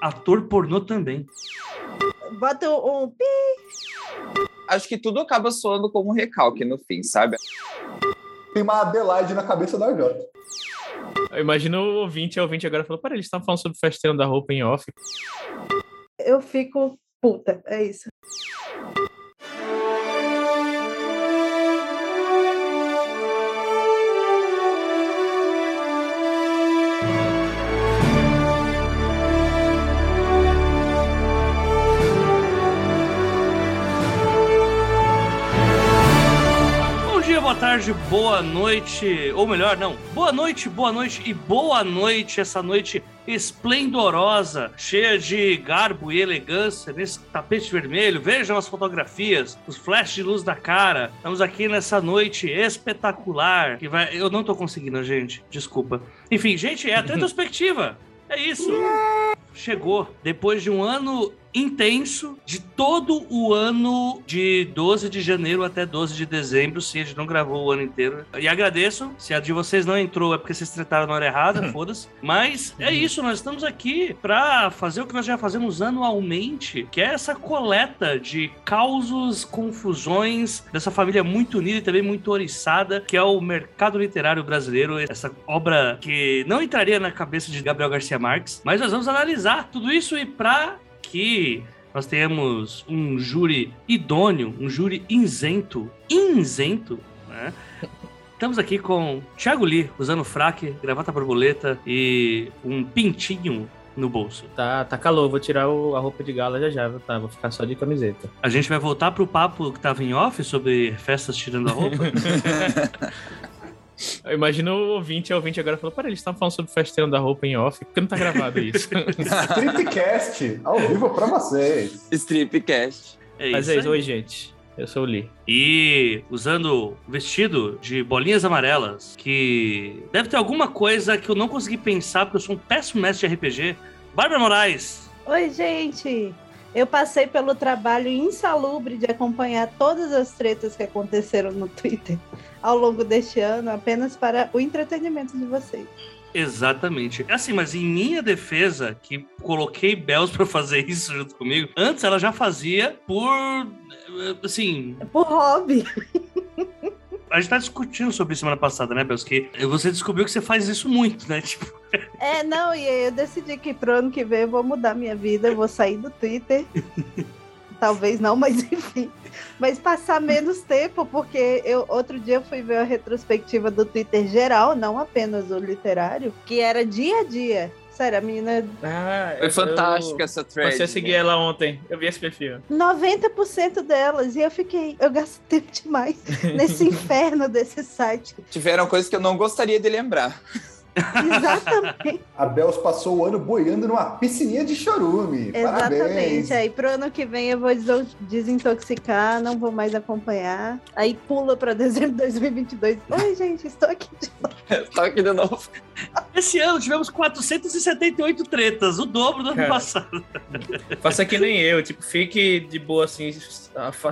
ator pornô também. Bota um pi. Acho que tudo acaba soando como um recalque no fim, sabe? Tem uma Adelaide na cabeça da Jota. Imagina o ouvinte, o ouvinte agora falou, para eles estão falando sobre festeiro da roupa em off. Eu fico puta, é isso. Tarde, boa noite, ou melhor, não, boa noite, boa noite e boa noite, essa noite esplendorosa, cheia de garbo e elegância nesse tapete vermelho. Vejam as fotografias, os flashes de luz da cara. Estamos aqui nessa noite espetacular que vai, eu não tô conseguindo, gente, desculpa. Enfim, gente, é a retrospectiva. É isso. Chegou depois de um ano intenso de todo o ano de 12 de janeiro até 12 de dezembro. Sim, a gente não gravou o ano inteiro. E agradeço. Se a de vocês não entrou, é porque vocês trataram na hora errada, foda-se. Mas é isso, nós estamos aqui para fazer o que nós já fazemos anualmente, que é essa coleta de causos, confusões dessa família muito unida e também muito oriçada, que é o mercado literário brasileiro. Essa obra que não entraria na cabeça de Gabriel Garcia Marques, mas nós vamos analisar tudo isso e para que nós tenhamos um júri idôneo, um júri isento, isento, né? Estamos aqui com Thiago Lee, usando fraque, gravata borboleta e um pintinho no bolso. Tá, tá calor, vou tirar o, a roupa de gala já já, tá? Vou ficar só de camiseta. A gente vai voltar pro papo que tava em off sobre festas tirando a roupa? Imagina o ouvinte, o ouvinte agora falou: para, eles estão falando sobre festeirão da roupa em off, porque não tá gravado isso. Stripcast, ao vivo pra vocês. Stripcast. É Mas é isso, oi, gente. Eu sou o Lee. E usando vestido de bolinhas amarelas, que deve ter alguma coisa que eu não consegui pensar, porque eu sou um péssimo mestre de RPG. Bárbara Moraes. Oi, gente. Eu passei pelo trabalho insalubre de acompanhar todas as tretas que aconteceram no Twitter ao longo deste ano, apenas para o entretenimento de vocês. Exatamente. Assim, mas em minha defesa, que coloquei Bells para fazer isso junto comigo, antes ela já fazia por. Assim. Por hobby. A gente tá discutindo sobre isso semana passada, né, Bells? Que você descobriu que você faz isso muito, né? Tipo. É, não, e eu decidi que pro ano que vem eu vou mudar minha vida, eu vou sair do Twitter. Talvez não, mas enfim. Mas passar menos tempo, porque eu outro dia eu fui ver a retrospectiva do Twitter geral, não apenas o literário, que era dia a dia. Sério, a menina. Ah, Foi fantástica essa thread. Você seguir ela ontem. Eu vi esse perfil. 90% delas. E eu fiquei. Eu gasto tempo demais nesse inferno desse site. Tiveram coisas que eu não gostaria de lembrar. Exatamente. A Bells passou o ano boiando numa piscininha de chorume. Exatamente. Parabéns. Aí pro ano que vem eu vou des- desintoxicar, não vou mais acompanhar. Aí pula pra dezembro de 2022. Oi, gente, estou aqui de novo. Tô aqui de novo. Esse ano tivemos 478 tretas, o dobro do ano Cara. passado. Faça que nem eu, tipo, fique de boa assim, se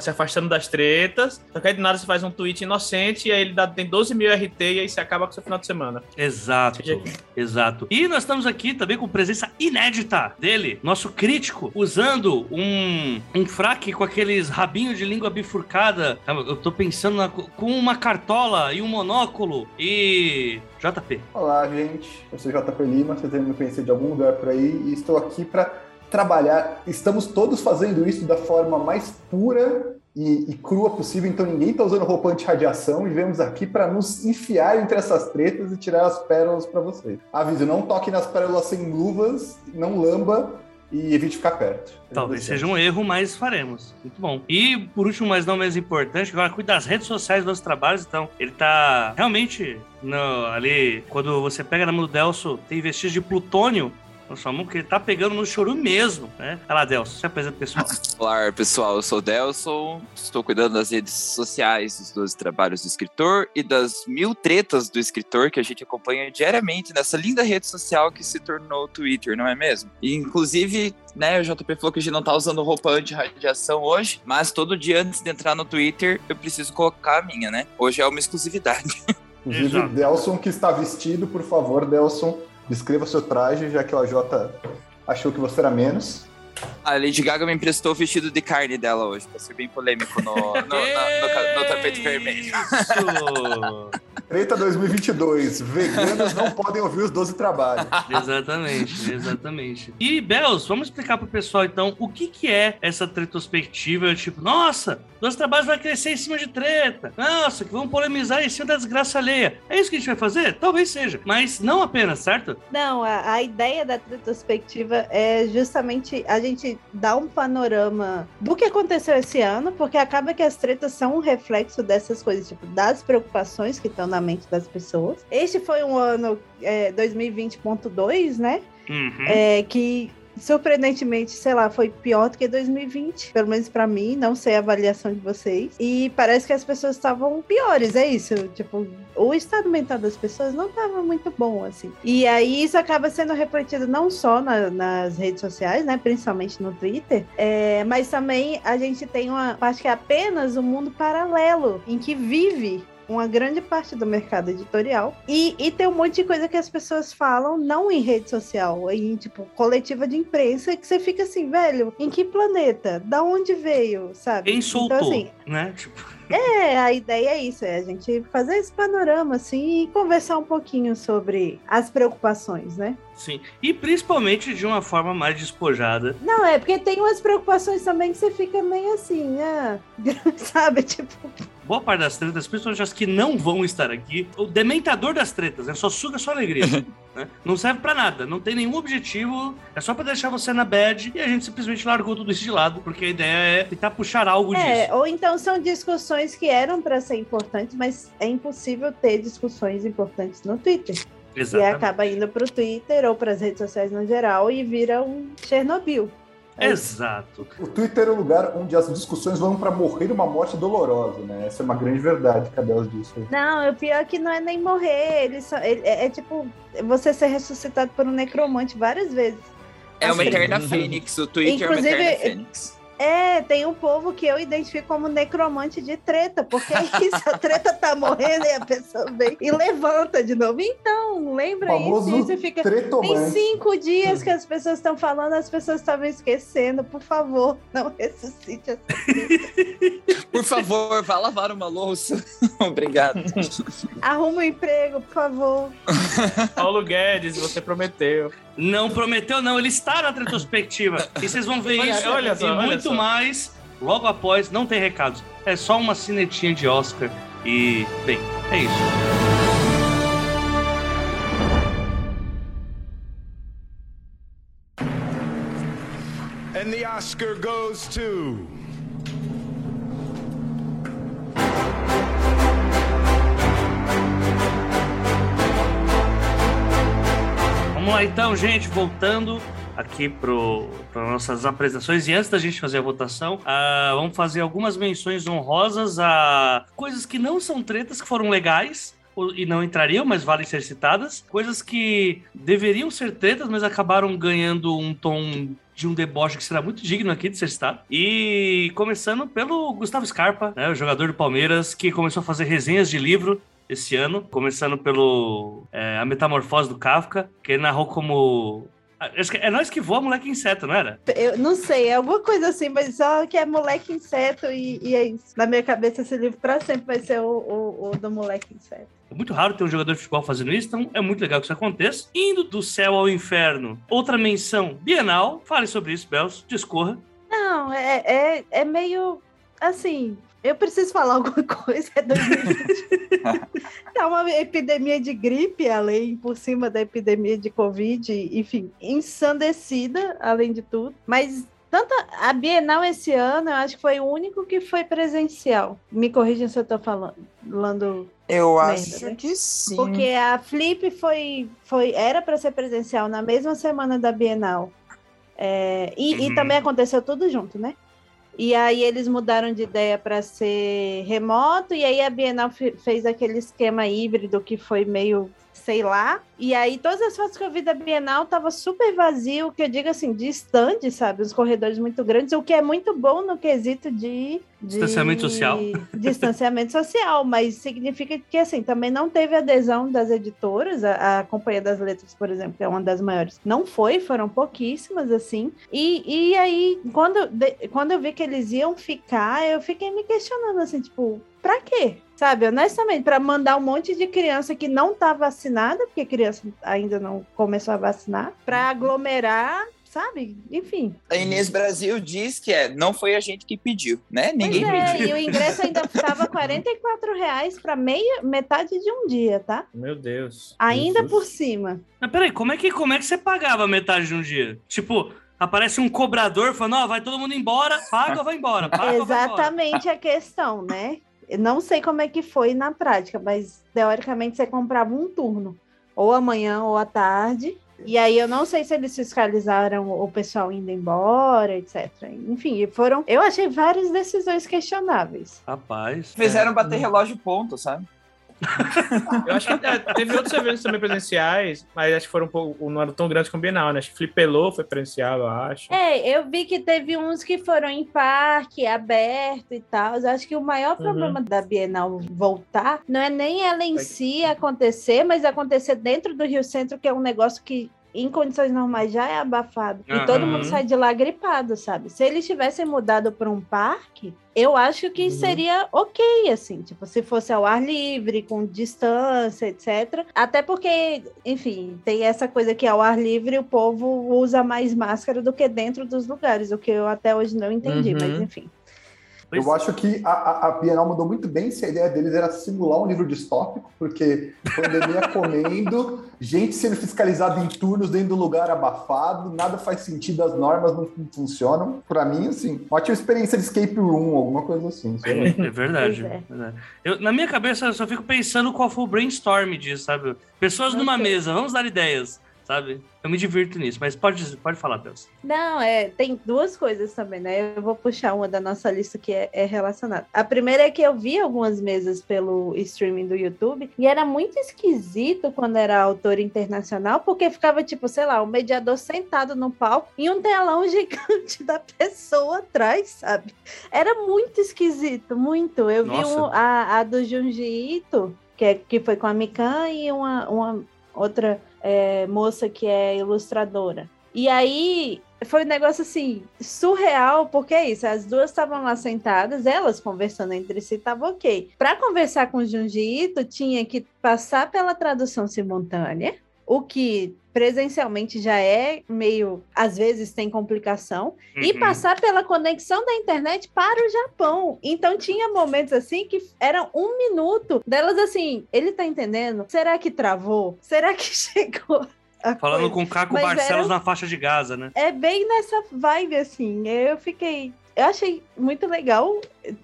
afastando das tretas. Só que aí de nada você faz um tweet inocente e aí ele dá, tem 12 mil RT e aí você acaba com o seu final de semana. Exato, Seja- exato. E nós estamos aqui também com presença inédita dele, nosso crítico, usando um, um fraque com aqueles rabinhos de língua bifurcada. Eu tô pensando na- com uma cartola e um monóculo e. JP. Olá, gente. Eu sou JP Lima, vocês devem me conhecer de algum lugar por aí e estou aqui para trabalhar. Estamos todos fazendo isso da forma mais pura e, e crua possível, então ninguém está usando roupa anti-radiação e viemos aqui para nos enfiar entre essas tretas e tirar as pérolas para vocês. Aviso, não toque nas pérolas sem luvas, não lamba e evite ficar perto. Talvez seja um erro, mas faremos. Muito bom. E por último, mas não menos importante, agora cuida das redes sociais dos nossos trabalhos. Então, ele tá realmente no- ali. Quando você pega na mão do Delso, tem vestígios de plutônio sua mão, porque ele tá pegando no choru mesmo, né? Olha lá, Delso, se apresenta pessoal. Olá, pessoal. Eu sou o Delson. Estou cuidando das redes sociais dos 12 trabalhos do escritor e das mil tretas do escritor que a gente acompanha diariamente nessa linda rede social que se tornou o Twitter, não é mesmo? E, inclusive, né, o JP falou que a gente não tá usando roupa anti-radiação hoje, mas todo dia antes de entrar no Twitter eu preciso colocar a minha, né? Hoje é uma exclusividade. Inclusive. Delson que está vestido, por favor, Delson, descreva seu traje, já que o AJ achou que você era menos. A Lady Gaga me emprestou o vestido de carne dela hoje, pra ser bem polêmico no, no, na- no, no tapete vermelho. Isso! Treta 2022. Veganos não podem ouvir os 12 trabalhos. exatamente, exatamente. E, Bels, vamos explicar pro pessoal, então, o que que é essa retrospectiva, tipo, nossa, dois trabalhos vai crescer em cima de treta, nossa, que vamos polemizar em cima da desgraça alheia. É isso que a gente vai fazer? Talvez seja, mas não apenas, certo? Não, a, a ideia da retrospectiva é justamente a gente dar um panorama do que aconteceu esse ano, porque acaba que as tretas são um reflexo dessas coisas, tipo, das preocupações que estão na mente das pessoas. Este foi um ano é, 2020.2, né? Uhum. É, que surpreendentemente, sei lá, foi pior do que 2020, pelo menos pra mim, não sei a avaliação de vocês. E parece que as pessoas estavam piores, é isso, tipo, o estado mental das pessoas não estava muito bom assim. E aí isso acaba sendo refletido não só na- nas redes sociais, né, principalmente no Twitter, é, mas também a gente tem uma parte que é apenas um mundo paralelo em que vive uma grande parte do mercado editorial. E, e tem um monte de coisa que as pessoas falam, não em rede social, em tipo coletiva de imprensa, que você fica assim, velho, em que planeta? Da onde veio? Sabe? Quem soltou, Então, assim, né? Tipo, é, a ideia é isso, é a gente fazer esse panorama, assim, e conversar um pouquinho sobre as preocupações, né? sim. E principalmente de uma forma mais despojada. Não, é porque tem umas preocupações também que você fica meio assim, ah, sabe? Tipo, Boa parte das tretas, principalmente as que não vão estar aqui, o dementador das tretas, né? Só suga sua alegria. né? Não serve pra nada, não tem nenhum objetivo, é só pra deixar você na bad e a gente simplesmente largou tudo isso de lado, porque a ideia é tentar puxar algo É, disso. ou então são discussões que eram para ser importantes, mas é impossível ter discussões importantes no Twitter. E Exatamente. acaba indo para o Twitter ou para as redes sociais no geral e vira um Chernobyl. É. Exato. O Twitter é o lugar onde as discussões vão para morrer uma morte dolorosa, né? Essa é uma grande verdade que a Deus disse. Não, o pior é que não é nem morrer, ele só, ele- é, é tipo você ser ressuscitado por um necromante várias vezes. É uma Assim. eterna fênix, o Twitter é uma Inclusive, eterna fênix. É, tem um povo que eu identifico como necromante de treta, porque é isso, a treta tá morrendo e a pessoa vem e levanta de novo. Então, lembra isso, isso e fica. Tem Tretomante. cinco dias que as pessoas estão falando, as pessoas estavam esquecendo. Por favor, não ressuscite essa treta. Por favor, vá lavar uma louça. Obrigado. Arruma um emprego, por favor. Paulo Guedes, você prometeu. Não prometeu, não, ele está na retrospectiva. e vocês vão ver Olha isso olha só, e olha muito só. mais logo após. Não tem recados, é só uma cinetinha de Oscar. E, bem, é isso. And the Oscar goes to. Vamos lá então, gente, voltando aqui para nossas apresentações. E antes da gente fazer a votação, ah, vamos fazer algumas menções honrosas a coisas que não são tretas, que foram legais e não entrariam, mas valem ser citadas. Coisas que deveriam ser tretas, mas acabaram ganhando um tom de um deboche que será muito digno aqui de ser citado. E começando pelo Gustavo Scarpa, né, o jogador do Palmeiras, que começou a fazer resenhas de livro esse ano, começando pelo é, A Metamorfose do Kafka, que ele narrou como. Que é nós que voa, moleque inseto, não era? Eu não sei, é alguma coisa assim, mas só que é moleque inseto e, e é isso. Na minha cabeça, esse livro pra sempre vai ser o, o, o do moleque inseto. É muito raro ter um jogador de futebol fazendo isso, então é muito legal que isso aconteça. Indo do céu ao inferno, outra menção bienal. Fale sobre isso, Belso, discorra. Não, é, é, é meio assim. Eu preciso falar alguma coisa. É 2020. tá uma epidemia de gripe, além por cima da epidemia de Covid, enfim, ensandecida, além de tudo. Mas tanto a Bienal esse ano, eu acho que foi o único que foi presencial. Me corrijam se eu falando. falando Eu Merda, acho né? que sim. porque a Flip foi, foi era para ser presencial na mesma semana da Bienal. É, e, e Uhum. também aconteceu tudo junto, né? E aí eles mudaram de ideia para ser remoto, e aí a Bienal fe- fez aquele esquema híbrido que foi meio sei lá. E aí, todas as fotos que eu vi da Bienal tava super vazio, que eu digo assim, distante, sabe? Os corredores muito grandes, o que é muito bom no quesito de. de Distanciamento social. Distanciamento social, mas significa que, assim, também não teve adesão das editoras. A, a Companhia das Letras, por exemplo, que é uma das maiores, não foi, foram pouquíssimas, assim. E, e aí, quando, de- quando eu vi que eles iam ficar, eu fiquei me questionando, assim, tipo, pra quê? Sabe, honestamente, para mandar um monte de criança que não tá vacinada, porque criança ainda não começou a vacinar, para aglomerar, sabe? Enfim. A Inês Brasil diz que é, não foi a gente que pediu, né? Ninguém pois é, pediu. e o ingresso ainda estava 44 reais para meia metade de um dia, tá? Meu Deus. Ainda Jesus. por cima. Mas peraí, como é, que, como é que você pagava metade de um dia? Tipo, aparece um cobrador falando, ó, vai todo mundo embora, paga ou vai embora, paga ou vai embora. Exatamente a questão, né? Eu não sei como é que foi na prática, mas teoricamente você comprava um turno, ou amanhã ou à tarde. E aí eu não sei se eles fiscalizaram o pessoal indo embora, etc. Enfim, foram. Eu achei várias decisões questionáveis. Rapaz. Fizeram é. bater relógio ponto, sabe? Eu acho que é, teve outros eventos também presenciais, mas acho que foram um pouco, não eram tão grandes como Bienal, né? Acho que Flipelô foi presencial, eu acho. É, eu vi que teve uns que foram em parque, aberto e tal. Eu acho que o maior problema da Bienal voltar não é nem ela em si acontecer, mas acontecer dentro do Rio Centro, que é um negócio que em condições normais já é abafado. E todo mundo sai de lá gripado, sabe? Se eles tivessem mudado para um parque, eu acho que Uhum. seria ok, assim, tipo, se fosse ao ar livre, com distância, etc. Até porque, enfim, tem essa coisa que ao ar livre o povo usa mais máscara do que dentro dos lugares, o que eu até hoje não entendi, Uhum. mas enfim. Pois Eu acho que a, a, Bienal mandou muito bem se a ideia deles era simular um livro distópico, porque pandemia comendo, gente sendo fiscalizada em turnos dentro do lugar abafado, nada faz sentido, as normas não fun- funcionam. Pra mim, assim, ótima experiência de escape room, alguma coisa assim. lá. É verdade. Pois é. verdade. Eu, na minha cabeça, eu só fico pensando qual foi o brainstorm disso, sabe? Pessoas numa mesa, vamos dar ideias, sabe? Eu me divirto nisso, mas pode, pode falar, Deus. Não, é, tem duas coisas também, né? Eu vou puxar uma da nossa lista que é, é relacionada. A primeira é que eu vi algumas mesas pelo streaming do YouTube e era muito esquisito quando era autor internacional, porque ficava tipo, sei lá, o mediador sentado no palco e um telão gigante da pessoa atrás, sabe? Era muito esquisito, muito. Eu vi Nossa. um- a, a do Junji Ito, que, é, que foi com a Mikan e uma, uma outra é, moça que é ilustradora. E aí foi um negócio assim, surreal, porque é isso, as duas estavam lá sentadas, elas conversando entre si, tava ok. Para conversar com o Junji Ito, tinha que passar pela tradução simultânea, o que presencialmente já é meio, às vezes tem complicação, e Uhum. passar pela conexão da internet para o Japão. Então tinha momentos assim que era um minuto delas assim, ele tá entendendo? Será que travou? Será que chegou? Falando coisa? com o Caco Mas Barcelos era- na faixa de Gaza, né? É bem nessa vibe, assim. Eu fiquei. Eu achei muito legal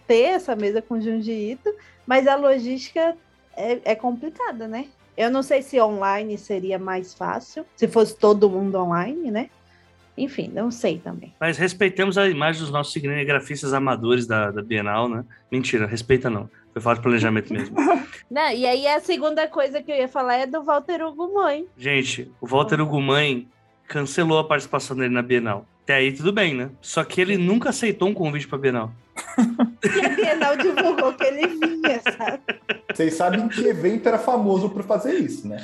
ter essa mesa com Junji Ito, mas a logística é, é complicada, né? Eu não sei se online seria mais fácil, se fosse todo mundo online, né? Enfim, não sei também. Mas respeitemos a imagem dos nossos cinegrafistas amadores da, da Bienal, né? Mentira, respeita não. Foi falta de planejamento mesmo. Não, e aí a segunda coisa que eu ia falar é do Walter Hugo Mãe. Gente, o Walter Ugumãe cancelou a participação dele na Bienal. Até aí tudo bem, né? Só que ele nunca aceitou um convite pra Bienal. E a Bienal divulgou que ele vinha, sabe? Vocês sabem que evento era famoso por fazer isso, né?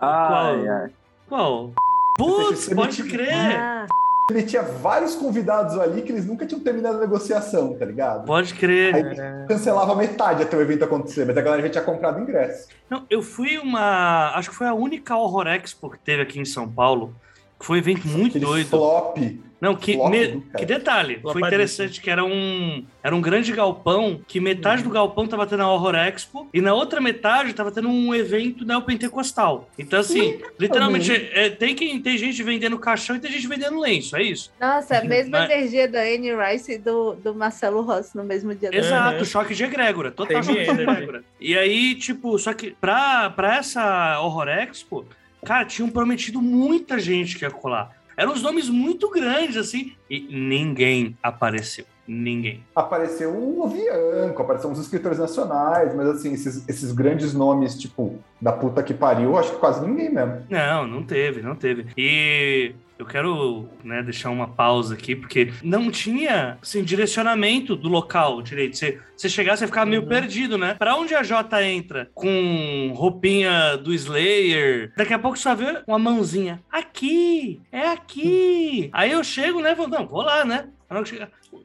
Ai, ai. Qual? Putz, Você pode crer! Ah, Ele tinha vários convidados ali que eles nunca tinham terminado a negociação, tá ligado? Pode crer. Aí cancelava metade até o evento acontecer, mas a galera já tinha comprado ingresso. Não, eu fui uma. Acho que foi a única Horror Expo que teve aqui em São Paulo. Que foi um evento muito Aquele doido. flop. Não, que, flop me- que detalhe, foi Flopadíssimo. interessante que era um, era um grande galpão, que metade do galpão tava tendo a Horror Expo, e na outra metade tava tendo um evento neopentecostal. Então, assim, literalmente, é, tem, quem, tem gente vendendo caixão e tem gente vendendo lenço, é isso. Nossa, a mesma Mas- energia da Anne Rice e do, do Marcelo Rossi no mesmo dia. Exato, Uhum. choque de egrégora, total Tem choque de egrégora. E aí, tipo, só que pra, pra essa Horror Expo, cara, tinham prometido muita gente que ia colar. Eram uns nomes muito grandes, assim, e ninguém apareceu. Ninguém. Apareceu o Lovianco, apareceu uns escritores nacionais, mas assim, esses, esses grandes nomes, tipo, da puta que pariu, acho que quase ninguém mesmo. Não, não teve, não teve. E eu quero né, deixar uma pausa aqui, porque não tinha assim, direcionamento do local direito. Você, você chegar, você ficava meio perdido, né? Pra onde a Jota entra? Com roupinha do Slayer. Daqui a pouco só vê uma mãozinha. Aqui! É aqui! Aí eu chego, né? Vou, não, vou lá, né?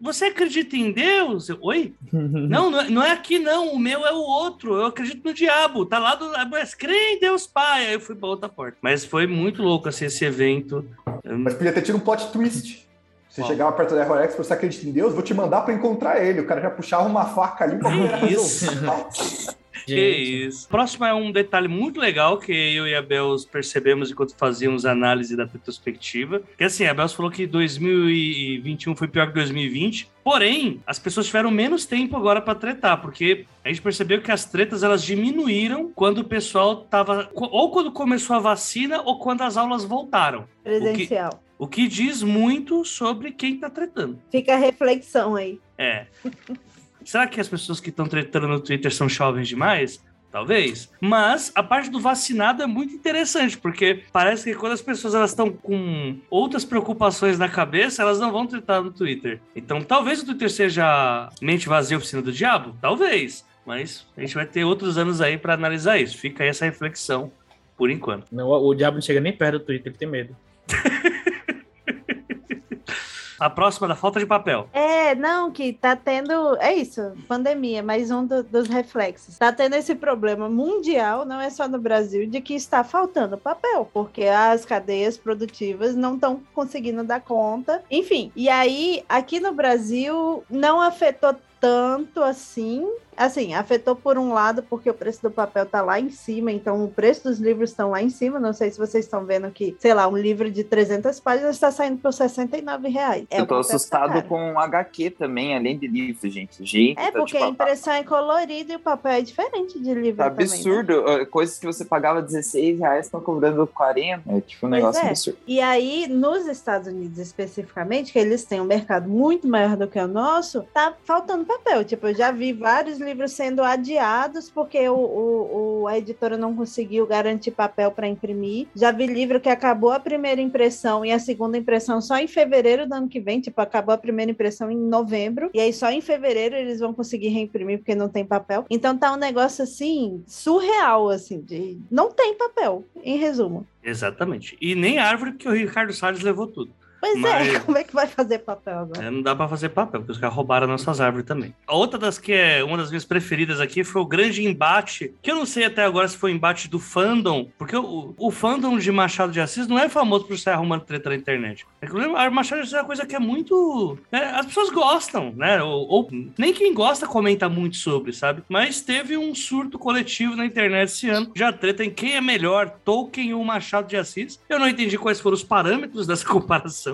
Você acredita em Deus? Eu, Oi? Não, não é, não é aqui, não. O meu é o outro. Eu acredito no diabo. Tá lá do. Mas crê em Deus Pai. Aí eu fui pra outra porta. Mas foi muito louco assim, esse evento. Mas podia ter tido um plot twist. Você Qual? chegava perto da Error X, você acredita em Deus, vou te mandar pra encontrar ele. O cara já puxava uma faca ali pra Que isso? Que isso. Próximo é um detalhe muito legal que eu e a Bels percebemos enquanto fazíamos a análise da retrospectiva. Que assim, a Bels falou que 2021 foi pior que 2020. Porém, as pessoas tiveram menos tempo agora pra tretar, porque a gente percebeu que as tretas elas diminuíram quando o pessoal tava ou quando começou a vacina ou quando as aulas voltaram. Presencial. O que diz muito sobre quem tá tretando. Fica a reflexão aí. É. Será que as pessoas que estão tretando no Twitter são jovens demais? Talvez. Mas a parte do vacinado é muito interessante, porque parece que quando as pessoas elas estão com outras preocupações na cabeça, elas não vão tretar no Twitter. Então talvez o Twitter seja mente vazia, oficina do diabo? Talvez. Mas a gente vai ter outros anos aí para analisar isso. Fica aí essa reflexão por enquanto. Não, o, o diabo não chega nem perto do Twitter, ele tem medo. A próxima da falta de papel. É, não, que tá tendo. É isso, pandemia, mais um do- dos reflexos. Tá tendo esse problema mundial, não é só no Brasil, de que está faltando papel, porque as cadeias produtivas não estão conseguindo dar conta. Enfim, e aí, aqui no Brasil, não afetou tanto assim. Assim, afetou por um lado porque o preço do papel tá lá em cima, então o preço dos livros estão lá em cima. Não sei se vocês estão vendo que, sei lá, um livro de 300 páginas está saindo por 69 reais. É, eu tô tá assustado caro. com HQ também, além de livro, gente. Gente, É, tá, porque tipo, a impressão é colorida e o papel é diferente de livro Tá também, né? absurdo. Uh, Coisas que você pagava 16 reais estão cobrando 40. É tipo um Pois negócio é. absurdo. E aí, nos Estados Unidos especificamente, que eles têm um mercado muito maior do que o nosso, tá faltando papel. Tipo, eu já vi vários livros sendo adiados porque o, o- o- a editora não conseguiu garantir papel para imprimir. Já vi livro que acabou a primeira impressão e a segunda impressão só em fevereiro do ano que vem. Tipo, acabou a primeira impressão em novembro. E aí, só em fevereiro eles vão conseguir reimprimir porque não tem papel. Então, tá um negócio assim, surreal, assim, de. Não tem papel, em resumo. Exatamente. E nem árvore, porque o Ricardo Salles levou tudo. Pois Mas- é, como é que vai fazer papel agora? É, não dá pra fazer papel, porque os caras roubaram nossas árvores também. A outra das que é uma das minhas preferidas aqui foi o grande embate, que eu não sei até agora se foi o embate do fandom, porque o, o fandom de Machado de Assis não é famoso por sair arrumando treta na internet. É que o Machado de Assis é uma coisa que é muito. né, as pessoas gostam, né? Ou, ou nem quem gosta comenta muito sobre, sabe? Mas teve um surto coletivo na internet esse ano. Já treta em quem é melhor, Tolkien ou Machado de Assis. Eu não entendi quais foram os parâmetros dessa comparação.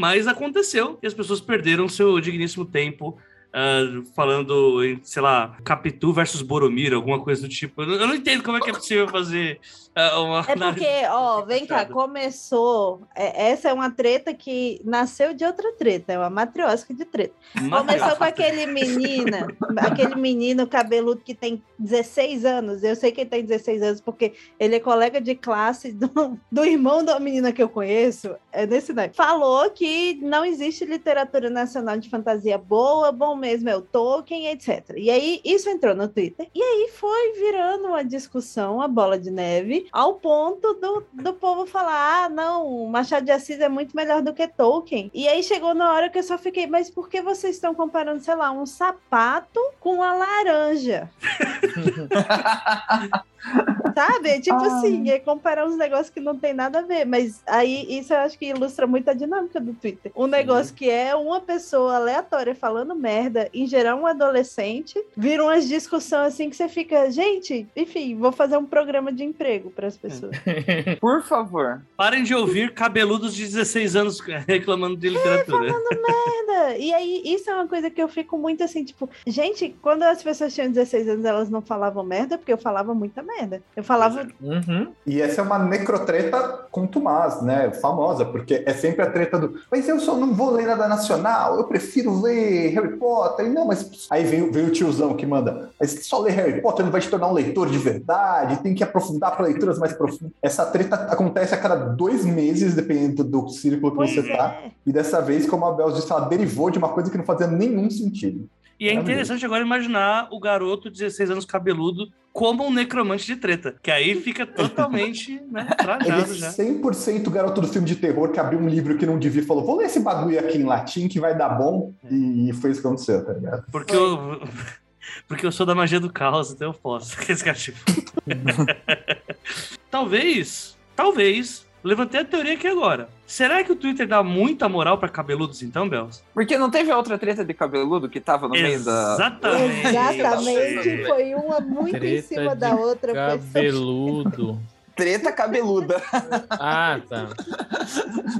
Mas aconteceu e as pessoas perderam seu digníssimo tempo ah, falando em, sei lá, Capitu versus Boromir, alguma coisa do tipo. Eu não, eu não entendo como é que é possível fazer ah, uma É porque, ó, vem cá, começou. é, essa é uma treta que nasceu de outra treta, é uma matriosca de treta. Começou com aquele menina, aquele menino cabeludo que tem 16 anos. Eu sei que ele tem 16 anos porque ele é colega de classe do, do irmão da menina que eu conheço. É nesse daí. Falou que não existe literatura nacional de fantasia boa, bom mesmo é o Tolkien, etc. E aí isso entrou no Twitter. E aí foi virando uma discussão, uma bola de neve, ao ponto do, do povo falar: ah, não, Machado de Assis é muito melhor do que Tolkien. E aí chegou na hora que eu só fiquei, mas por que vocês estão comparando, sei lá, um sapato com uma laranja? Sabe? Tipo assim, é comparar uns negócios que não tem nada a ver. Mas aí isso eu acho que ilustra muito a dinâmica do Twitter. Um negócio que é uma pessoa aleatória falando merda, em geral um adolescente, vira umas discussões assim que você fica, gente, enfim, vou fazer um programa de emprego para as pessoas. Por favor. Parem de ouvir cabeludos de 16 anos reclamando de literatura. merda. E aí, isso é uma coisa que eu fico muito assim, tipo, gente, quando as pessoas tinham 16 anos, elas não falavam merda, porque eu falava muita merda. Eu falava, Uhum. E essa é uma necrotreta contumaz, né? Famosa, porque é sempre a treta do. Mas eu só não vou ler nada nacional, eu prefiro ler Harry Potter. Não, mas. Aí vem, vem o tiozão que manda. Mas só ler Harry Potter não vai te tornar um leitor de verdade, tem que aprofundar para leituras mais profundas. Essa treta acontece a cada dois meses, dependendo do círculo que pois você tá. é. E dessa vez, como a Bel disse, ela derivou de uma coisa que não fazia nenhum sentido. E é interessante agora imaginar o garoto de 16 anos cabeludo como um necromante de treta. Que aí fica totalmente né, Ele é trajado já. 100% garoto do filme de terror que abriu um livro que não devia e falou: vou ler esse bagulho aqui em latim que vai dar bom. E foi isso que aconteceu, tá ligado? Porque eu, porque eu sou da magia do caos, então eu posso. Esse cara, tipo... talvez, talvez, levantei a teoria aqui agora. Será que o Twitter dá muita moral pra cabeludos então, Bels? Porque não teve outra treta de cabeludo que tava no meio da. Exatamente. Exatamente, foi uma muito em Treta cima de da outra. Cabeludo. Treta cabeluda. Ah, tá.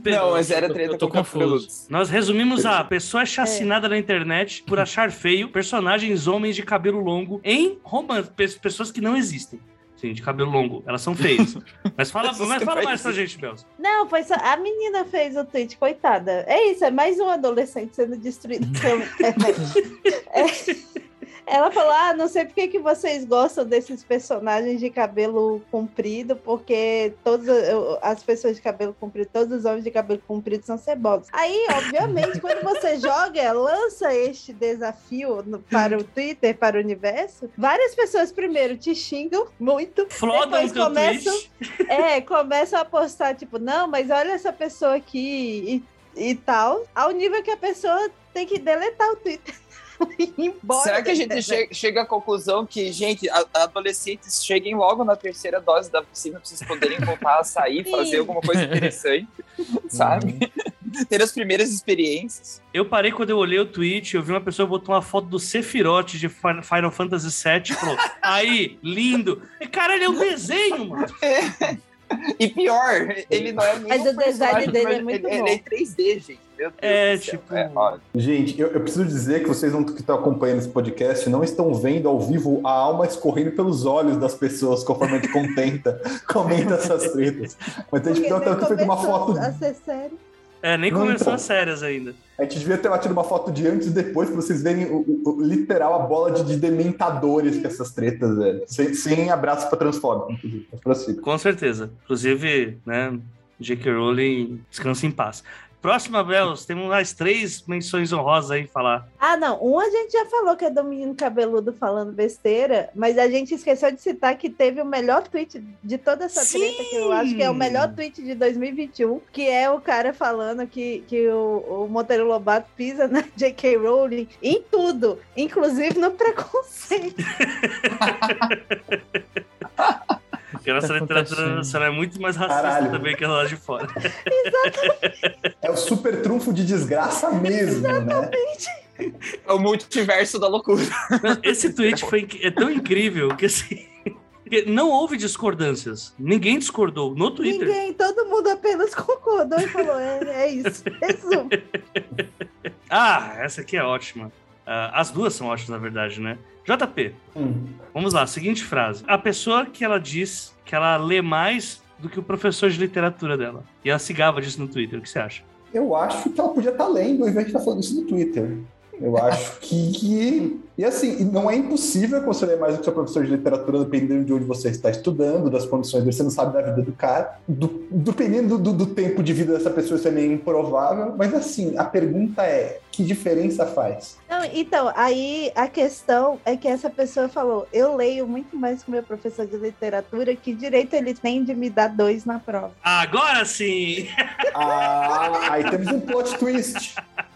Não, mas era Eu tô- treta eu tô com confuso. cabeludos. Nós resumimos a pessoa chacinada na internet por achar feio personagens homens de cabelo longo em romance, pe- pessoas que não existem. Sim, de cabelo longo. Elas são feias. Mas fala, mas fala mais pra gente, Bels. Não, foi só. A menina fez o tweet, coitada. É isso, é mais um adolescente sendo destruído pela internet. É. Ela falou: Ah, não sei por que, que vocês gostam desses personagens de cabelo comprido, porque todas as pessoas de cabelo comprido, todos os homens de cabelo comprido são cebosos. Aí, obviamente, quando você joga, lança este desafio no- para o Twitter, para o universo, várias pessoas primeiro te xingam muito. Flodam Depois começam-. É, começam a postar, tipo, não, mas olha essa pessoa aqui e, e tal, ao nível que a pessoa tem que deletar o Twitter. embora Será que a gente internet. che- chega à conclusão que, gente, a- adolescentes cheguem logo na terceira dose da vacina pra vocês poderem voltar a sair, fazer alguma coisa interessante, sabe? Ter as primeiras experiências. Eu parei quando eu olhei o tweet, eu vi uma pessoa botou uma foto do Sephiroth de Fi- Final Fantasy VII e falou: Aí, lindo. E, cara, ele é um desenho, mano. E pior, ele não é nem Mas o design dele é muito ele, bom. ele é em 3D, gente. Meu Deus É, do céu. tipo- É, Gente, eu, eu preciso dizer que vocês não, que estão acompanhando esse podcast não estão vendo ao vivo a alma escorrendo pelos olhos das pessoas conforme a gente contenta, comenta essas tretas. Mas a gente nem ter feito uma começou foto. A ser sério. É, nem Não, começou então. as sérias ainda. A gente devia ter batido uma foto de antes e depois pra vocês verem o, o- o- literal a bola de, de dementadores que essas tretas, velho. Sem, sem abraço pra Transform, inclusive. Com certeza. Inclusive, né, J.K. Rowling, descansa em paz. Próxima, Bels, temos mais três menções honrosas aí falar. Ah, não. Um a gente já falou que é do menino cabeludo falando besteira, mas a gente esqueceu de citar que teve o melhor tweet de toda essa Sim! treta, que eu acho que é o melhor tweet de 2021, que é o cara falando que, que o, o Monteiro Lobato pisa na J.K. Rowling em tudo, inclusive no preconceito. Porque a nossa Tá literatura nacional é muito mais racista Caralho. também que a lá de fora. É o super trunfo de desgraça mesmo, né? É o multiverso da loucura. Esse tweet foi, é tão incrível que assim. Não houve discordâncias. Ninguém discordou no Twitter. Ninguém, todo mundo apenas concordou e falou: é, é isso. Resumo. Ah, essa aqui é ótima. Ah, as duas são ótimas, na verdade, né? JP, Hum. vamos lá, seguinte frase. A pessoa que ela diz que ela lê mais do que o professor de literatura dela. E ela se gaba disso no Twitter. O que você acha? Eu acho que ela podia estar lendo ao invés de estar falando isso no Twitter. Eu acho que, que- E assim, não é impossível que você ler mais do que seu professor de literatura, dependendo de onde você está estudando, das condições dele, você não sabe da vida do cara. Do- dependendo do, do tempo de vida dessa pessoa, isso é meio improvável. Mas assim, a pergunta é: que diferença faz? Não, então, aí a questão é que essa pessoa falou: eu leio muito mais que meu professor de literatura, que direito ele tem de me dar dois na prova. Agora sim! Ah, aí temos um plot twist.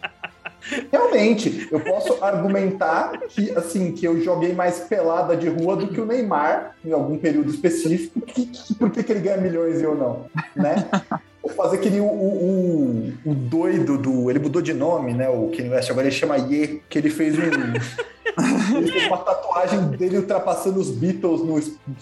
Realmente, eu posso argumentar que assim que eu joguei mais pelada de rua do que o Neymar em algum período específico. Que, que- por que, que ele ganha milhões e eu não, né? Vou fazer aquele o, o, o- o doido do. Ele mudou de nome, né? O Kanye West agora ele chama Ye, que ele fez um. Ele fez uma tatuagem dele ultrapassando os Beatles no.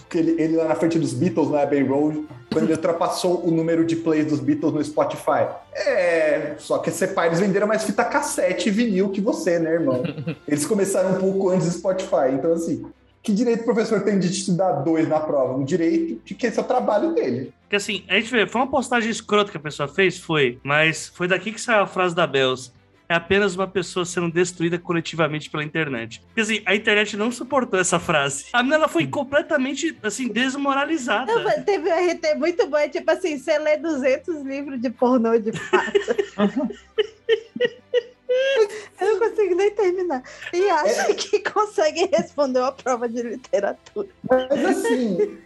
que Ele, ele lá na frente dos Beatles na Abbey Road, quando ele ultrapassou o número de plays dos Beatles no Spotify. É, só que esse pai eles venderam mais fita cassete e vinil que você, né, irmão? Eles começaram um pouco antes do Spotify, então assim. Que direito o professor tem de te dar dois na prova? Um direito de que esse é o trabalho dele. Porque assim, a gente vê, foi uma postagem escrota que a pessoa fez? Foi. Mas foi daqui que saiu a frase da Bells. É apenas uma pessoa sendo destruída coletivamente pela internet. Porque assim, a internet não suportou essa frase. A menina ela foi completamente, assim, desmoralizada. Não, mas teve um RT muito bom, é tipo assim, você lê 200 livros de pornô de fato. Eu não consigo nem terminar. E acha que consegue responder uma prova de literatura. Mas assim,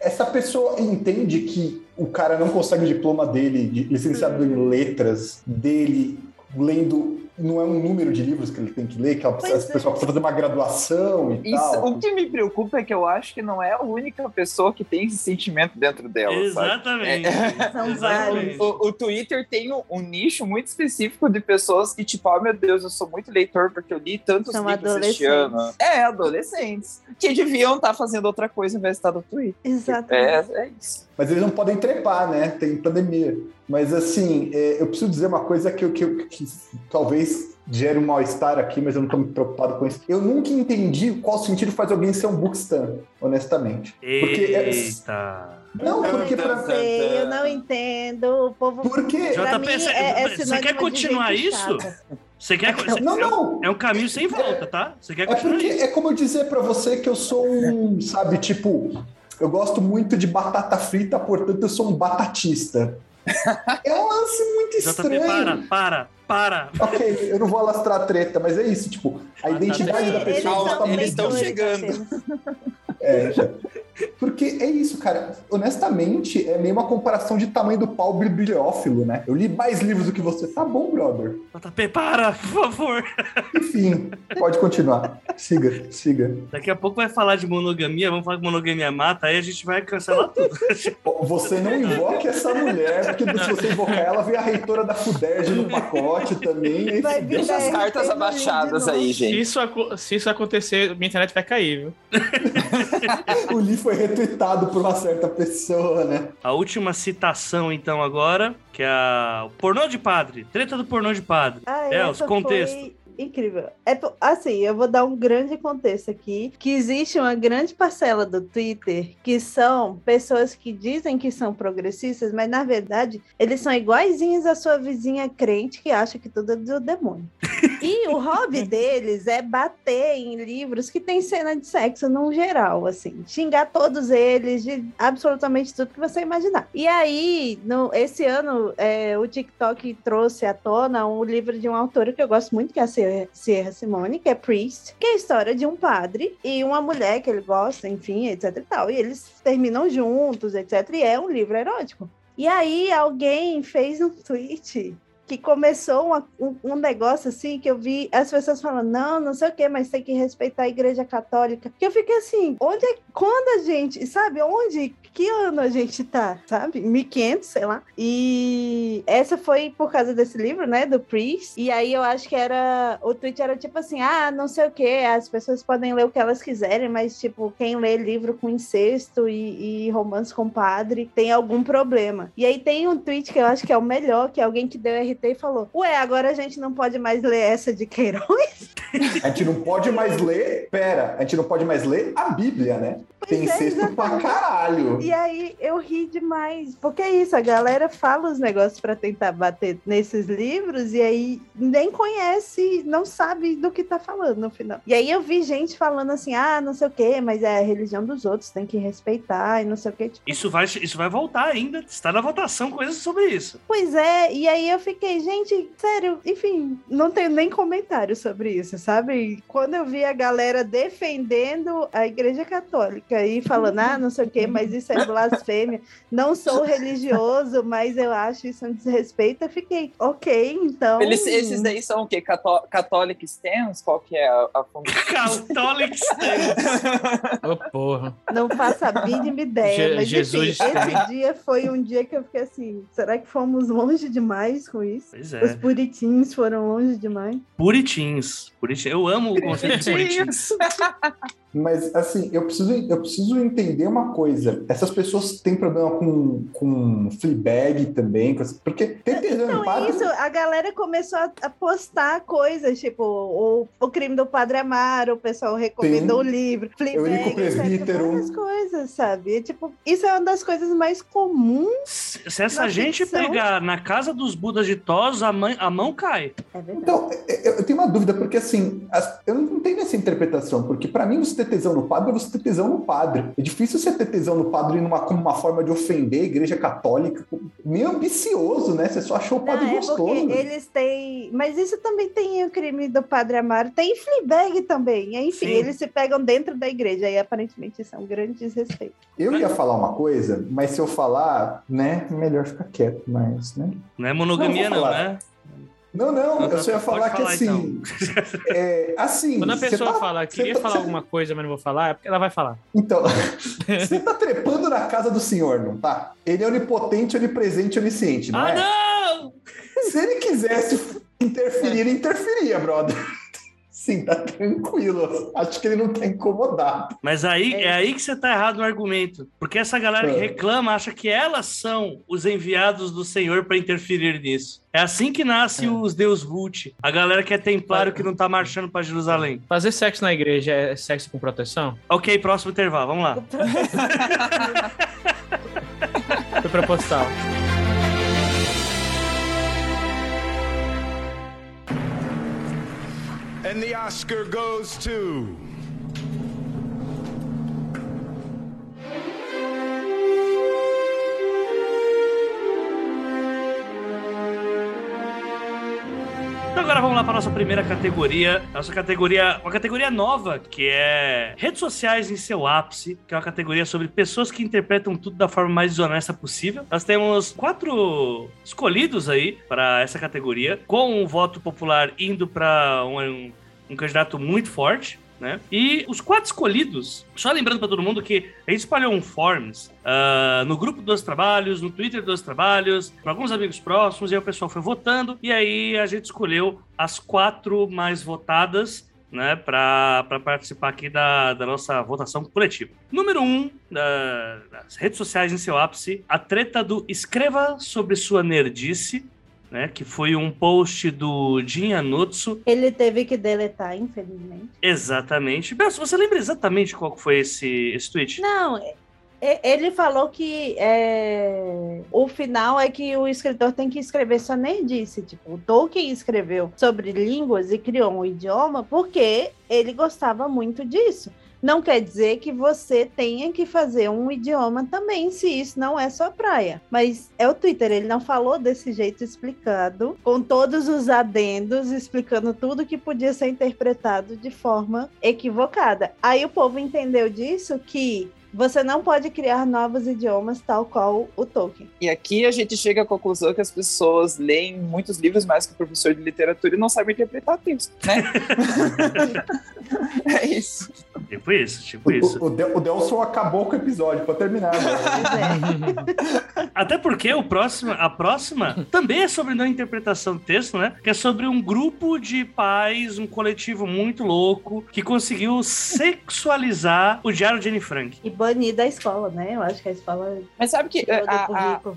essa pessoa entende que o cara não consegue o diploma dele, de licenciado em letras, dele, lendo. Não é um número de livros que ele tem que ler, que a Pois essa é. pessoa precisa fazer uma graduação e Isso, tal. o que me preocupa é que eu acho que não é a única pessoa que tem esse sentimento dentro dela, sabe? Exatamente. São Exatamente. vários. O, o Twitter tem um, um nicho muito específico de pessoas que, tipo, oh meu Deus, eu sou muito leitor porque eu li tantos São livros este adolescentes. ano. É, adolescentes. Que deviam estar fazendo outra coisa em vez de estar no Twitter. Exatamente. É, é isso. Mas eles não podem trepar, né? Tem pandemia. Mas assim, é, eu preciso dizer uma coisa que, eu- que, eu- que talvez gere um mal-estar aqui, mas eu não tô muito preocupado com isso. Eu nunca entendi qual sentido faz alguém ser um bookstan, honestamente. Porque é- Eita. Não, porque pra, Sei, eu não entendo. O povo. Porque. JP, você- é- é você quer continuar isso? Você quer. você- Não, não. É um caminho sem volta, tá? Você quer É continuar porque isso? é como eu dizer pra você que eu sou um, sabe, tipo, eu gosto muito de batata frita, portanto eu sou um batatista. É um lance muito JP, estranho. para, para, para. Ok, eu não vou alastrar a treta, mas é isso, tipo, a identidade da pessoa eles estão chegando. É, já. Porque é isso, cara. Honestamente, é meio uma comparação de tamanho do pau bibliófilo, né? Eu li mais livros do que você. Tá bom, brother. JP, para, por favor. Enfim, pode continuar. Siga, siga. Daqui a pouco vai falar de monogamia, vamos falar que monogamia mata, aí a gente vai cancelar tudo. Você não invoque essa mulher, porque se você invocar ela, vem a reitora da FUDERJ no pacote também. Vai vir Deixa as cartas abaixadas aí, Se gente. isso, aco- se isso acontecer, minha internet vai cair, viu? O Lee foi retweetado por uma certa pessoa, né? A última citação, então, agora, que é a... o pornô de padre. Treta do pornô de padre. Ah, É, os contextos. foi incrível. É, assim, eu vou dar um grande contexto aqui, que existe uma grande parcela do Twitter que são pessoas que dizem que são progressistas, mas na verdade eles são iguaizinhos à sua vizinha crente que acha que tudo é do demônio. E o hobby deles é bater em livros que tem cena de sexo no geral, assim, xingar todos eles de absolutamente tudo que você imaginar. E aí, no, esse ano, é, o TikTok trouxe à tona um livro de uma autora que eu gosto muito, que é a Sierra- Simone, que é Priest, que é a história de um padre e uma mulher que ele gosta, enfim, etc e tal. E eles terminam juntos, etc. E é um livro erótico. E aí alguém fez um tweet que começou uma- um, um negócio assim que eu vi as pessoas falando, não, não sei o que, mas tem que respeitar a igreja católica. Que eu fiquei assim, onde é, quando a gente, sabe, onde, que ano a gente tá, sabe? 1500, sei lá. E essa foi por causa desse livro, né, do Priest. E aí eu acho que era, o tweet era tipo assim, ah, não sei o que, as pessoas podem ler o que elas quiserem, mas tipo, quem lê livro com incesto e, e romance com padre tem algum problema. E aí tem um tweet que eu acho que é o melhor, que é alguém que deu RT e falou, ué, agora a gente não pode mais ler essa de Queiroz? A gente não pode mais ler. Pera, a gente não pode mais ler a Bíblia, né? Tem é, incesto pra caralho. E aí eu ri demais, porque é isso, a galera fala os negócios pra tentar bater nesses livros e aí nem conhece, não sabe do que tá falando no final. E aí eu vi gente falando assim, ah, não sei o quê, mas é a religião dos outros, tem que respeitar e não sei o quê. Tipo, Isso vai, isso vai voltar ainda. Está na votação coisas sobre isso. Pois é, e aí eu fiquei, gente, sério, enfim, não tenho nem comentário sobre isso, sabe? Quando eu vi a galera defendendo a Igreja Católica e falando, ah, não sei o quê, mas isso é blasfêmia, não sou religioso, mas eu acho isso um desrespeito, eu fiquei, ok, então. Eles, esses daí são o quê? Cató Catholic Stands? Qual que é a, a fundo? Catholic. Ô, porra. Não faço a mínima ideia, Je- mas Jesus enfim, esse dia foi um dia que eu fiquei assim, será que fomos longe demais com isso? Pois Os é. puritins foram longe demais. Puritins. Bonitinho. Eu amo o conceito de bonitinho. Mas, assim, eu preciso, eu preciso entender uma coisa. Essas pessoas têm problema com, com Fleabag também, porque tetezão Então, no padre... isso, a galera começou a, postar coisas, tipo, o, o crime do Padre Amaro, o pessoal recomendou o livro, Fleabag, etc. Presbítero. Várias coisas, sabe? E, tipo, isso é uma das coisas mais comuns. Se se essa gente ficção. pegar na casa dos Budas de Tos, a, mãe- a mão cai. É. Então, eu eu tenho uma dúvida, porque assim, as- eu não tenho essa interpretação, porque pra mim você ter tesão no padre é você ter tesão no padre. É difícil você ter tesão no padre numa, como uma forma de ofender a igreja católica, meio ambicioso, né? Você só achou o padre Não, é gostoso. porque eles têm. Mas isso também tem o crime do Padre Amaro. Tem Fleabag também. Enfim, Sim. eles se pegam dentro da igreja. E aparentemente isso é um grande desrespeito. Eu ia falar uma coisa, mas se eu falar, né, melhor ficar quieto, mas, né? Não é monogamia, Não, não, né? Não, não, Não, eu só ia pode falar que falar, assim, é, assim... Quando a você pessoa tá- fala, queria tá- falar alguma coisa, mas não vou falar, é porque ela vai falar. Então, você tá trepando na casa do senhor, não tá? Ele é onipotente, onipresente, onisciente, não ah, é? não! Se ele quisesse interferir, ele interferia, brother. Sim, tá tranquilo. Acho que ele não tá incomodado. Mas aí É é aí que você tá errado no argumento. Porque essa galera que É. reclama acha que elas são os enviados do Senhor para interferir nisso. É assim que nasce os Deus Vult. A galera que é templário que não tá marchando para Jerusalém. Fazer sexo na igreja é sexo com proteção? Ok, próximo intervalo, vamos lá. Foi proposital. And the Oscar goes to. Então agora vamos lá para nossa primeira categoria. Nossa categoria, uma categoria nova, que é redes sociais em seu ápice, que é uma categoria sobre pessoas que interpretam tudo da forma mais desonesta possível. Nós temos quatro escolhidos aí para essa categoria, com um voto popular indo para um, um, candidato muito forte. Né? E os quatro escolhidos, só lembrando para todo mundo que a gente espalhou um forms ah, no grupo dos trabalhos, no Twitter dos trabalhos, para alguns amigos próximos, e aí o pessoal foi votando, e aí a gente escolheu as quatro mais votadas, né, para participar aqui da, da nossa votação coletiva. Número um, da- das redes sociais em seu ápice, a treta do Escreva sobre sua nerdice, né, que foi um post do Jin Anotsu, Ele teve que deletar, infelizmente. exatamente. Beto, você lembra exatamente qual foi esse, esse tweet? Não, ele falou que é, o final é que o escritor tem que escrever só nerdice. Tipo, o Tolkien escreveu sobre línguas e criou um idioma porque ele gostava muito disso. Não quer dizer que você tenha que fazer um idioma também, se isso não é sua praia. Mas é o Twitter, ele não falou desse jeito explicado, com todos os adendos, explicando tudo que podia ser interpretado de forma equivocada. Aí o povo entendeu disso que você não pode criar novos idiomas tal qual o Tolkien. E aqui a gente chega à conclusão que as pessoas leem muitos livros mais que o professor de literatura e não sabem interpretar texto, né? é isso. Tipo isso, tipo isso. O, o, Del- o Delson acabou com o episódio, pode terminar. Até porque o próximo, a próxima também é sobre não interpretação do texto, né? Que é sobre um grupo de pais, um coletivo muito louco, que conseguiu sexualizar o Diário de Anne Frank. E banir da escola, né? Eu acho que a escola Mas sabe que tirou a- a-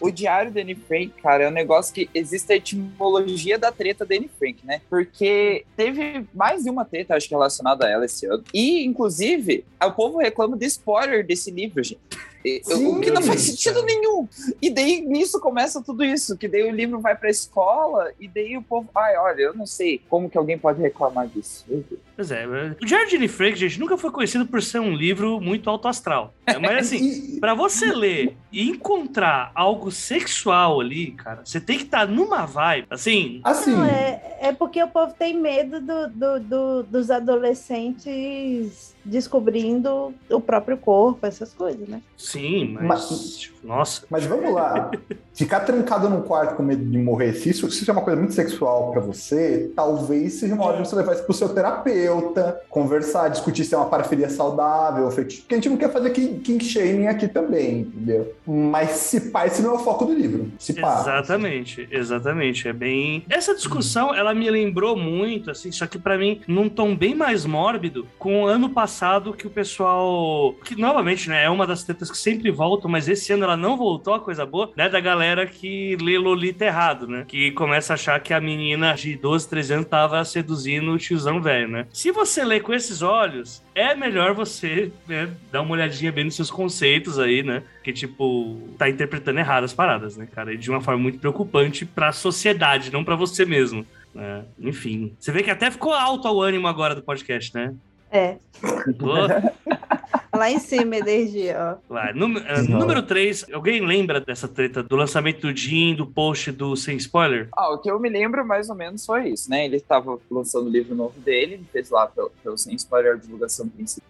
o diário da Anne Frank, cara, é um negócio que existe a etimologia da treta da Anne Frank, né? Porque teve mais de uma treta, acho que relacionada a ela esse ano. E, inclusive, o povo reclama de spoiler desse livro, gente. E- o que não faz Sim. sentido nenhum. E daí nisso começa tudo isso, que daí o livro vai pra escola e daí o povo, ai, olha, eu não sei como que alguém pode reclamar disso. Meu Deus. Pois é, o Diário de Anne Frank, gente, nunca foi conhecido por ser um livro muito alto astral. É, Mas assim, Pra você ler e encontrar algo sexual ali, cara, você tem que estar numa vibe, assim, assim, Não, é, é porque o povo tem medo do, do- do- dos adolescentes descobrindo o próprio corpo, essas coisas, né? sim, mas, Mas- nossa, mas vamos lá. ficar trancado num quarto com medo de morrer, se isso, se isso é uma coisa muito sexual pra você, talvez seja uma hora de você levar isso pro seu terapeuta, conversar, discutir se é uma parafilia saudável, fetiche. Porque a gente não quer fazer king, shaming aqui também, entendeu? Mas se pá, esse não é o foco do livro. Se pá. Exatamente, exatamente. É bem. Essa discussão, ela me lembrou muito, assim, só que pra mim, num tom bem mais mórbido, com o ano passado que o pessoal. Que novamente, né, é uma das tetas que sempre voltam, mas esse ano ela não voltou, a coisa boa, né, da galera que lê Lolita errado, né? Que começa a achar que a menina de 12, 13 anos tava seduzindo o tiozão velho, né? Se você lê com esses olhos, é melhor você né, dar uma olhadinha bem nos seus conceitos aí, né? Que, tipo, tá interpretando errado as paradas, né, cara? E de uma forma muito preocupante pra sociedade, não pra você mesmo. né? Enfim. Você vê que até ficou alto o ânimo agora do podcast, né? É, Ficou lá em cima, energia, ó. lá. Eh, número 3, alguém lembra dessa treta do lançamento do Jim, do post do Sem Spoiler? Ah, o que eu me lembro mais ou menos foi isso, né? Ele estava lançando o livro novo dele, ele fez lá pelo, pelo Sem Spoiler a divulgação principal,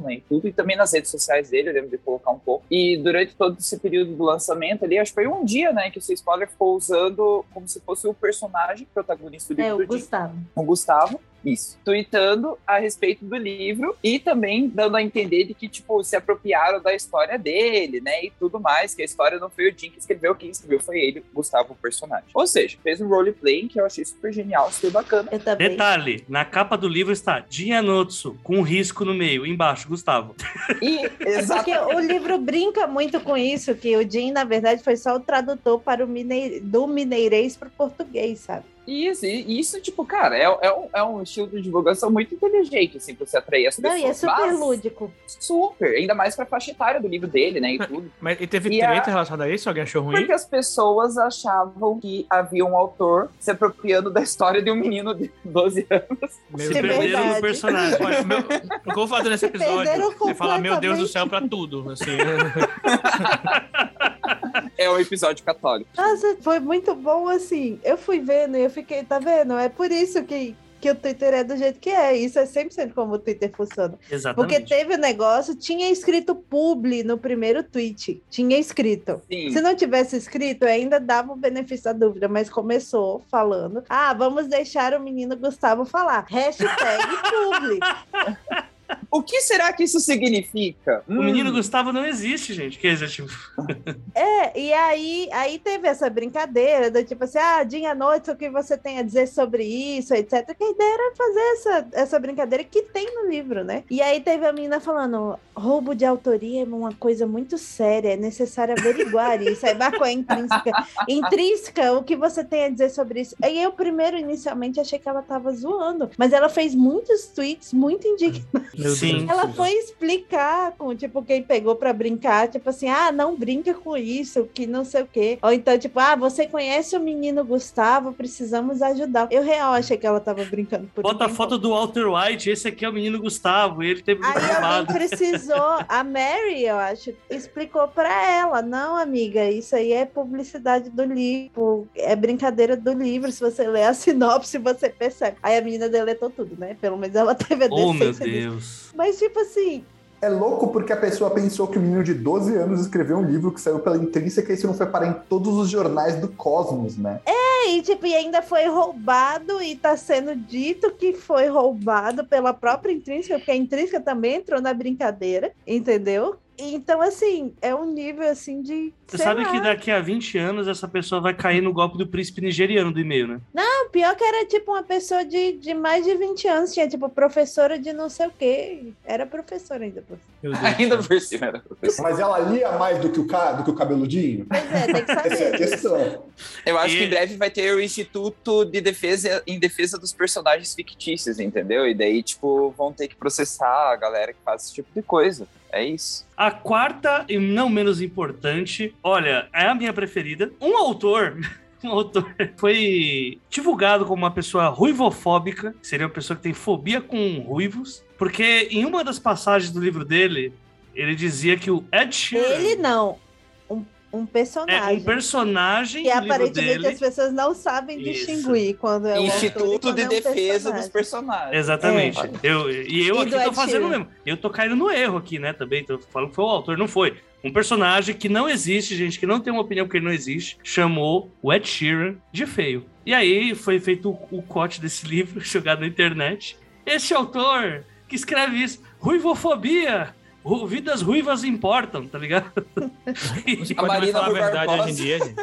né? E tudo, e também nas redes sociais dele, eu lembro de colocar um pouco. E durante todo esse período do lançamento ali, acho que foi um dia, né? Que o Sem Spoiler ficou usando como se fosse o personagem protagonista do É, livro o do Jim Gustavo. o Gustavo, isso, tweetando a respeito do livro e também dando a entender de que, tipo, se apropriaram da história dele, né, e tudo mais, que a história não foi o Jim que escreveu, quem escreveu foi ele, Gustavo, o personagem. Ou seja, fez um roleplay que eu achei super genial, super bacana. Detalhe, na capa do livro está Jin Anotsu, com um risco no meio, embaixo, Gustavo. E, Porque exatamente, o livro brinca muito com isso, que o Jim, na verdade, foi só o tradutor para o minei... do mineirês para o português, sabe? Isso, e isso, tipo, cara, é, é, um, é um estilo de divulgação muito inteligente, assim, pra você atrair as Não, pessoas. e é super mas lúdico. Super, ainda mais pra faixa etária do livro dele, né, e tudo. Mas e teve E a- treta relacionada a isso? Alguém achou ruim? Porque as pessoas achavam que havia um autor se apropriando da história de um menino de 12 anos. Meu Se É perderam verdade. personagem. Olha, meu- o que eu vou fazer nesse episódio é falar, meu Deus do céu, pra tudo. Assim. É um episódio católico. Nossa, foi muito bom, assim. Eu fui vendo e eu fiquei, tá vendo? É por isso que, que o Twitter é do jeito que é. Isso é 100% como o Twitter funciona. Porque Exatamente. teve o negócio, tinha escrito publi no primeiro tweet. Tinha escrito. Sim. Se não tivesse escrito, ainda dava o benefício da dúvida, mas começou falando: ah, vamos deixar o menino Gustavo falar. Hashtag publi. O que será que isso significa? O menino Gustavo não existe, gente. Que dizer, tipo, É, e aí, aí teve essa brincadeira do tipo assim, ah, dia à noite, o que você tem a dizer sobre isso, etc. Que a ideia era fazer essa, essa brincadeira que tem no livro, né? E aí teve a menina falando, roubo de autoria é uma coisa muito séria, é necessário averiguar isso. Aí marcou a intrínseca. Intrínseca, o que você tem a dizer sobre isso? Aí eu primeiro, inicialmente, achei que ela tava zoando, mas ela fez muitos tweets muito indignados. Meu Sim. Deus. Ela foi explicar com, tipo, quem pegou pra brincar, tipo assim, ah, não brinca com isso, que não sei o quê. Ou então, tipo, ah, você conhece o menino Gustavo, precisamos ajudar. Eu real achei que ela tava brincando por um bota a foto do Walter White. Esse aqui é o menino Gustavo. Ele teve Aí alguém precisou, a Mary, eu acho, explicou pra ela, não, amiga, isso aí é publicidade do livro, é brincadeira do livro, se você ler a sinopse, você percebe. Aí a menina deletou tudo, né? Pelo menos ela teve a Oh, meu decência Mas, tipo assim, É louco porque a pessoa pensou que o menino de 12 anos escreveu um livro que saiu pela intrínseca e isso não foi parar em todos os jornais do cosmos, né? E, tipo, e ainda foi roubado e tá sendo dito que foi roubado pela própria intrínseca, porque a intrínseca também entrou na brincadeira, entendeu? Então, assim, é um nível assim de. Você sei sabe lá. que daqui a 20 anos essa pessoa vai cair no golpe do príncipe nigeriano do e-mail, né? Não, pior que era tipo uma pessoa de, de mais de 20 anos, tinha tipo professora de não sei o quê. Era professora ainda. do Ainda por cima era professor. Mas ela lia mais do que o, ca... do que o cabeludinho? Pois é, tem que Essa é a saber. questão. Eu acho E- que em breve vai ter o Instituto de Defesa em defesa dos personagens fictícios, entendeu? E daí, tipo, vão ter que processar a galera que faz esse tipo de coisa. É isso. A quarta e não menos importante, olha, é a minha preferida. Um autor. Um autor foi divulgado como uma pessoa ruivofóbica, seria uma pessoa que tem fobia com ruivos, porque em uma das passagens do livro dele, ele dizia que o Ed Sheeran Ele não, um, um é personagem. um personagem que aparentemente dele. as pessoas não sabem Isso. distinguir quando é o e Instituto quando de é um Defesa dos personagem. personagens. Exatamente. É. Eu, e eu E aqui tô Ed fazendo Sheeran. mesmo. Eu tô caindo no erro aqui, né? Também tô falando que foi o autor, não foi. Um personagem que não existe, gente, que não tem uma opinião porque ele não existe, chamou o Ed Sheeran de feio. E aí foi feito o, o corte desse livro, jogado na internet. Esse autor que escreve isso, ruivofobia, ru- vidas ruivas importam, tá ligado? Você A pode mais Marina falar a verdade Barbosa. hoje em dia, gente.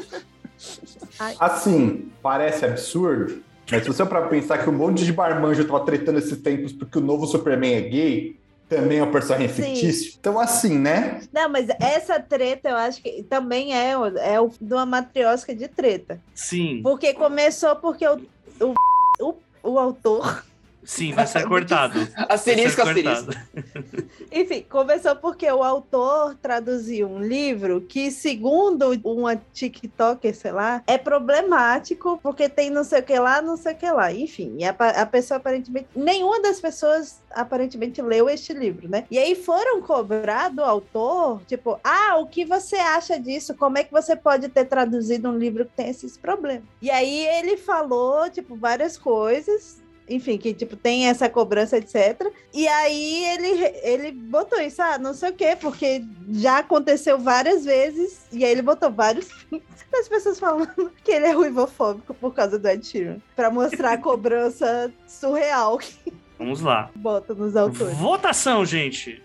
Assim, parece absurdo, mas se você para pensar que um monte de barmanjo tava tretando esses tempos porque o novo Superman é gay, também é um personagem Sim. fictício. Então, assim, né? Não, mas essa treta eu acho que também é, o- é o, de uma matriosca de treta. Sim, Porque começou porque o, o, o, o autor. Sim, vai ser cortado. Asterisco, Vai ser asterisco. cortado. Enfim, começou porque o autor traduziu um livro que, segundo uma TikToker, sei lá, é problemático porque tem não sei o que lá, não sei o que lá. Enfim, a, a pessoa aparentemente. Nenhuma das pessoas aparentemente leu este livro, né? E aí foram cobrar do autor, tipo, ah, o que você acha disso? Como é que você pode ter traduzido um livro que tem esses problemas? E aí ele falou, tipo, várias coisas. Enfim, que tipo tem essa cobrança, etc. E aí ele, ele botou isso, ah, não sei o quê, porque já aconteceu várias vezes, e aí ele botou vários das pessoas falando que ele é ruivofóbico por causa do Ed Sheeran, pra mostrar a cobrança surreal que Vamos lá. bota nos autores. Votação, gente.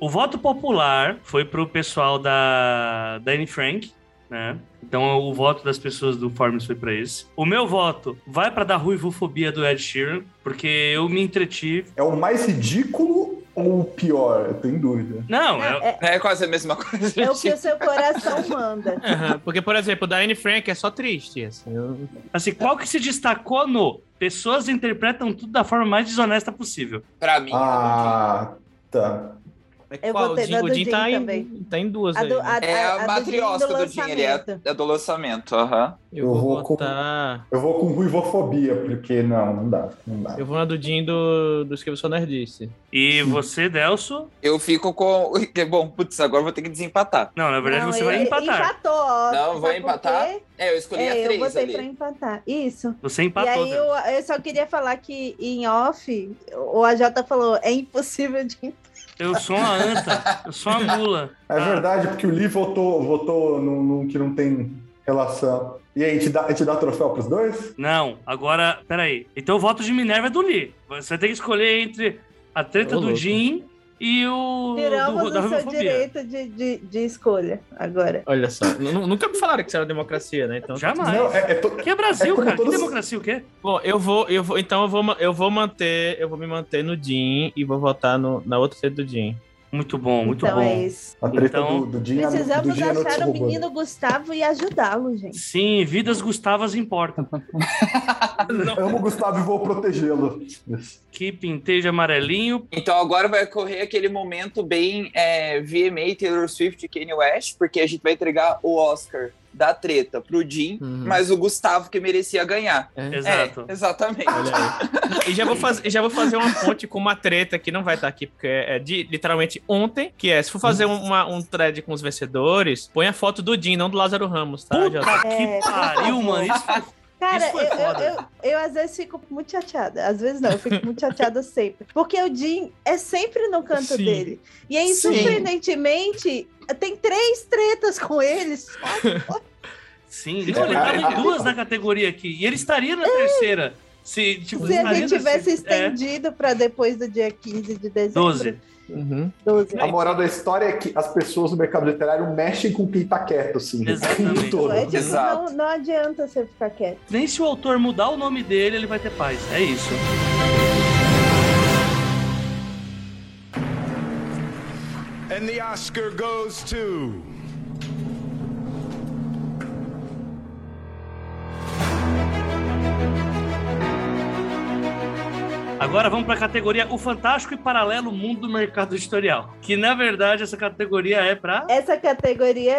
O voto popular foi pro pessoal da, da Anne Frank, né? Então o voto das pessoas do Forms foi pra esse. O meu voto vai pra dar ruivofobia do Ed Sheeran, porque eu me entreti. É o mais ridículo ou o pior? Eu em dúvida. Não, é, É, É quase a mesma coisa. é o que o seu coração manda. Aham, Porque, por exemplo, o da Anne Frank é só triste. Assim, eu- assim, qual que se destacou no pessoas interpretam tudo da forma mais desonesta possível. Pra mim, Ah, tá. É Eu qual? o Jim, o do Jim tá, também. em, tá em duas A aí. do, né? a, é a- a, a do matriosca Jim do Jim, ele é, é do lançamento, aham. Eu, Eu vou, vou com-. Eu vou com ruivofobia, porque não, não dá. Não dá. Eu vou na do Jim do, do Escreva Só Nerdice. E você, Delso? Eu fico com. Bom, putz, agora eu vou ter que desempatar. Não, na verdade Não, você vai ele empatar. Empatou, ó. Não, vou empatar? É, eu escolhi É, a eu três botei ali. pra empatar. Isso. Você E empatou. aí Delso. eu, eu só queria falar que em off, o AJ falou, é impossível de Eu sou uma anta, eu sou uma mula. É verdade, porque o Lee votou, votou num, num que não tem relação. E aí, a gente dá, a gente dá troféu pros dois? Não, agora, peraí. Então o voto de Minerva é do Lee. Você vai ter que escolher entre a treta Ô, do louco. Jim e o. Tiramos do, da o seu direito de, de, de escolha agora. Olha só. nu- Nunca me falaram que isso era democracia, né? Então, Jamais. Não, é, é to- Que é Brasil, É cara? todos- Que democracia o quê? Bom, eu vou, eu vou, então eu vou, eu vou manter, eu vou me manter no Jim e vou votar no, na outra treta do Jim. Muito bom, muito então bom. é isso. a treta Então, do, do do Precisamos no achar o menino Gustavo e ajudá-lo, gente. Sim, vidas Gustavas importam. Amo o Gustavo e vou protegê-lo. Que pintei de amarelinho. Então agora vai ocorrer aquele momento bem é, VMA, Taylor Swift e Kanye West, porque a gente vai entregar o Oscar da treta pro Jim, Uhum. mas o Gustavo que merecia ganhar. É. Exato. É, exatamente. Olha aí. E já vou, fazer, já vou fazer uma ponte com uma treta que não vai estar aqui, porque é de literalmente ontem, que é, se for fazer uma- um thread com os vencedores, põe a foto do Jim, não do Lázaro Ramos, tá? Puta Jota? que É, pariu, mano. Isso foi Cara, Isso foi eu, eu, foda. eu, eu às vezes fico muito chateada. Às vezes não, eu fico muito chateada sempre. Porque o Jim é sempre no canto Sim. dele. E aí, Sim. surpreendentemente, tem três tretas com eles. Sim, não, ele tava em duas na categoria aqui. E ele estaria na terceira. Se, tipo, Se a gente tivesse é, estendido para depois do dia 15 de dezembro. 12. Uhum. 12. A moral da história é que as pessoas no mercado literário mexem com quem tá quieto, assim. Exatamente. o tempo todo. É, tipo, Exato. não, não adianta você ficar quieto. Nem se o autor mudar o nome dele, ele vai ter paz. É isso. And the Oscar goes to. Agora vamos para a categoria O Fantástico e Paralelo Mundo do Mercado Editorial. Que na verdade essa categoria é para. Essa categoria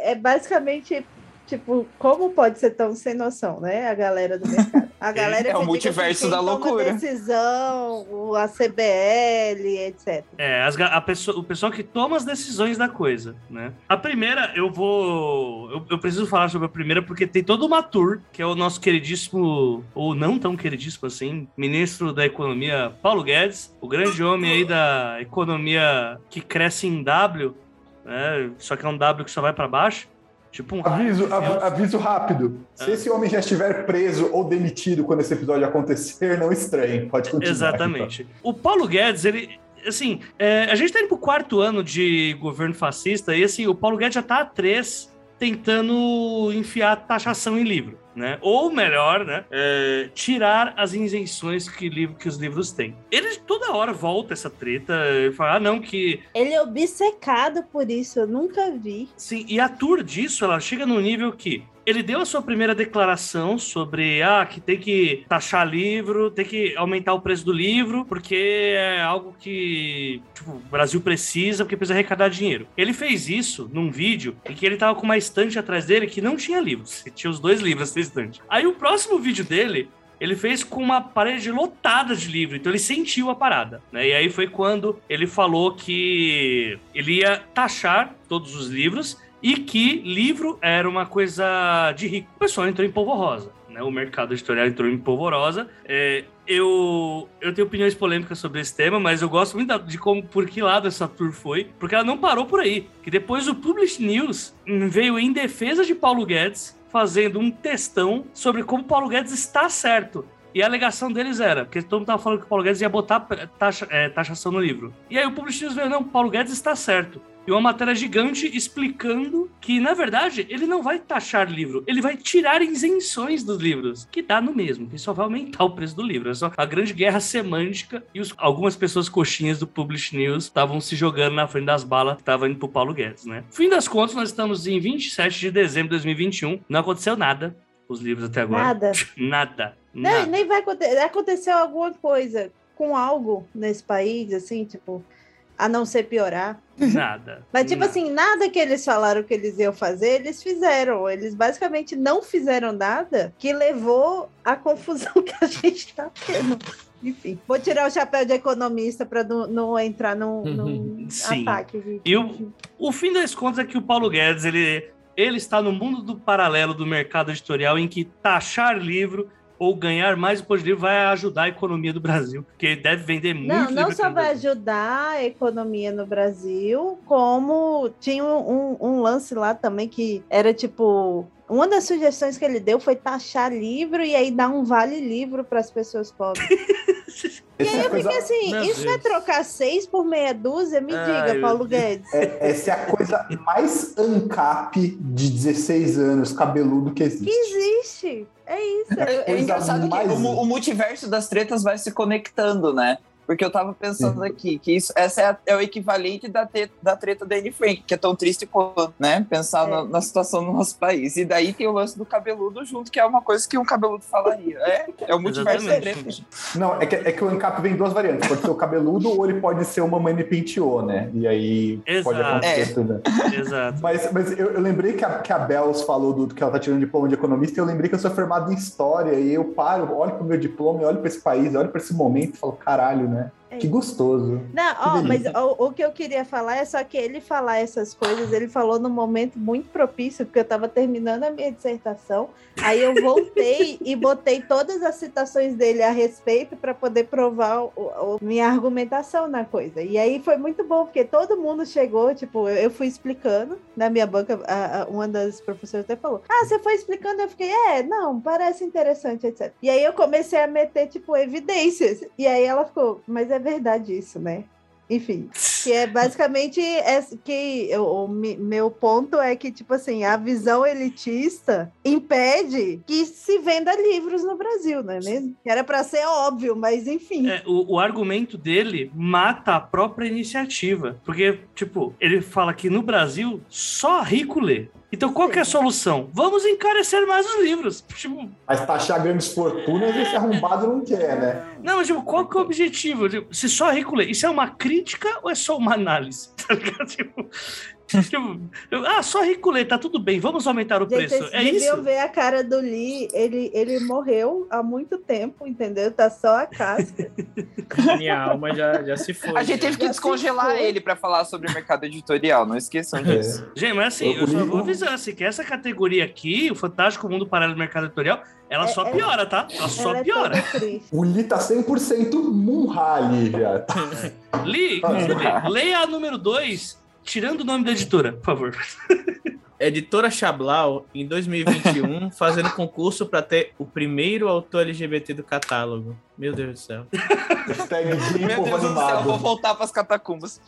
é basicamente, tipo, como pode ser tão sem noção, né? A galera do mercado. A galera É o que, multiverso da loucura. decisão, o- a CBL, etc. É, as a pessoa- o pessoal que toma as decisões da coisa, né? A primeira, eu vou. Eu, eu preciso falar sobre a primeira, porque tem toda uma tour, que é o nosso queridíssimo, ou não tão queridíssimo assim, ministro da Economia, Paulo Guedes, o grande homem aí da economia que cresce em W, né? Só que é um W que só vai pra baixo. Tipo um Aviso, av- aviso rápido. Se Ah. esse homem já estiver preso ou demitido quando esse episódio acontecer, não estranhe. Pode continuar. Exatamente. O Paulo Guedes, ele. Assim, é, a gente tá indo pro quarto ano de governo fascista e assim, o Paulo Guedes já tá há três tentando enfiar taxação em livro, né? Ou melhor, né? é, tirar as isenções que, livro, que os livros têm. Ele toda hora volta essa treta e fala, ah, não, que Ele é obcecado por isso, eu nunca vi. Sim, e a tour disso, ela chega num nível que ele deu a sua primeira declaração sobre ah, que tem que taxar livro, tem que aumentar o preço do livro, porque é algo que tipo, o Brasil precisa, porque precisa arrecadar dinheiro. Ele fez isso num vídeo em que ele tava com uma estante atrás dele que não tinha livros. Tinha os dois livros na estante. Aí o próximo vídeo dele ele fez com uma parede lotada de livro, então ele sentiu a parada, né? E aí foi quando ele falou que ele ia taxar todos os livros e que livro era uma coisa de rico. O pessoal entrou em polvorosa, né? O mercado editorial entrou em polvorosa. É, eu, eu tenho opiniões polêmicas sobre esse tema, mas eu gosto muito de como, por que lado essa tour foi, porque ela não parou por aí. Que depois o Publish News veio em defesa de Paulo Guedes, fazendo um textão sobre como Paulo Guedes está certo. E a alegação deles era, porque todo mundo tava falando que o Paulo Guedes ia botar taxa, é, taxação no livro. E aí o Publish News veio, não, Paulo Guedes está certo. E uma matéria gigante explicando que, na verdade, ele não vai taxar livro, ele vai tirar isenções dos livros, que dá no mesmo, que só vai aumentar o preço do livro. É só a grande guerra semântica e os- algumas pessoas coxinhas do Publish News estavam se jogando na frente das balas que estavam indo pro Paulo Guedes, né? Fim das contas, nós estamos em 27 de dezembro de 2021, não aconteceu nada os livros até agora. Nada. Nada. Não, nem vai acontecer. Aconteceu alguma coisa com algo nesse país, assim, tipo, a não ser piorar. Nada. Mas, tipo Nada. assim, nada que eles falaram que eles iam fazer, eles fizeram. Eles basicamente não fizeram nada que levou à confusão que a gente tá tendo. Enfim, vou tirar o chapéu de economista para não, não entrar num, num Sim. ataque. E o- O fim das contas é que o Paulo Guedes, ele, ele está no mundo do paralelo do mercado editorial em que taxar livro ou ganhar mais imposto de livro vai ajudar a economia do Brasil, porque deve vender muito Não, não só vai Brasil. ajudar a economia no Brasil, como tinha um, um lance lá também que era tipo. Uma das sugestões que ele deu foi taxar livro e aí dar um vale livro para as pessoas pobres. E aí é, eu coisa, fiquei assim, Meu isso não é Deus. trocar seis por meia dúzia? Me Ai, diga, Paulo Deus. Guedes. é- essa é a coisa mais ANCAP de 16 anos, cabeludo que existe. Que existe. É isso. É, É, é engraçado que mais- o, mu- o multiverso das tretas vai se conectando, né? Porque eu tava pensando aqui que isso, essa é, a- é o equivalente da, te- da treta da Anne Frank, que é tão triste quanto, né? Pensar É. na, na situação do nosso país. E daí tem o lance do cabeludo junto, que é uma coisa que um cabeludo falaria. É, é o multiverso da treta. Não, é que, é que o ANCAP vem em duas variantes. Pode ser o cabeludo ou ele pode ser uma mãe penteou, né? E aí pode Exato. acontecer É. tudo. Exato. Mas, mas eu, eu lembrei que a, que a Bells falou do, que ela tá tirando diploma de economista, e eu lembrei que eu sou formado em história, e eu paro, olho pro meu diploma, e olho pra esse país, olho pra esse momento e falo, caralho, né? né? É. Que gostoso. Não, ó, mas o, o que eu queria falar é só que ele falar essas coisas, ele falou num momento muito propício, porque eu estava terminando a minha dissertação, aí eu voltei e botei todas as citações dele a respeito para poder provar o, o- minha argumentação na coisa. E aí foi muito bom, porque todo mundo chegou, tipo, eu, eu fui explicando na minha banca, a- a- uma das professoras até falou: Ah, você foi explicando? Eu fiquei, é, não, parece interessante, etc. E aí eu comecei a meter, tipo, evidências. E aí ela ficou, mas é verdade isso, né? Enfim, que é basicamente essa- que eu- o meu ponto é que, tipo assim, a visão elitista impede que se venda livros no Brasil, não é mesmo? Que era para ser óbvio, mas enfim. É, o, o argumento dele mata a própria iniciativa. Porque, tipo, ele fala que no Brasil só rico lê. Então qual que é a solução? Vamos encarecer mais os livros. Tipo, Mas taxar grandes fortunas, esse arrombado não quer, né? não, mas tipo, qual que é o objetivo? Tipo, se só rico lê, isso é uma crítica ou é só uma análise? Tá ligado? Tipo, tipo, ah, só rico lê, tá tudo bem, vamos aumentar o Gente, preço. É isso? ver a cara do Lee. Ele, ele morreu há muito tempo, entendeu? Tá só a casca. Minha alma já, já se foi. A gente teve que descongelar ele pra falar sobre o mercado editorial, não esqueçam disso. Gente, mas assim, O- eu só vou avisar assim, que essa categoria aqui, o Fantástico Mundo Paralelo do Mercado Editorial, ela É- só é- piora, tá? Ela só Ela é piora. triste. O Lee tá 100% Munha ali já. Li, Ah, inclusive, leia a número 2, tirando o nome da editora, por favor. Editora Chablau, em 2021, fazendo concurso para ter o primeiro autor LGBT do catálogo. Meu Deus do céu. Meu povo Deus do céu, eu vou voltar pras catacumbas.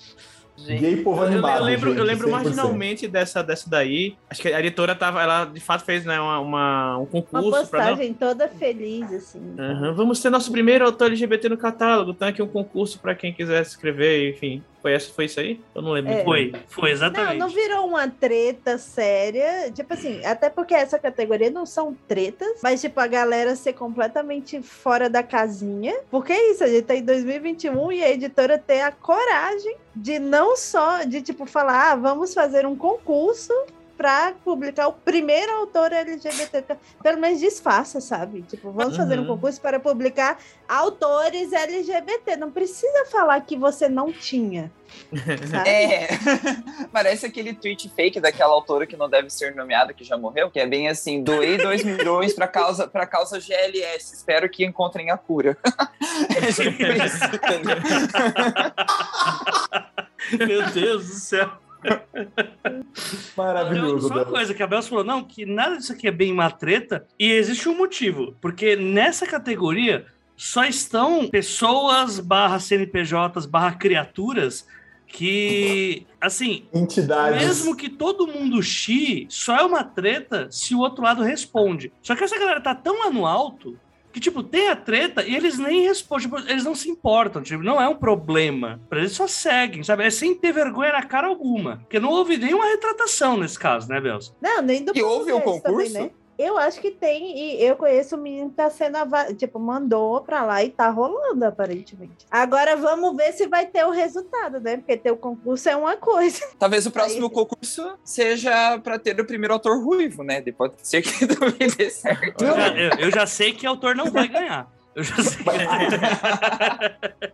Gay povo Eu, animado. eu lembro, eu gente, lembro 100%. marginalmente dessa, dessa daí. Acho que a editora tava, ela de fato fez né, uma, uma- um Uma concurso para postagem toda feliz, assim. Aham, Vamos ter nosso primeiro autor LGBT no catálogo. Tá aqui um concurso para quem quiser se inscrever, enfim. Foi, essa, foi isso aí? Eu não lembro. É. Foi, foi Não, exatamente. não virou uma treta séria. Tipo assim, até porque essa categoria não são tretas, mas, tipo, a galera ser completamente fora da casinha. Porque é isso, a gente tá em 2021 e a editora ter a coragem de não só, de, tipo, falar, ah, vamos fazer um concurso pra publicar o primeiro autor LGBT. Pelo menos disfarça, sabe? Tipo, vamos fazer um Uhum. concurso para publicar autores LGBT. Não precisa falar que você não tinha. Sabe? É, parece aquele tweet fake daquela autora que não deve ser nomeada, que já morreu, que é bem assim, doei 2 milhões pra causa, pra causa GLS, espero que encontrem a cura. é tipo isso, entendeu? Meu Deus do céu. Maravilhoso, Só uma coisa que a Bel falou, não, que nada disso aqui é bem uma treta, e existe um motivo, porque nessa categoria só estão pessoas barra CNPJs barra criaturas que, assim, Entidades. mesmo que todo mundo chi, só é uma treta se o outro lado responde. Só que essa galera tá tão lá no alto que, tipo, tem a treta e eles nem respondem, tipo, eles não se importam, tipo, não é um problema. Pra eles só seguem, sabe? É sem ter vergonha na cara alguma. Porque não houve nenhuma retratação nesse caso, né, Bels? Não, nem do E houve um português também, concurso? né? Eu acho que tem, e eu conheço o menino que tá sendo, tipo, mandou pra lá e tá rolando, aparentemente. Agora vamos ver se vai ter o resultado, né? Porque ter o concurso é uma coisa. Talvez o próximo concurso seja pra ter o primeiro autor ruivo, né? Pode ser que também dê certo. Eu já, eu- eu já sei que o autor não vai ganhar. Eu já sei.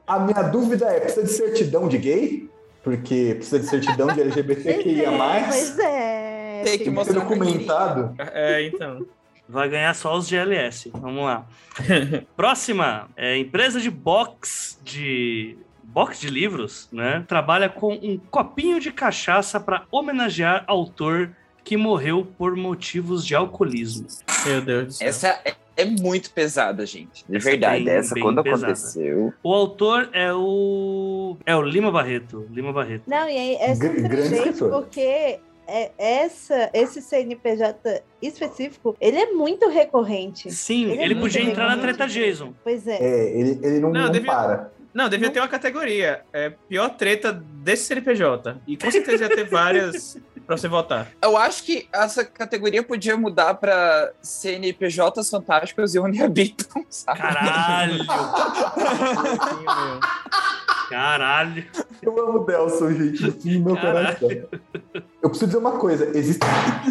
A minha dúvida é: precisa de certidão de gay? Porque precisa de certidão de LGBTQIA. Pois é. Tem que filho. mostrar Ser documentado. É, então. Vai ganhar só os GLS. Vamos lá. Próxima. É, empresa de box de. Box de livros, né? Trabalha com um copinho de cachaça para homenagear autor que morreu por motivos de alcoolismo. Meu Deus do céu. Essa é, é muito pesada, gente. De é verdade, bem- essa bem quando pesada. aconteceu. O autor é o. É o Lima Barreto. Lima Barreto. Não, e aí é surpreendente escritor. porque é, essa, esse CNPJ específico, ele é muito recorrente. Sim, Ele é ele muito podia entrar na recorrente. treta Jason. Pois é. É, ele, ele não, Não, não devia- para. Não, devia ter uma categoria. É pior treta desse CNPJ. E com certeza ia ter várias pra você votar. Eu acho que essa categoria podia mudar pra CNPJs fantásticos e onde habitam, sabe? Caralho! Caralho! Eu amo o Delson, gente, do meu Caralho. coração. Eu preciso dizer uma coisa: existe.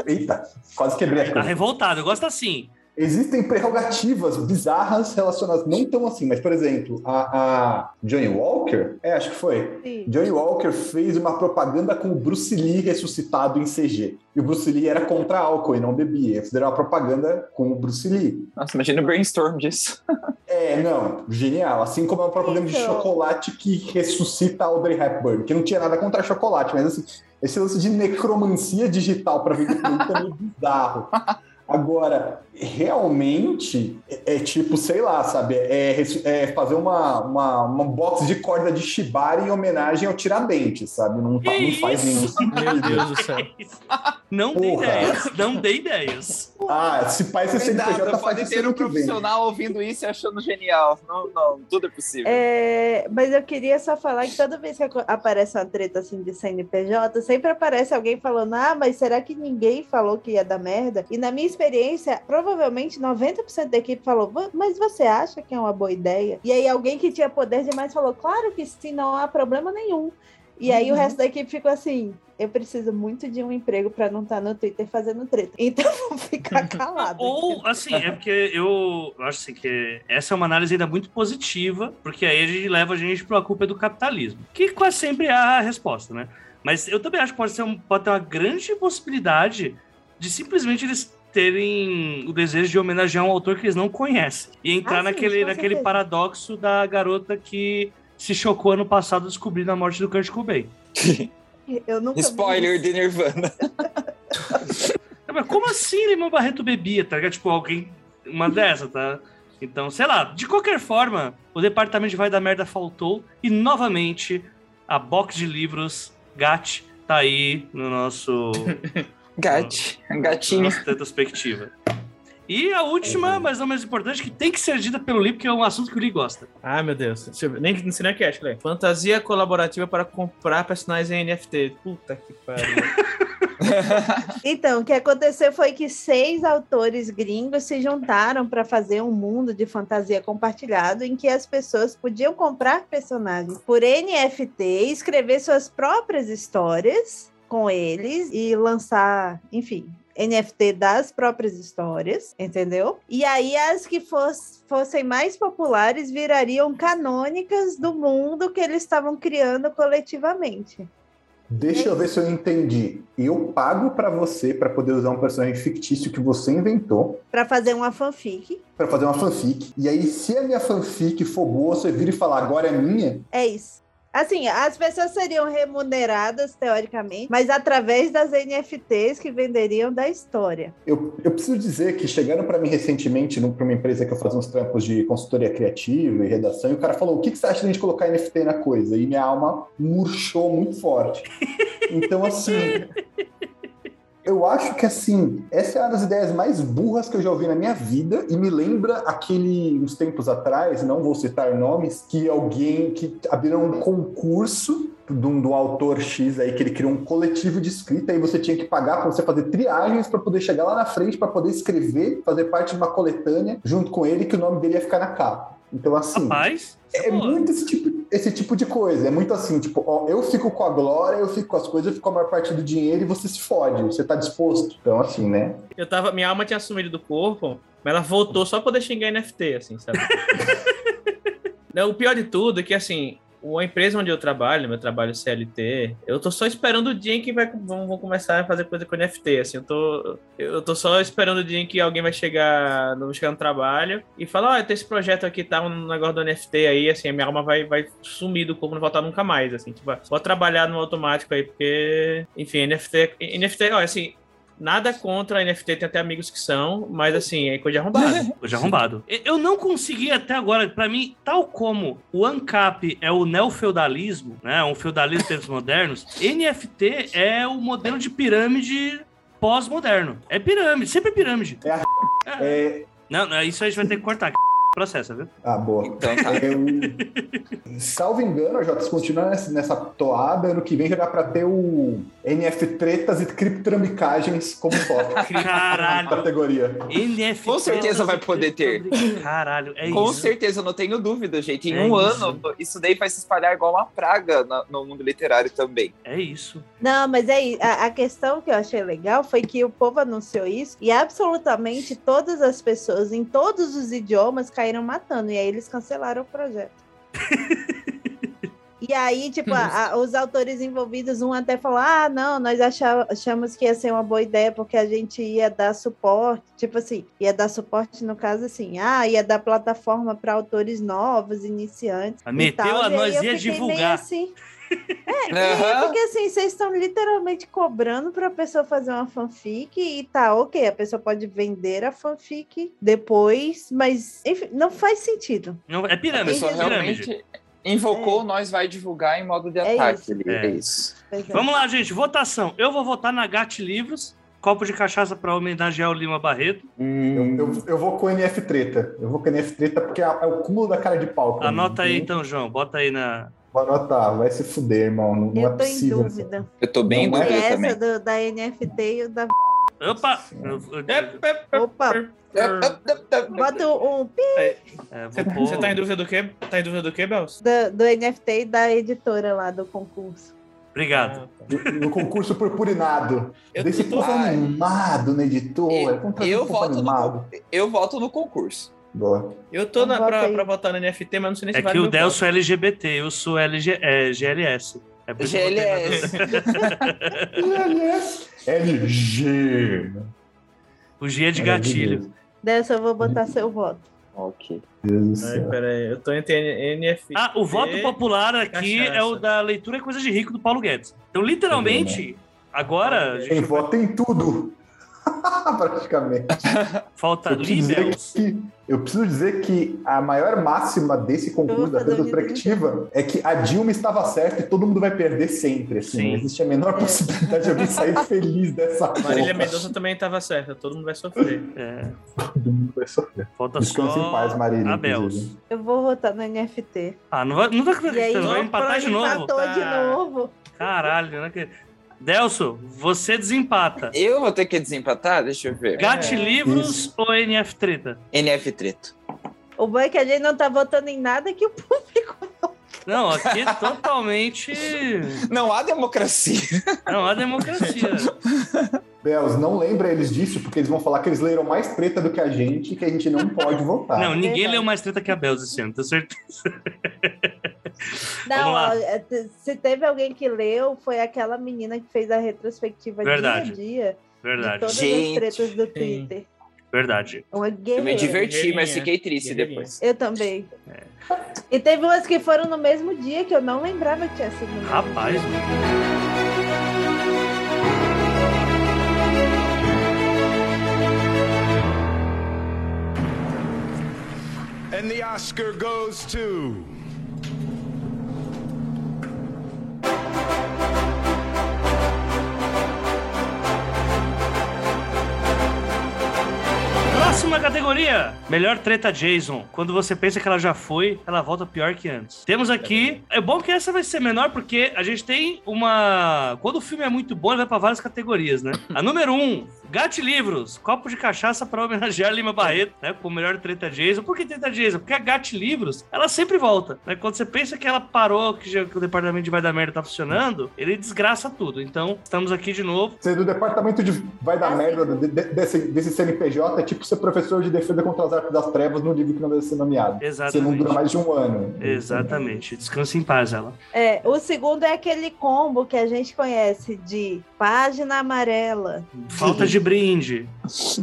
Eita, quase quebrei a Tá coisa. revoltado, eu gosto assim. Existem prerrogativas bizarras relacionadas, não tão assim, mas, por exemplo, a, a Johnny Walker, é, acho que foi. Sim. Johnny Walker fez uma propaganda com o Bruce Lee ressuscitado em CG. E o Bruce Lee era contra álcool e não bebia. Eles fizeram uma propaganda com o Bruce Lee. Nossa, imagina o brainstorm disso. É, não, genial. Assim como é uma propaganda de Então. chocolate que ressuscita Audrey Hepburn, que não tinha nada contra chocolate, mas assim, esse lance de necromancia digital para vender produto é meio bizarro. Agora, realmente, é, é tipo, sei lá, sabe? É, res- é fazer uma, uma, uma box de corda de shibari em homenagem ao Tiradentes, sabe? Não, Que não faz nenhum isso? Meu. Deus do céu. Não dei ideias, não dei ideias. Ah, se pai esse CNPJ faz pode isso ter um que vem. profissional ouvindo isso e achando genial. Não, não, tudo é possível. É, mas eu queria só falar que toda vez que aparece uma treta assim de CNPJ, sempre aparece alguém falando: Ah, mas será que ninguém falou que ia dar merda? E na minha experiência, provavelmente 90% da equipe falou: "Vo- Mas você acha que é uma boa ideia? E aí alguém que tinha poder demais falou: Claro que sim, não há problema nenhum. E aí o resto da equipe ficou assim: Eu preciso muito de um emprego para não estar no Twitter fazendo treta. Então vou ficar calado. Ou, assim, é porque eu acho assim, que essa é uma análise ainda muito positiva, porque aí a gente leva a gente para a culpa do capitalismo, que quase sempre é a resposta, né? Mas eu também acho que pode, ser um, pode ter uma grande possibilidade de simplesmente eles terem o desejo de homenagear um autor que eles não conhecem. E entrar Ah, sim, naquele, naquele paradoxo da garota que se chocou ano passado descobrindo a morte do Kurt Cobain. Eu nunca Spoiler isso. de Nirvana. Mas como assim Lima Barreto bebia, tá ligado? Tipo, alguém. Uma dessa, tá? Então, sei lá, de qualquer forma, o departamento de Vai da Merda faltou e novamente a box de livros GAT tá aí no nosso. Gat, na gatinho. nossa retrospectiva. E a última, mas não menos importante, que tem que ser dita pelo Lee, porque é um assunto que o Lee gosta. Ah, meu Deus. Nem, não sei nem o que é, acho que é. Fantasia colaborativa para comprar personagens em NFT. Puta que pariu. Então, o que aconteceu foi que seis autores gringos se juntaram para fazer um mundo de fantasia compartilhado em que as pessoas podiam comprar personagens por NFT, escrever suas próprias histórias com eles e lançar, enfim. NFT das próprias histórias, entendeu? E aí as que foss- fossem mais populares virariam canônicas do mundo que eles estavam criando coletivamente. Deixa eu ver se eu entendi. Eu pago pra você pra poder usar um personagem fictício que você inventou Para fazer uma fanfic. pra fazer uma fanfic. E aí, se a minha fanfic for boa, você vira e fala, agora é minha. É isso. Assim, as pessoas seriam remuneradas, teoricamente, mas através das NFTs que venderiam da história. Eu, eu preciso dizer que chegaram pra mim recentemente pra uma empresa que eu fazia uns trampos de consultoria criativa e redação, e o cara falou: o que, que você acha de a gente colocar NFT na coisa? E minha alma murchou muito forte. Então, assim. Eu acho que assim, essa é uma das ideias mais burras que eu já ouvi na minha vida e me lembra aquele uns tempos atrás, não vou citar nomes, que alguém que abriram um concurso de um, do autor X aí que ele criou um coletivo de escrita e você tinha que pagar para você fazer triagens para poder chegar lá na frente para poder escrever, fazer parte de uma coletânea junto com ele que o nome dele ia ficar na capa. Então assim, Rapaz, é pô, muito esse tipo, esse tipo de coisa. É muito assim, tipo, ó, eu fico com a glória, eu fico com as coisas, eu fico com a maior parte do dinheiro e você se fode. Você tá disposto. Então, assim, né? Eu tava, minha alma tinha sumido do corpo, mas ela voltou só pra poder xingar NFT, assim, sabe? Não, o pior de tudo é que, assim, a empresa onde eu trabalho, meu trabalho CLT, eu tô só esperando o dia em que vai, vão, vão começar a fazer coisa com NFT, assim, eu tô, eu tô só esperando o dia em que alguém vai chegar no, chegar no trabalho e falar, ó, tem esse projeto aqui, tá, um negócio do NFT aí, assim, a minha alma vai, vai sumir do corpo, não voltar nunca mais, assim, tipo, vou trabalhar no automático aí, porque, enfim, NFT, NFT, ó, assim, Nada contra a NFT, tem até amigos que são, mas assim, é coisa. Hoje arrombado. E- Eu não consegui até agora, pra mim, tal como o ANCAP é o neofeudalismo, né? Um feudalismo em tempos modernos, NFT é o modelo de pirâmide pós-moderno. É pirâmide, sempre é pirâmide. É a- É. É... Não, não, isso a gente vai ter que cortar. Processa, viu? Ah, boa. Então tá. Eu... Salvo engano, Jota, se continuar nessa, toada, ano que vem já dá pra ter o NF tretas e criptorambicagens como foco. Caralho. categoria. NFT. Com certeza vai poder ter. Caralho, é Com isso. certeza, eu não tenho dúvida, gente. Em É um isso. ano, isso daí vai se espalhar igual uma praga no mundo literário também. É isso. Não, mas aí a, a questão que eu achei legal foi que o povo anunciou isso e absolutamente todas as pessoas em todos os idiomas caíram matando. E aí eles cancelaram o projeto. E aí, tipo, a- a- os autores envolvidos, um até falou: ah, não, nós achava- achamos que ia ser uma boa ideia porque a gente ia dar suporte, tipo assim, ia dar suporte no caso assim, ah, ia dar plataforma para autores novos, iniciantes. Ah, meteu a E nós, eu ia divulgar. assim, é, é, Aham. porque assim, vocês estão literalmente cobrando para a pessoa fazer uma fanfic e tá, ok, a pessoa pode vender a fanfic depois, mas enfim, não faz sentido. Não, é A pirâmide, pessoa é pirâmide. realmente invocou, nós vai divulgar em modo de É ataque. isso. É. É isso. É. Vamos lá, gente. Votação. Eu vou votar na GAT Livros. Copo de cachaça para homenagear o Lima Barreto. Hum, Eu, eu, eu vou com NF treta. Eu vou com NF treta porque é, é o cúmulo da cara de pau. pra mim, Anota aí, então, João. Bota aí na. Vou anotar, vai se fuder, irmão. Não, não é Eu tô em possível. dúvida. eu tô bem em Não é dúvida É também. essa do, da NFT e o da. Opa! Eu- eu- É, Opa, bota um pi é, Você pôr- você tá em dúvida do quê? Tá em dúvida do quê, Bels? do, do NFT e da editora lá do concurso. Obrigado. No, no concurso purpurinado. Eu Desse tô- povo animado na editora. Eu- trazer eu voto no. Eu voto no concurso. Boa. Eu tô Então na, bota pra, pra votar no NFT, mas não sei nem se É vale que o Delcio é LGBT, eu sou LG, é, GLS. É na GLS. LG. O G é de gatilho. Dessa eu vou botar seu voto. Ok. Ai, peraí, eu tô entre NFT. Ah, o voto popular aqui cachaça. é o da leitura é coisa de rico do Paulo Guedes. Então, literalmente, agora a Quem gente vota em tudo. Praticamente. falta Eu Libels. que, eu preciso dizer que a maior máxima desse concurso da retrospectiva é que a Dilma estava certa e todo mundo vai perder sempre. Assim, Sim. Não existe a menor possibilidade de alguém sair feliz dessa Marília porra. Mendonça também tava certa, todo mundo vai sofrer. É, Todo mundo vai sofrer. falta Descanse só em paz, Marília. a Bels. inclusive. Eu vou votar no NFT. Ah, não vai, não vai, aí, vai empatar de novo? Empatou de Tá. novo. Caralho, né? que- Delso, você desempata. Eu vou ter que desempatar? Deixa eu ver. Gat Livros ou NF Treta? NF Treto. O bom é que a gente não tá votando em nada que o público. Não, aqui é totalmente. Não há democracia. Não há democracia. Bels, não lembra eles disso, porque eles vão falar que eles leram mais treta do que a gente e que a gente não pode votar. Não, ninguém verdade. leu mais treta que a Belza esse ano, tenho certeza. Não, é, se teve alguém que leu, foi aquela menina que fez a retrospectiva Verdade. dia a dia de Verdade, todas Gente. as tretas do Twitter. verdade. Uma Eu me diverti, mas fiquei triste depois. Eu também. E teve umas que foram no mesmo dia que eu não lembrava que tinha sido no mesmo Rapaz. And the Oscar goes to. Thank you. Próxima categoria: Melhor treta Jason. Quando você pensa que ela já foi, ela volta pior que antes. Temos aqui. É bom que essa vai ser menor, porque a gente tem uma. Quando o filme é muito bom, ele vai pra várias categorias, né? A número um. Gat Livros, copo de cachaça para homenagear Lima Barreto, né? Com o melhor treta Jason. Por que treta Jason? Porque a Gat Livros, ela sempre volta, né? Quando você pensa que ela parou, que, já- que o departamento de vai dar merda tá funcionando, ele desgraça tudo. Então, estamos aqui de novo. Ser do departamento de vai dar merda de- de- desse, desse CNPJ é tipo ser professor de defesa contra as artes das trevas no livro que não deve ser nomeado. Você não Exatamente. dura mais de um ano. Exatamente. Descanse em paz, ela. É, o segundo é aquele combo que a gente conhece de página amarela, Falta de brinde.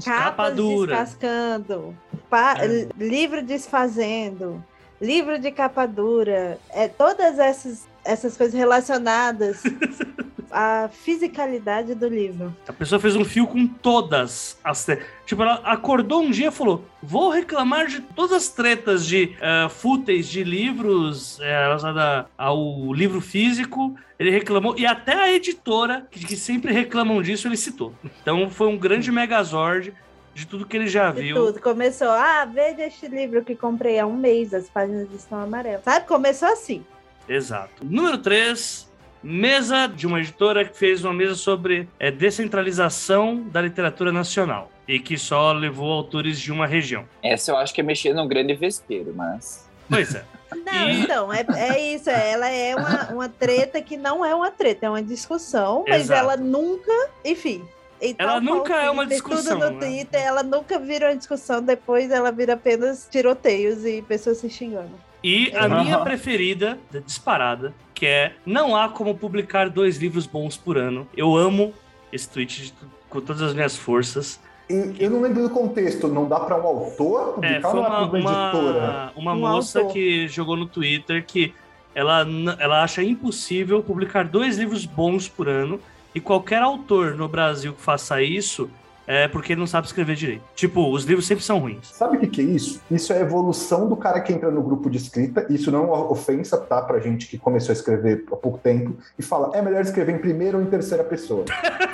Capa dura. descascando, pa- É. livro desfazendo, livro de capa dura, é, todas essas, essas coisas relacionadas à fisicalidade do livro. A pessoa fez um fio com todas as tretas. Tipo, ela acordou um dia e falou: Vou reclamar de todas as tretas de eh, fúteis de livros eh, relacionada ao livro físico. Ele reclamou, e até a editora, que, que sempre reclamam disso, ele citou. Então foi um grande megazord de tudo que ele já De viu. tudo. Começou, ah, veja este livro que comprei há um mês, as páginas estão amarelas. Sabe? Começou assim. Exato. Número 3, mesa de uma editora que fez uma mesa sobre é, descentralização da literatura nacional e que só levou autores de uma região. Essa eu acho que é mexer num grande vespeiro, mas. Pois é. Não, então, é, é isso. Ela é uma, uma treta que não é uma treta, é uma discussão, mas Exato. ela nunca, enfim. em Ela nunca é uma discussão, Tudo no né? Twitter, ela nunca vira uma discussão, depois ela vira apenas tiroteios e pessoas se xingando. E a Aham. minha preferida, disparada, que é não há como publicar dois livros bons por ano. Eu amo esse tweet de com todas as minhas forças. E Eu não lembro do contexto, não dá para um autor publicar É, foi ou não é uma, uma editora? uma, uma Um moça autor. que jogou no Twitter que ela, ela acha impossível publicar dois livros bons por ano e qualquer autor no Brasil que faça isso é porque ele não sabe escrever direito. Tipo, os livros sempre são ruins. Sabe o que, que é isso? Isso é a evolução do cara que entra no grupo de escrita. Isso não é uma ofensa, tá? Pra gente que começou a escrever há pouco tempo e fala, é melhor escrever em primeira ou em terceira pessoa.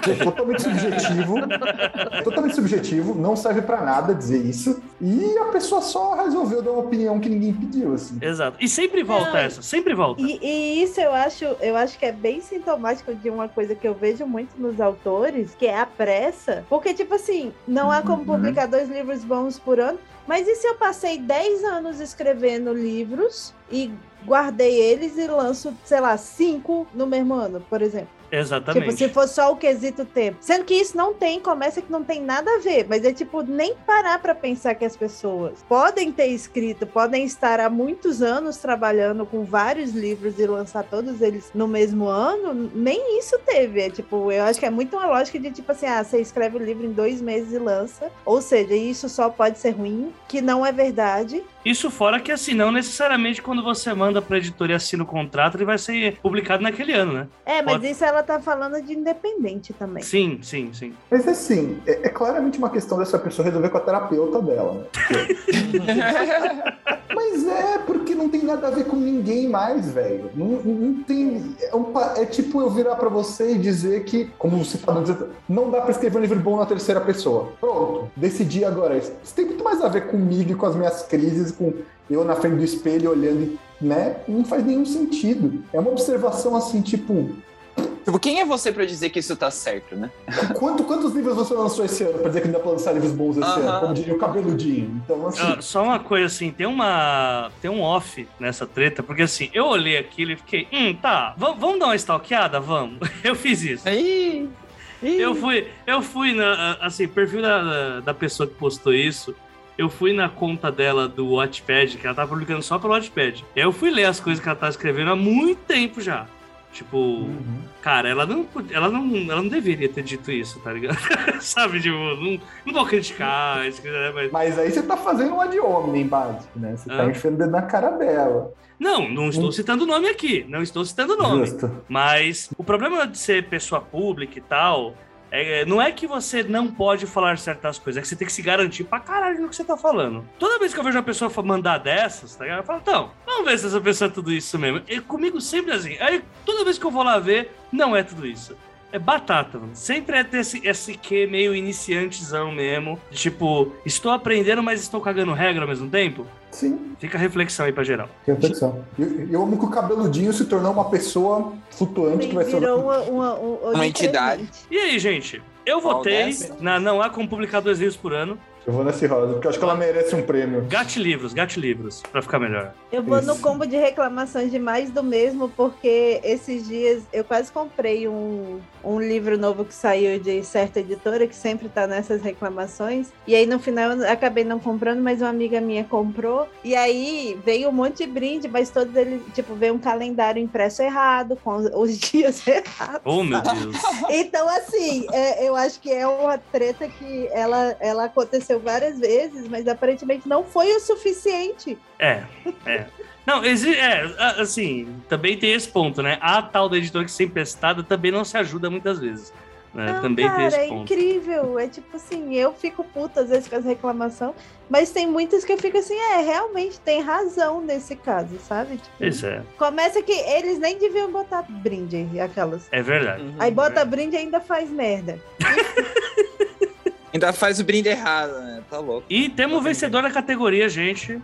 É totalmente subjetivo. É totalmente subjetivo, não serve pra nada dizer isso. E a pessoa só resolveu dar uma opinião que ninguém pediu, assim. Exato. E sempre volta Não, essa, sempre volta. E, e isso eu acho, eu acho que é bem sintomático de uma coisa que eu vejo muito nos autores, que é a pressa. Porque, tipo assim, não há como Uhum. publicar dois livros bons por ano. Mas e se eu passei 10 anos escrevendo livros e guardei eles e lanço, sei lá, cinco no mesmo ano, por exemplo? Exatamente. Tipo, se for só o quesito tempo. Sendo que isso não tem, começa que não tem nada a ver. Mas é tipo, nem parar pra pensar que as pessoas podem ter escrito, podem estar há muitos anos trabalhando com vários livros e lançar todos eles no mesmo ano. Nem isso teve. É tipo, eu acho que é muito uma lógica de tipo assim, ah, você escreve o livro em dois meses e lança. Ou seja, isso só pode ser ruim, que não é verdade. Isso fora que, assim, não necessariamente quando você manda pra editora e assina o contrato, ele vai ser publicado naquele ano, né? É, mas Pode- isso ela tá falando de independente também. Sim, sim, sim. Mas assim, é, é claramente uma questão dessa pessoa resolver com a terapeuta dela, né? Mas é, porque não tem nada a ver com ninguém mais, velho. Não, não tem. É, um é tipo eu virar pra você e dizer que, como você tá dizendo, não dá pra escrever um livro bom na terceira pessoa. Pronto, decidi agora. Isso Isso tem muito mais a ver comigo e com as minhas crises, com eu na frente do espelho olhando, e, né? Não faz nenhum sentido. É uma observação assim, tipo, Tipo, quem é você pra dizer que isso tá certo, né? quanto, quantos livros você lançou esse ano pra dizer que não dá pra lançar livros bons esse Aham. ano? Como diria o cabeludinho. Então, assim. Ah, só uma coisa assim, tem uma. Tem um off nessa treta, porque assim, eu olhei aquilo e fiquei, hum, tá, va- vamos dar uma stalkeada? Vamos. Eu fiz isso. Aí. Eu fui, eu fui na. Assim, perfil da, da pessoa que postou isso. Eu fui na conta dela do Wattpad, que ela tava publicando só pelo Wattpad. E aí eu fui ler as coisas que ela tá escrevendo há muito tempo já. Tipo, Uhum. cara, ela não, ela não, ela não deveria ter dito isso, tá ligado? Sabe, tipo, não, não vou criticar, né, mas Mas aí você tá fazendo um ad hominem básico, né? Você tá Ah. enfiando o dedo na cara dela. Não, não estou Hum. citando o nome aqui. Não estou citando o nome. Justo. Mas o problema de ser pessoa pública e tal. É- não é que você não pode falar certas coisas, é que você tem que se garantir pra caralho no que você tá falando. Toda vez que eu vejo uma pessoa mandar dessas, tá ligado? Eu falo, então, vamos ver se essa pessoa é tudo isso mesmo. E comigo sempre é assim. Aí toda vez que eu vou lá ver, não é tudo isso. É batata, mano. Sempre é ter esse, esse que meio iniciantezão mesmo. Tipo, estou aprendendo, mas estou cagando regra ao mesmo tempo. Sim, Fica a reflexão aí pra geral. reflexão. Eu, eu amo que o cabeludinho se tornou uma pessoa flutuante que vai ser. Uma, uma, uma, Uma entidade. E aí, gente? Eu votei na Não Há Como Publicar Dois Livros por Ano. Eu vou nesse rosa, porque eu acho que ela merece um prêmio. Gate Livros, Gate Livros, pra ficar melhor. Eu vou no Isso. combo de reclamações de mais do mesmo, porque esses dias eu quase comprei um, um livro novo que saiu de certa editora, que sempre tá nessas reclamações. E aí no final eu acabei não comprando, mas uma amiga minha comprou. E aí veio um monte de brinde, mas todos eles, tipo, veio um calendário impresso errado, com os, dias errados. Oh, meu? Deus. Então, assim, é, eu acho que é uma treta que ela, ela aconteceu várias vezes, mas aparentemente não foi o suficiente. É, é. Não, exi- é, assim, também tem esse ponto, né? A tal da editora que ser emprestada também não se ajuda muitas vezes. né? Não, também tem cara, esse é ponto. incrível. É tipo assim, eu fico puta às vezes com as reclamações, mas tem muitas que eu fico assim, é, realmente tem razão nesse caso, sabe? Tipo, Pois é, começa que eles nem deviam botar brinde, aquelas. é verdade. Aí bota brinde e ainda faz merda. Ainda faz o brinde errado, né? Tá louco. E temos o vencedor da categoria, gente.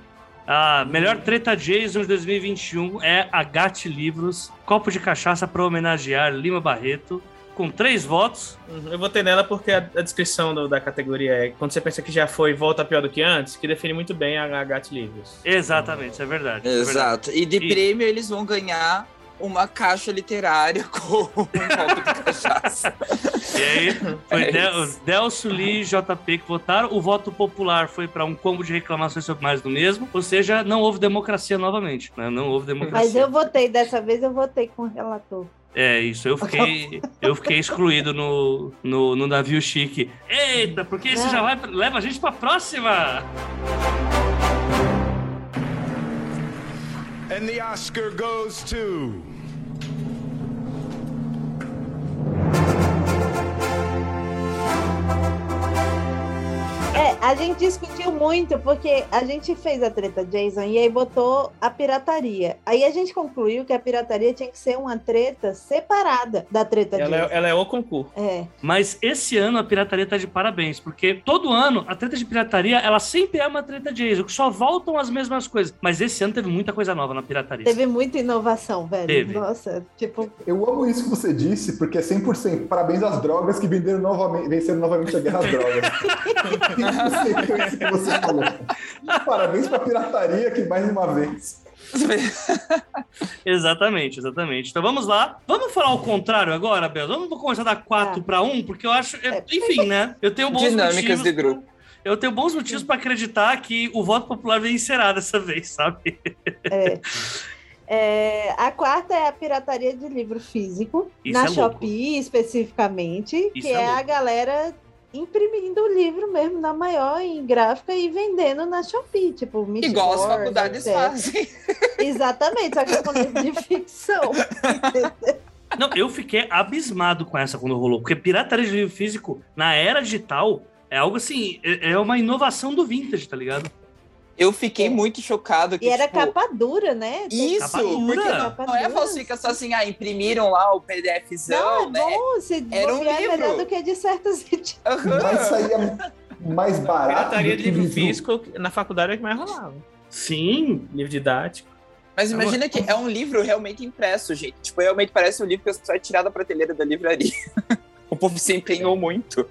A melhor treta Jason de 2021 é a Gate Livros, copo de cachaça para homenagear Lima Barreto, com três votos. Uhum, Eu votei nela porque a, a descrição do- da categoria é quando você pensa que já foi volta pior do que antes, que define muito bem a, a Gat Livros. Exatamente, isso é verdade. isso é verdade. Exato. E de E- prêmio eles vão ganhar uma caixa literária com um copo de cachaça. E aí, foi É Del-. Delcio Lee e JP que votaram. O voto popular foi para um combo de reclamações sobre mais do mesmo. Ou seja, não houve democracia novamente. né? Não houve democracia. Mas eu votei, dessa vez eu votei com o relator. É isso, eu fiquei, eu fiquei excluído no, no, no navio chique. Eita, porque isso já vai, leva a gente pra próxima! And the Oscar goes to. É, a gente discutiu muito porque a gente fez a treta Jason e aí botou a pirataria. Aí a gente concluiu que a pirataria tinha que ser uma treta separada da treta Ela Jason. é, ela é o concurso. É, Mas esse ano a pirataria tá de parabéns, porque todo ano a treta de pirataria, ela sempre é uma treta Jason, que só voltam as mesmas coisas. Mas esse ano teve muita coisa nova na pirataria. teve muita inovação, velho. Teve. Nossa, tipo, Eu amo isso que você disse, porque é 100%. Parabéns às drogas que venderam novamente, venceram novamente a guerra às drogas. 100% isso que você falou. Parabéns pra pirataria que mais uma vez. Exatamente, exatamente. Então vamos lá. Vamos falar o contrário agora, Bel? Vamos começar a dar 4 Ah. para 1, porque eu acho. eu- É. enfim, né? Eu tenho bons Dinâmicas motivos. de grupo. Eu tenho bons motivos para acreditar que o voto popular vencerá dessa vez, sabe? É. É, a quarta é a pirataria de livro físico, Isso na é. Shopee especificamente, Isso que é é, a galera imprimindo o livro mesmo na maior em gráfica e vendendo na Shopee, tipo Mystic Igual as Wars, faculdades etc. fazem. Exatamente, só que é com livro de ficção. Não, eu fiquei abismado com essa quando rolou, porque pirataria de livro físico na era digital é algo assim, é é uma inovação do vintage, tá ligado? Eu fiquei É. muito chocado que, E era tipo, capa dura, né? Tem- Isso, Capa porque dura. não, não é falsificação assim, ah, imprimiram lá o PDFzão, Não, né? é bom, se Era um é melhor livro. do que de certas. Aham. Mas saía mais barato. Pirataria de que livro físico na faculdade é o que mais rolava. Sim, Livro didático. Mas imagina que é um livro realmente impresso, gente. Tipo, realmente parece um livro que só é tirado da prateleira da livraria. o povo se empenhou muito.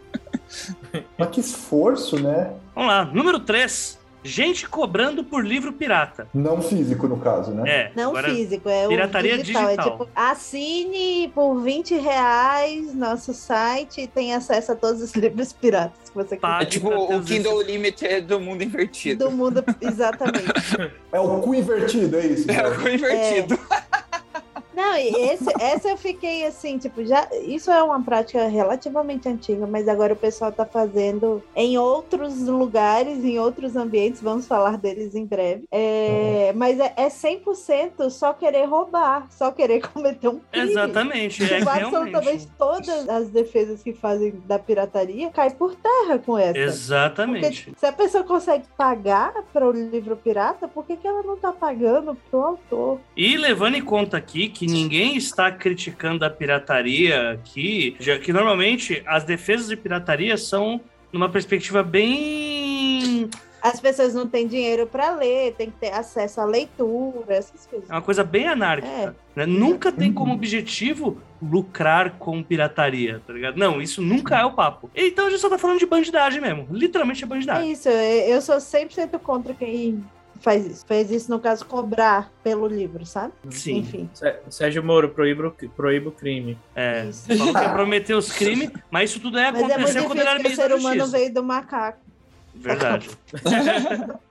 Mas que esforço, né? vamos lá. Número 3. Gente cobrando por livro pirata. Não físico, no caso, né? É, Não agora, físico, é pirataria o digital. digital. É tipo, assine por 20 reais nosso site e tem acesso a todos os livros piratas que você É Pague tipo o Kindle Limited do mundo quiser. invertido. Do mundo, exatamente. É o cu invertido, é isso. É né? o invertido. Não, e esse, essa eu fiquei assim, tipo, já. Isso é uma prática relativamente antiga, mas agora o pessoal tá fazendo em outros lugares, em outros ambientes, vamos falar deles em breve. É, Mas é, é 100% só querer roubar, só querer cometer um crime. Exatamente, é Tipo, absolutamente realmente. todas as defesas que fazem da pirataria cai por terra com essa. Porque Exatamente. se a pessoa consegue pagar para o livro pirata, por que, que ela não tá pagando pro autor? E levando em conta aqui que ninguém está criticando a pirataria aqui, já que normalmente as defesas de pirataria são numa perspectiva bem. As pessoas não têm dinheiro para ler, tem que ter acesso à leitura, essas coisas. É uma coisa bem anárquica. É. né? Nunca tem como objetivo lucrar com pirataria, tá ligado? Não, isso nunca é o papo. Então a gente só tá falando de bandidagem mesmo. Literalmente é É bandidagem. isso, eu eu sou 100% contra quem faz isso. Fez isso, no caso, cobrar pelo livro, sabe? Sim. Enfim. Sé- Sérgio Moro, proíba, o- proíba o crime. É. Isso. Falou que ia prometer os crimes, mas isso tudo é Mas é muito acontecer quando ele era porque o ministro ser humano Justiça. veio do macaco. Verdade.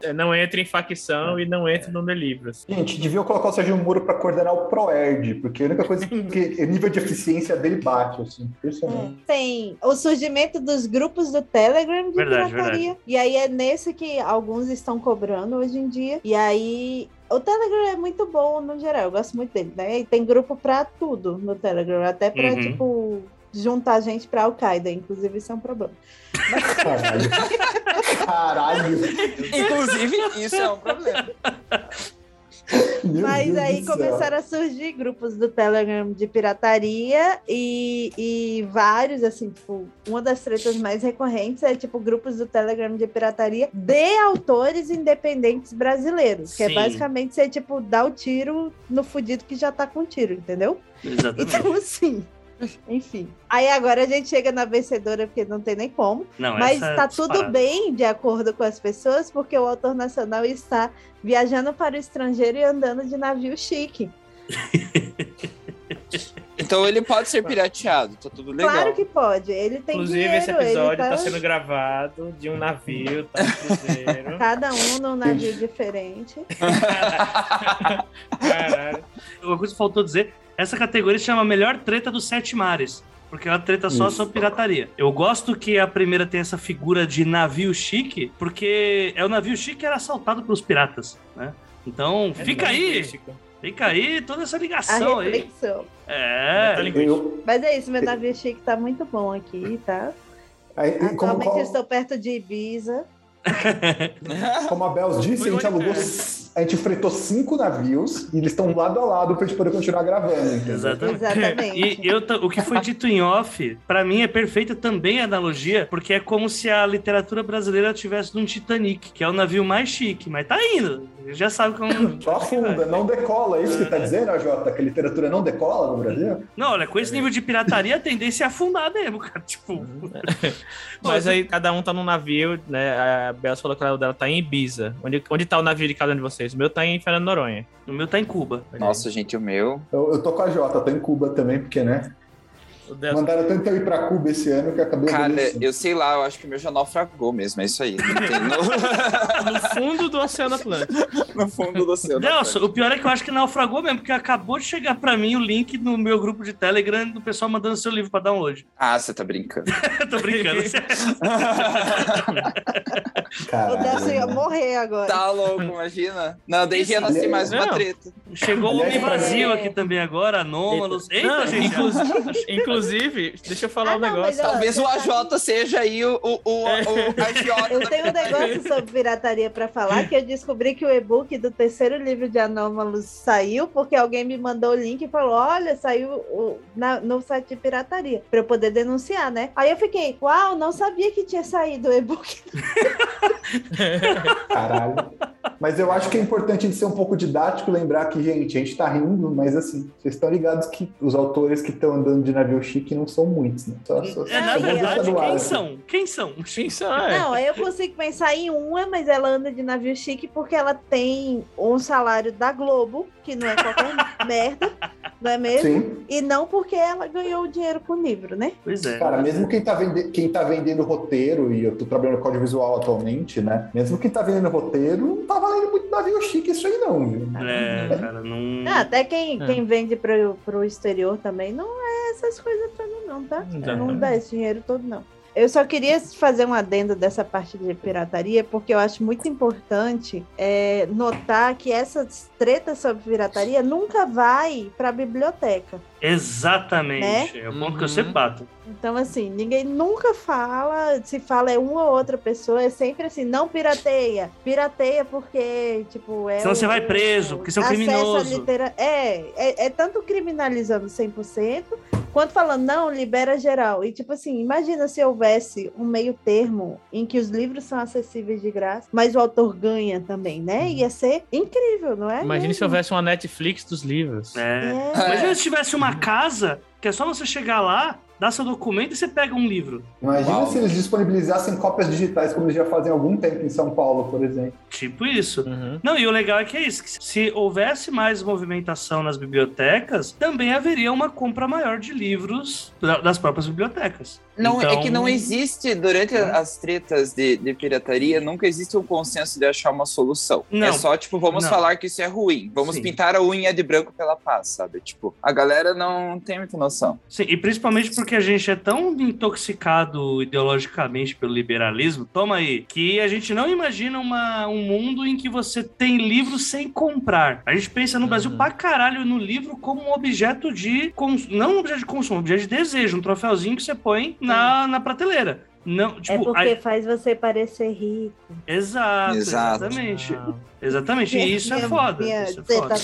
É, Não entre em facção e não entre no Delivros. Gente, deviam colocar o Sérgio Moro pra coordenar o ProErd, porque a única coisa que o nível de eficiência dele bate, assim. Impressionante. Tem o surgimento dos grupos do Telegram de Verdade, pirataria. E aí é nesse que alguns estão cobrando hoje em dia. E aí. O Telegram é muito bom no geral, eu gosto muito dele, né? E tem grupo pra tudo no Telegram, até pra, Uhum. tipo, juntar gente pra Al-Qaeda, inclusive isso é um problema. Caralho. Caralho. Inclusive, isso é um problema. Meu Mas Deus aí começaram a surgir grupos do Telegram de pirataria e, e vários, assim, tipo, uma das tretas mais recorrentes é, tipo, grupos do Telegram de pirataria de autores independentes brasileiros, que é Sim. basicamente você, tipo, dar o tiro no fudido que já tá com tiro, entendeu? Exatamente. Então, assim, enfim. Aí agora a gente chega na vencedora, porque não tem nem como. Não, Mas essa é tá tudo bem, de acordo com as pessoas, porque o autor nacional está viajando para o estrangeiro e andando de navio chique. Então ele pode ser pirateado, tá tudo legal. Claro que pode. Ele tem Inclusive, dinheiro, esse episódio tá... tá sendo gravado de um navio, tá cruzeiro. Cada um num navio diferente. Caralho. Uma coisa que faltou dizer, essa categoria se chama Melhor Treta dos Sete Mares. Porque é uma treta só Isso. sobre pirataria. Eu gosto que a primeira tem essa figura de navio chique, porque é o navio chique que era assaltado pelos piratas, né? Então, É fica aí, fica aí toda essa A ligação aí. É, Eu, Mas é isso, meu navio chique tá muito bom aqui, tá? aí, Atualmente eu como, estou perto de Ibiza. como a Bels disse, a gente alugou. A gente fretou cinco navios e eles estão lado a lado pra gente poder continuar gravando. entendeu? Exatamente. Exatamente. E eu, o que foi dito em off, pra mim é perfeita também a analogia, porque é como se a literatura brasileira tivesse num Titanic, que é o navio mais chique, mas tá indo. Já sabe como. Só afunda, não decola. É isso que tá dizendo, Jota? Que a literatura não decola no Brasil? Não, olha, com esse nível de pirataria, a tendência é afundar mesmo, cara. Tipo. Mas aí cada um tá num navio, né? A Bela falou que o navio dela tá em Ibiza. Onde, onde tá o navio de cada um de vocês? vocês. O meu tá em Fernando Noronha. O meu tá em Cuba. Nossa, gente, o meu. Eu, eu tô com a Jota, tô em Cuba também, porque, né? Mandaram tanto eu ir pra Cuba esse ano que acabei Cara, obedecendo. eu sei lá, eu acho que o meu já naufragou mesmo, é isso aí. No, no fundo do Oceano Atlântico. no fundo do oceano. Nelson, o pior é que eu acho que naufragou mesmo, porque acabou de chegar pra mim o link no meu grupo de Telegram do pessoal mandando seu livro pra download. Ah, você tá brincando. Tô brincando. O Delcio ia morrer agora. tá louco, imagina. Não, daí já nasci mais uma Não. treta. Chegou o Homem Vazio aqui também agora, Anômalos. Eita, Não, gente. inclusive, inclusive, deixa eu falar Ah, um não, negócio. mas Talvez o AJ seja aí o, o, o, o agiota. Eu tenho um negócio sobre pirataria pra falar, que eu descobri que o e-book do terceiro livro de Anômalos saiu, porque alguém me mandou o link e falou: olha, saiu o- na- no site de pirataria, pra eu poder denunciar, né? Aí eu fiquei, uau, não sabia que tinha saído o e-book. Caralho. Mas eu acho que é importante a gente ser um pouco didático, lembrar que, gente, a gente tá rindo, mas assim, vocês estão ligados que os autores que estão andando de navio chique não são muitos, né? Só, só, É, na verdade, no ar, quem assim. são? Quem são? Isso é. Não, aí eu consigo pensar em uma, mas ela anda de navio chique porque ela tem um salário da Globo, que não é qualquer merda, não é mesmo? Sim. E não porque ela ganhou o dinheiro com o livro, né? Pois é. Cara, mesmo quem tá, vende... quem tá vendendo roteiro, e eu tô trabalhando com audiovisual atualmente, né? Mesmo quem tá vendendo roteiro, não tá valendo muito navio chique isso aí, não, viu? É, cara, não. Ah, até quem, É. quem vende pro, pro exterior também não é essas coisas todas, não, tá? Não Exatamente. dá esse dinheiro todo, não. Eu só queria fazer um adendo dessa parte de pirataria, porque eu acho muito importante é, notar que essas tretas sobre pirataria nunca vai para a biblioteca. Exatamente. Né? É o ponto que eu Uhum. sempre bato. Então, assim, ninguém nunca fala, se fala é uma ou outra pessoa, é sempre assim, não pirateia. Pirateia porque, tipo, é. Senão o- você vai preso, porque você é um criminoso. litera- É, é, é tanto criminalizando 100%, quanto falando, não, libera geral. E, tipo assim, imagina se houvesse um meio termo em que os livros são acessíveis de graça, mas o autor ganha também, né? Ia ser incrível, não é? Imagine se mesmo? houvesse uma Netflix dos livros. É. É. Imagina se tivesse uma casa que é só você chegar lá, dar seu documento e você pega um livro. Imagina Uau. se eles disponibilizassem cópias digitais, como eles já fazem há algum tempo em São Paulo, por exemplo. Tipo isso. Uhum. Não, e o legal é que é isso, que se houvesse mais movimentação nas bibliotecas, também haveria uma compra maior de livros da- das próprias bibliotecas. Não, É Então- que não existe, durante as tretas de, de pirataria, nunca existe um consenso de achar uma solução. Não. É só, tipo, vamos Não. falar que isso é ruim. Vamos Sim. pintar a unha de branco pela paz, sabe? Tipo, a galera não tem muita noção. Sim, e principalmente porque a gente é tão intoxicado ideologicamente pelo liberalismo, toma aí, que a gente não imagina uma, um mundo em que você tem livros sem comprar. A gente pensa no Brasil Uhum. pra caralho no livro como um objeto de. cons- Não um objeto de consumo, um objeto de desejo, um troféuzinho que você põe na, na prateleira. Não, É tipo, porque aí- faz você parecer rico. Exato, Exato. exatamente. Ah, Exatamente, e isso é foda. Isso é foda.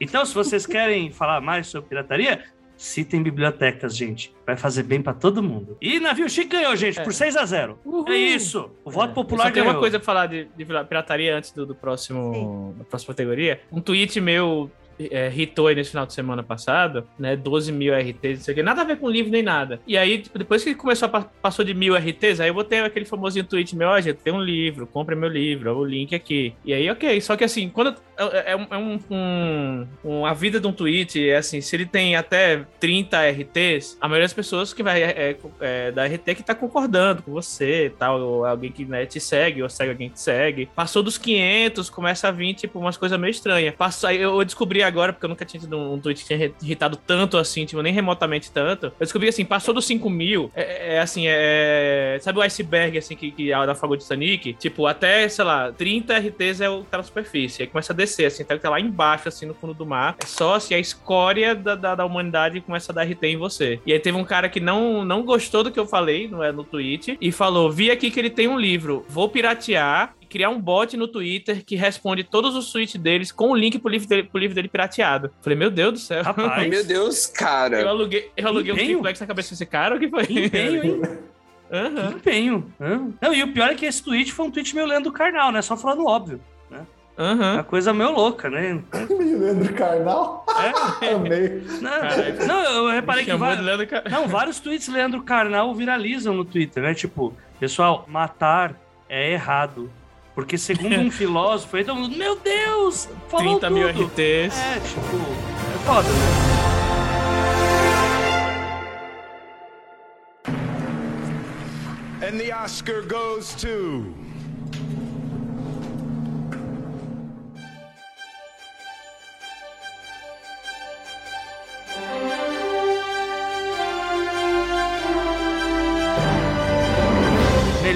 Então, se vocês querem falar mais sobre pirataria, citem bibliotecas, gente. Vai fazer bem pra todo mundo. E Navio Chique ganhou, gente, É. por 6 a 0 Uhul. É isso. O voto É. popular Eu só tem ganhou. uma coisa pra falar de, de pirataria antes do, do próximo, da próxima categoria. Um tweet meu é, hitou aí nesse final de semana passado, né? 12 mil RTs, não sei o que, nada a ver com livro nem nada. E aí, tipo, depois que começou a pa- passou de mil RTs, aí eu botei aquele famosinho tweet meu, ó, gente, tem um livro, compre meu livro, ó, o link aqui. E aí, ok. Só que assim, quando é, é um, é um- um- um- a vida de um tweet é assim, se ele tem até 30 RTs, a maioria das pessoas que vai é, é, da RT que tá concordando com você, tal, ou alguém que né, te segue, ou segue alguém que te segue. Passou dos 500, começa a vir, tipo, umas coisas meio estranhas. Passou, eu descobri agora, porque eu nunca tinha tido um tweet que tinha irritado tanto assim, tipo, nem remotamente tanto. Eu descobri assim, passou dos 5 mil, é, é, assim, é. Sabe o iceberg, assim, que, que a da Fago de Titanic? Tipo, até, sei lá, 30 RTs é o que tá na superfície. Aí começa a descer, assim, tá, tá lá embaixo, assim, no fundo do mar. É só, assim, a escória da, da, da humanidade começa a dar RT em você. E aí teve um cara que não, não gostou do que eu falei no, no tweet e falou: vi aqui que ele tem um livro, vou piratear criar um bot no Twitter que responde todos os tweets deles com o link pro livro dele, pro livro dele pirateado. Falei, meu Deus do céu. Rapaz, Meu Deus, Eu cara. aluguei, eu aluguei um triplex na cabeça desse cara, o que foi? empenho, hein? Aham. Empenho. Hã? Não, e o pior é que esse tweet foi um tweet meio Leandro Carnal, né? Só falando óbvio. Aham. Uma coisa meio louca, né? Meio Leandro Carnal. É. Amei. Não, não, eu reparei que vai... Leandro Não, vários tweets Leandro Carnal viralizam no Twitter, né? Tipo, pessoal, matar é errado. Porque segundo um filósofo, aí todo mundo, meu Deus, falou 30 mil tudo. RTs. É, tipo, é foda, né? And the Oscar goes to.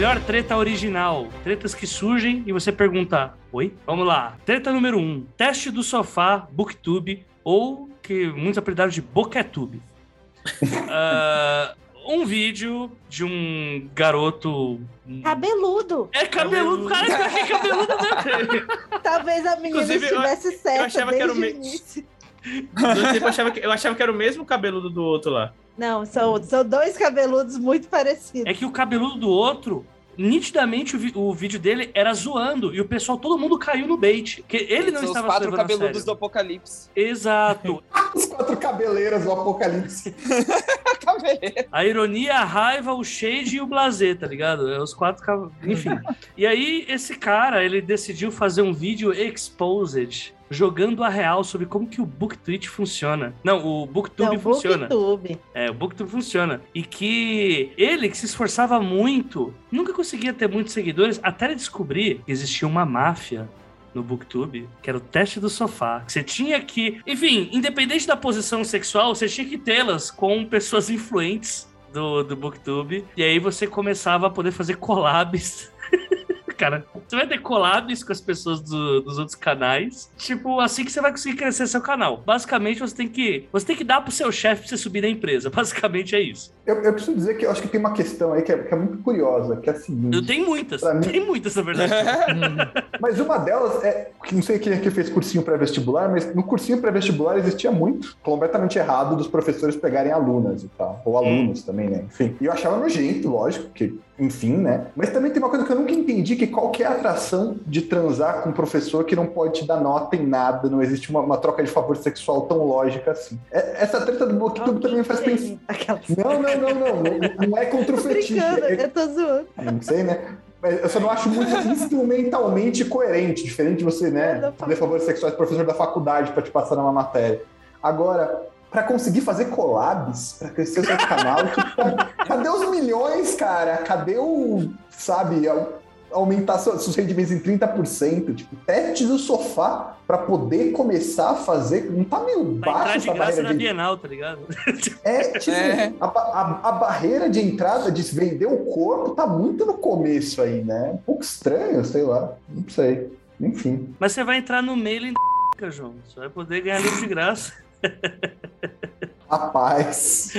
Melhor treta original. Tretas que surgem e você pergunta, oi? Vamos lá. Treta número 1. Um, teste do sofá, booktube, ou que muitos apelidaram de boquetube. Ah, um vídeo de um garoto... Cabeludo. É cabeludo, cara, eu achei cabeludo mesmo. Talvez a menina Inclusive, eu- estivesse certa achava que era o me- eu, achava que, eu achava que era o mesmo cabeludo do outro lá. Não, são, são dois cabeludos muito parecidos. É que o cabeludo do outro, nitidamente o, vi- o vídeo dele era zoando e o pessoal, todo mundo caiu no bait. Porque ele não São os estava se quatro cabeludos sério. do apocalipse. Exato. Os quatro cabeleiras do apocalipse. Cabeleira. A ironia, a raiva, o shade e o blazer, tá ligado? É os quatro. ca- Enfim. e aí, esse cara, ele decidiu fazer um vídeo exposed, jogando a real sobre como que o BookTweet funciona. Não, o BookTube Não, funciona. Booktube. É, o BookTube funciona. E que ele, que se esforçava muito, nunca conseguia ter muitos seguidores, até ele descobrir que existia uma máfia no BookTube, que era o teste do sofá. Você tinha que, enfim, independente da posição sexual, você tinha que tê-las com pessoas influentes do, do BookTube. E aí você começava a poder fazer collabs. Cara, você vai ter collabs com as pessoas do- dos outros canais. Tipo, assim que você vai conseguir crescer seu canal. Basicamente, você tem que. Você tem que dar pro seu chefe pra você subir na empresa. Basicamente é isso. Eu, eu preciso dizer que eu acho que tem uma questão aí que é, que é muito curiosa, que é a seguinte. Eu tenho muitas. Mim- Tem muitas, na verdade. Mas uma delas é, que não sei quem é que fez cursinho pré-vestibular, mas no cursinho pré-vestibular existia muito, completamente errado, dos professores pegarem alunas e tal, ou alunos também, né? Enfim. E eu achava nojento, lógico, porque, enfim, né? Mas também tem uma coisa que eu nunca entendi, que qual que é a atração de transar com um professor que não pode te dar nota em nada, não existe uma, uma troca de favor sexual tão lógica assim. É- essa treta do Booktube também me faz pensar. Aquelas... Não, não, não, não, não. Não é contra o Tô fetiche. brincando, é- eu tô zoando. não sei, né? Mas eu só não acho muito instrumentalmente coerente, diferente de você, né, fazer favores sexuais pro professor da faculdade para te passar numa matéria. Agora, para conseguir fazer collabs, para crescer o seu canal, tipo, cadê- os milhões, cara? Cadê o, sabe, au- aumentar seu- seus rendimentos em 30%? Tipo, teste do sofá para poder começar a fazer. Não tá meio entrar baixo de essa graça barreira na de Bienal, tá ligado? é, tipo, É. A, a- a barreira de entrada de vender o corpo tá muito no começo aí, né? Um pouco estranho, sei lá. Não sei. Enfim. Mas você vai entrar no mailing da João. Você vai poder ganhar livro de graça. Rapaz.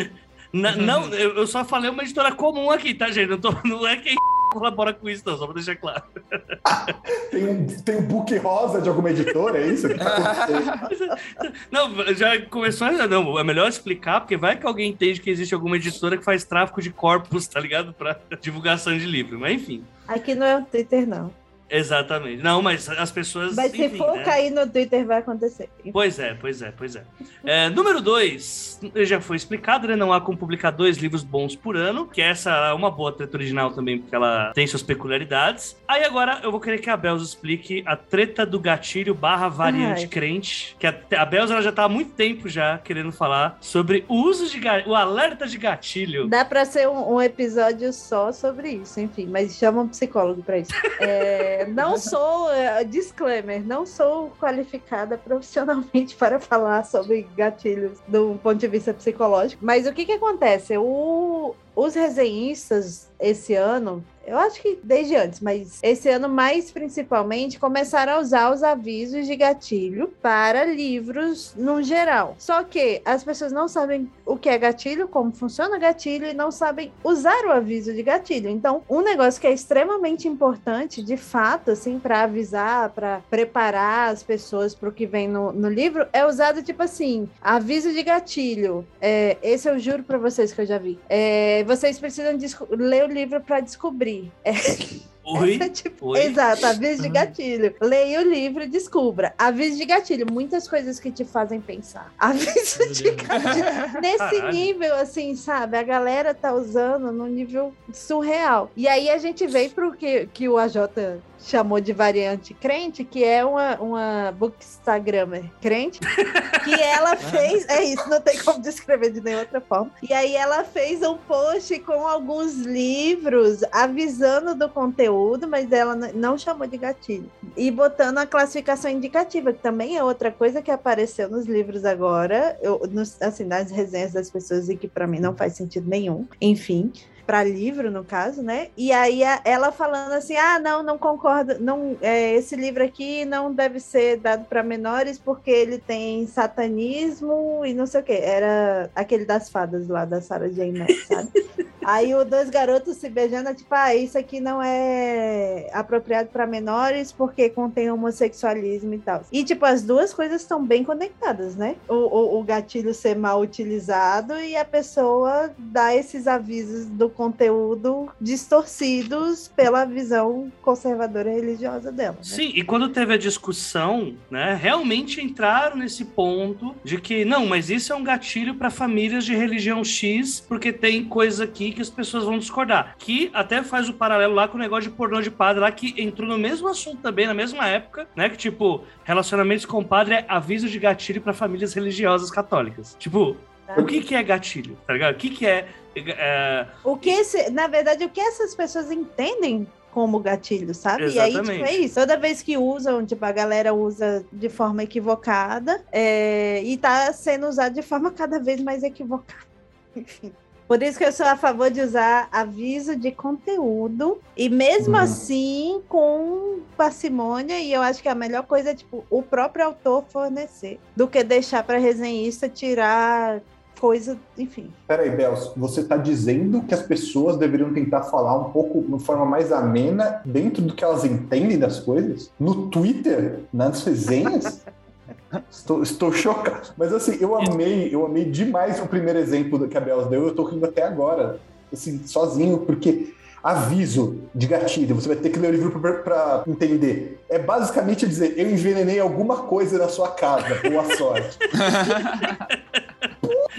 Na- não, eu, eu só falei uma editora comum aqui, tá, gente? Não, tô, não é quem colabora com isso, não, só pra deixar claro. Tem um, tem um book rosa de alguma editora, é isso? que tá acontecendo? Não, já começou a. Não, é melhor explicar, porque vai que alguém entende que existe alguma editora que faz tráfico de corpos, tá ligado? Pra divulgação de livro. Mas enfim. Aqui não é o Twitter, não. Exatamente. Não, mas as pessoas. Mas se enfim, for né? cair no Twitter, vai acontecer. Pois é, pois é, pois é. É, número dois, já foi explicado, né? Não há como publicar dois livros bons por ano, que essa é uma boa treta original também, porque ela tem suas peculiaridades. Aí agora eu vou querer que a Belza explique a treta do gatilho barra variante Ai. crente, que a, a Belza ela já tá há muito tempo já querendo falar sobre o uso de o alerta de gatilho. Dá pra ser um, um episódio só sobre isso, enfim, mas chama um psicólogo pra isso. É, não sou, é, disclaimer, não sou qualificada profissionalmente para falar sobre gatilhos do ponto de vista psicológico, mas o que que acontece? O, os resenhistas esse ano, eu acho que desde antes, mas esse ano mais principalmente, começaram a usar os avisos de gatilho para livros no geral. Só que as pessoas não sabem o que é gatilho, como funciona gatilho e não sabem usar o aviso de gatilho. Então, um negócio que é extremamente importante, de fato, assim, para avisar, para preparar as pessoas para o que vem no, no livro, é usado tipo assim: aviso de gatilho. É, esse eu juro para vocês que eu já vi. É, vocês precisam ler o livro para descobrir. É, Oi? É tipo, Oi? Exato, aviso de gatilho. Leia o livro e descubra. Aviso de gatilho, muitas coisas que te fazem pensar. Aviso Meu de Deus. gatilho. Nesse Caralho. nível, assim, sabe? A galera tá usando num nível surreal. E aí a gente veio pro que, que o AJ chamou de variante crente, que é uma, uma bookstagrammer crente, que ela fez. É isso, não tem como descrever de nenhuma outra forma. E aí ela fez um post com alguns livros avisando do conteúdo, mas ela não chamou de gatilho. E botando a classificação indicativa, que também é outra coisa que apareceu nos livros agora, eu, nos- assim, nas resenhas das pessoas, e que para mim não faz sentido nenhum. Enfim. Para livro, no caso, né? E aí ela falando assim: ah, não, não concordo, não, é, esse livro aqui não deve ser dado para menores porque ele tem satanismo e não sei o que. Era aquele das fadas lá da Sarah Jane Maas, sabe? Aí os dois garotos se beijando, é tipo, ah, isso aqui não é apropriado para menores porque contém homossexualismo e tal. E, tipo, as duas coisas estão bem conectadas, né? O, o, o gatilho ser mal utilizado e a pessoa dar esses avisos do conteúdo distorcidos pela visão conservadora religiosa dela. Né? Sim, e quando teve a discussão, né, realmente entraram nesse ponto de que não, mas isso é um gatilho para famílias de religião X, porque tem coisa aqui que as pessoas vão discordar. Que até faz o paralelo lá com o negócio de pornô de padre lá, que entrou no mesmo assunto também, na mesma época, né? Que tipo, relacionamentos com padre é aviso de gatilho para famílias religiosas católicas. Tipo, o que que é gatilho? Tá ligado? O que que é. É, O que esse, na verdade, o que essas pessoas entendem como gatilho, sabe? E aí, tipo, Exatamente. é isso. Toda vez que usam, tipo, a galera usa de forma equivocada é, e tá sendo usado de forma cada vez mais equivocada. Enfim. Por isso que eu sou a favor de usar aviso de conteúdo e mesmo Uhum. assim com parcimônia e eu acho que a melhor coisa é tipo o próprio autor fornecer do que deixar para resenhista tirar coisa, enfim. Peraí, Bels, você está dizendo que as pessoas deveriam tentar falar um pouco de forma mais amena dentro do que elas entendem das coisas? No Twitter? Nas resenhas? estou, estou chocado. Mas assim, eu amei, eu amei demais o primeiro exemplo que a Bels deu, eu tô rindo até agora, assim, sozinho, porque aviso de gatilho, você vai ter que ler o livro para entender. É basicamente dizer, eu envenenei alguma coisa na sua casa, boa sorte.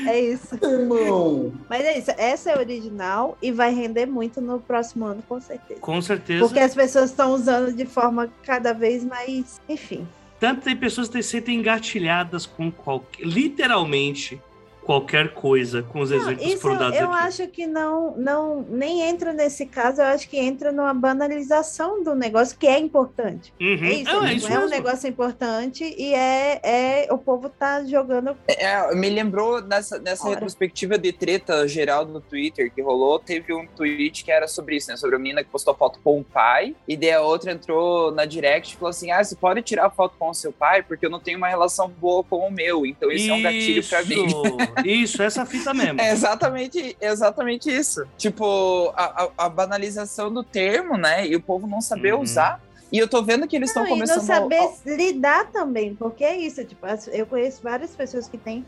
É isso. Irmão! Mas é isso, essa é original e vai render muito no próximo ano, com certeza. com certeza. Porque as pessoas estão usando de forma cada vez mais. Enfim. Tanto tem pessoas que se sentem engatilhadas com qualquer. Literalmente qualquer coisa com os Não, exemplos isso eu, dados eu aqui. acho que não, não nem entra nesse caso, eu acho que entra numa banalização do negócio que é importante. Uhum. É isso, Não, é isso é um negócio importante e é, é o povo tá jogando. É, me lembrou nessa, nessa Ora. retrospectiva de treta geral no Twitter que rolou, teve um tweet que era sobre isso, né? Sobre a menina que postou foto com o pai, e daí a outra entrou na direct e falou assim: Ah, você pode tirar foto com o seu pai, porque eu não tenho uma relação boa com o meu, então isso, é um gatilho pra mim. Isso, essa fita mesmo. É exatamente, exatamente isso. Tipo, a, a- a banalização do termo, né? E o povo não saber Uhum. usar. E eu tô vendo que eles estão Não, e não começando saber a. lidar também, porque é isso, tipo, eu conheço várias pessoas que têm,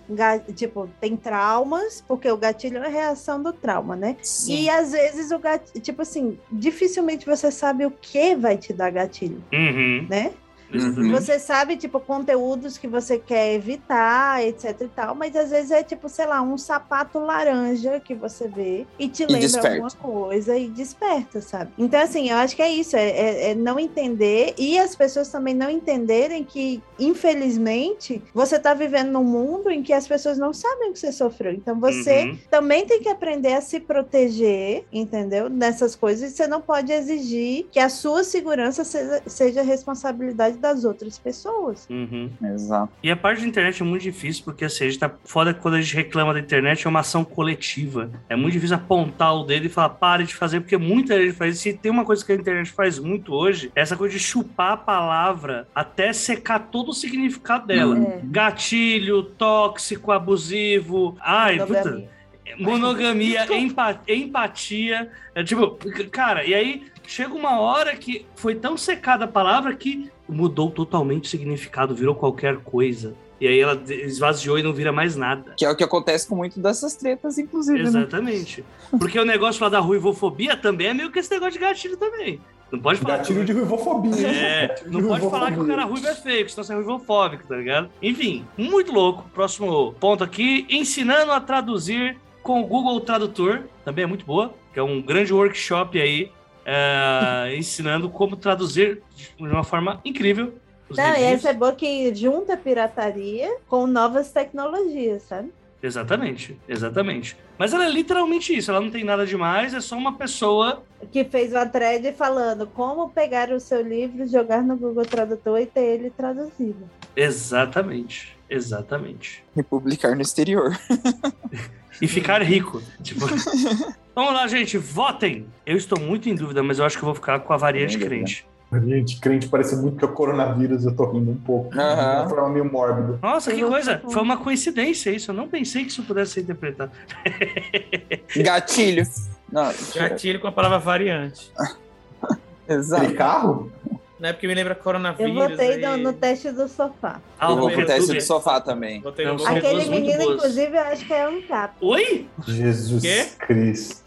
tipo, tem traumas, porque o gatilho é a reação do trauma, né? Sim. E às vezes o gatilho, tipo assim, dificilmente você sabe o que vai te dar gatilho, Uhum. né? Uhum. Você sabe, tipo, conteúdos que você quer evitar, etc e tal, mas às vezes é tipo, sei lá, um sapato laranja que você vê e te lembra desperta. alguma coisa e desperta, sabe? Então, assim, eu acho que é isso, é, é- é não entender e as pessoas também não entenderem que, infelizmente, você tá vivendo num mundo em que as pessoas não sabem o que você sofreu. Então, você Uhum. também tem que aprender a se proteger, entendeu? Nessas coisas. E você não pode exigir que a sua segurança seja, seja responsabilidade das outras pessoas. Uhum. Exato. E a parte da internet é muito difícil, porque assim, a gente tá foda que quando a gente reclama da internet, é uma ação coletiva. É muito difícil apontar o dedo e falar, pare de fazer, porque muita gente faz isso. E tem uma coisa que a internet faz muito hoje, é essa coisa de chupar a palavra até secar todo o significado dela. É. Gatilho, tóxico, abusivo. Ai, puta, Monogamia. monogamia, empa- empatia. É tipo, cara, e aí chega uma hora que foi tão secada a palavra que mudou totalmente o significado, virou qualquer coisa. E aí ela esvaziou e não vira mais nada. Que é o que acontece com muito dessas tretas, inclusive. né? Exatamente. Porque o negócio lá da ruivofobia também é meio que esse negócio de gatilho também. Não pode falar. Gatilho de ruivofobia. hein? É, não pode falar que o cara ruivo é feio, que senão você é ruivofóbico, tá ligado? Enfim, muito louco. Próximo ponto aqui, ensinando a traduzir com o Google Tradutor, também é muito boa, que é um grande workshop aí, é, ensinando como traduzir de uma forma incrível. os Não, e essa é boa que junta a pirataria com novas tecnologias, sabe? Exatamente, exatamente. Mas ela é literalmente isso, ela não tem nada demais, é só uma pessoa. Que fez uma thread falando como pegar o seu livro, jogar no Google Tradutor e ter ele traduzido. Exatamente, exatamente. E publicar no exterior. E ficar rico. Tipo. Vamos lá, gente, votem! Eu estou muito em dúvida, mas eu acho que eu vou ficar com a variante crente. Gente, crente parece muito que é o coronavírus, eu tô rindo um pouco. De Aham. uma forma meio mórbida. Nossa, que coisa! Foi uma coincidência isso. Eu não pensei que isso pudesse ser interpretado. Gatilho. Não, Gatilho com a palavra variante. exato. Aquele carro? Não é porque me lembra coronavírus. Eu votei aí... no, no teste do sofá. Ah, Eu vou no pro teste do sofá também. Botei no Google. Aquele menino, inclusive, eu acho que é um cap. Oi? Jesus Quê? Cristo.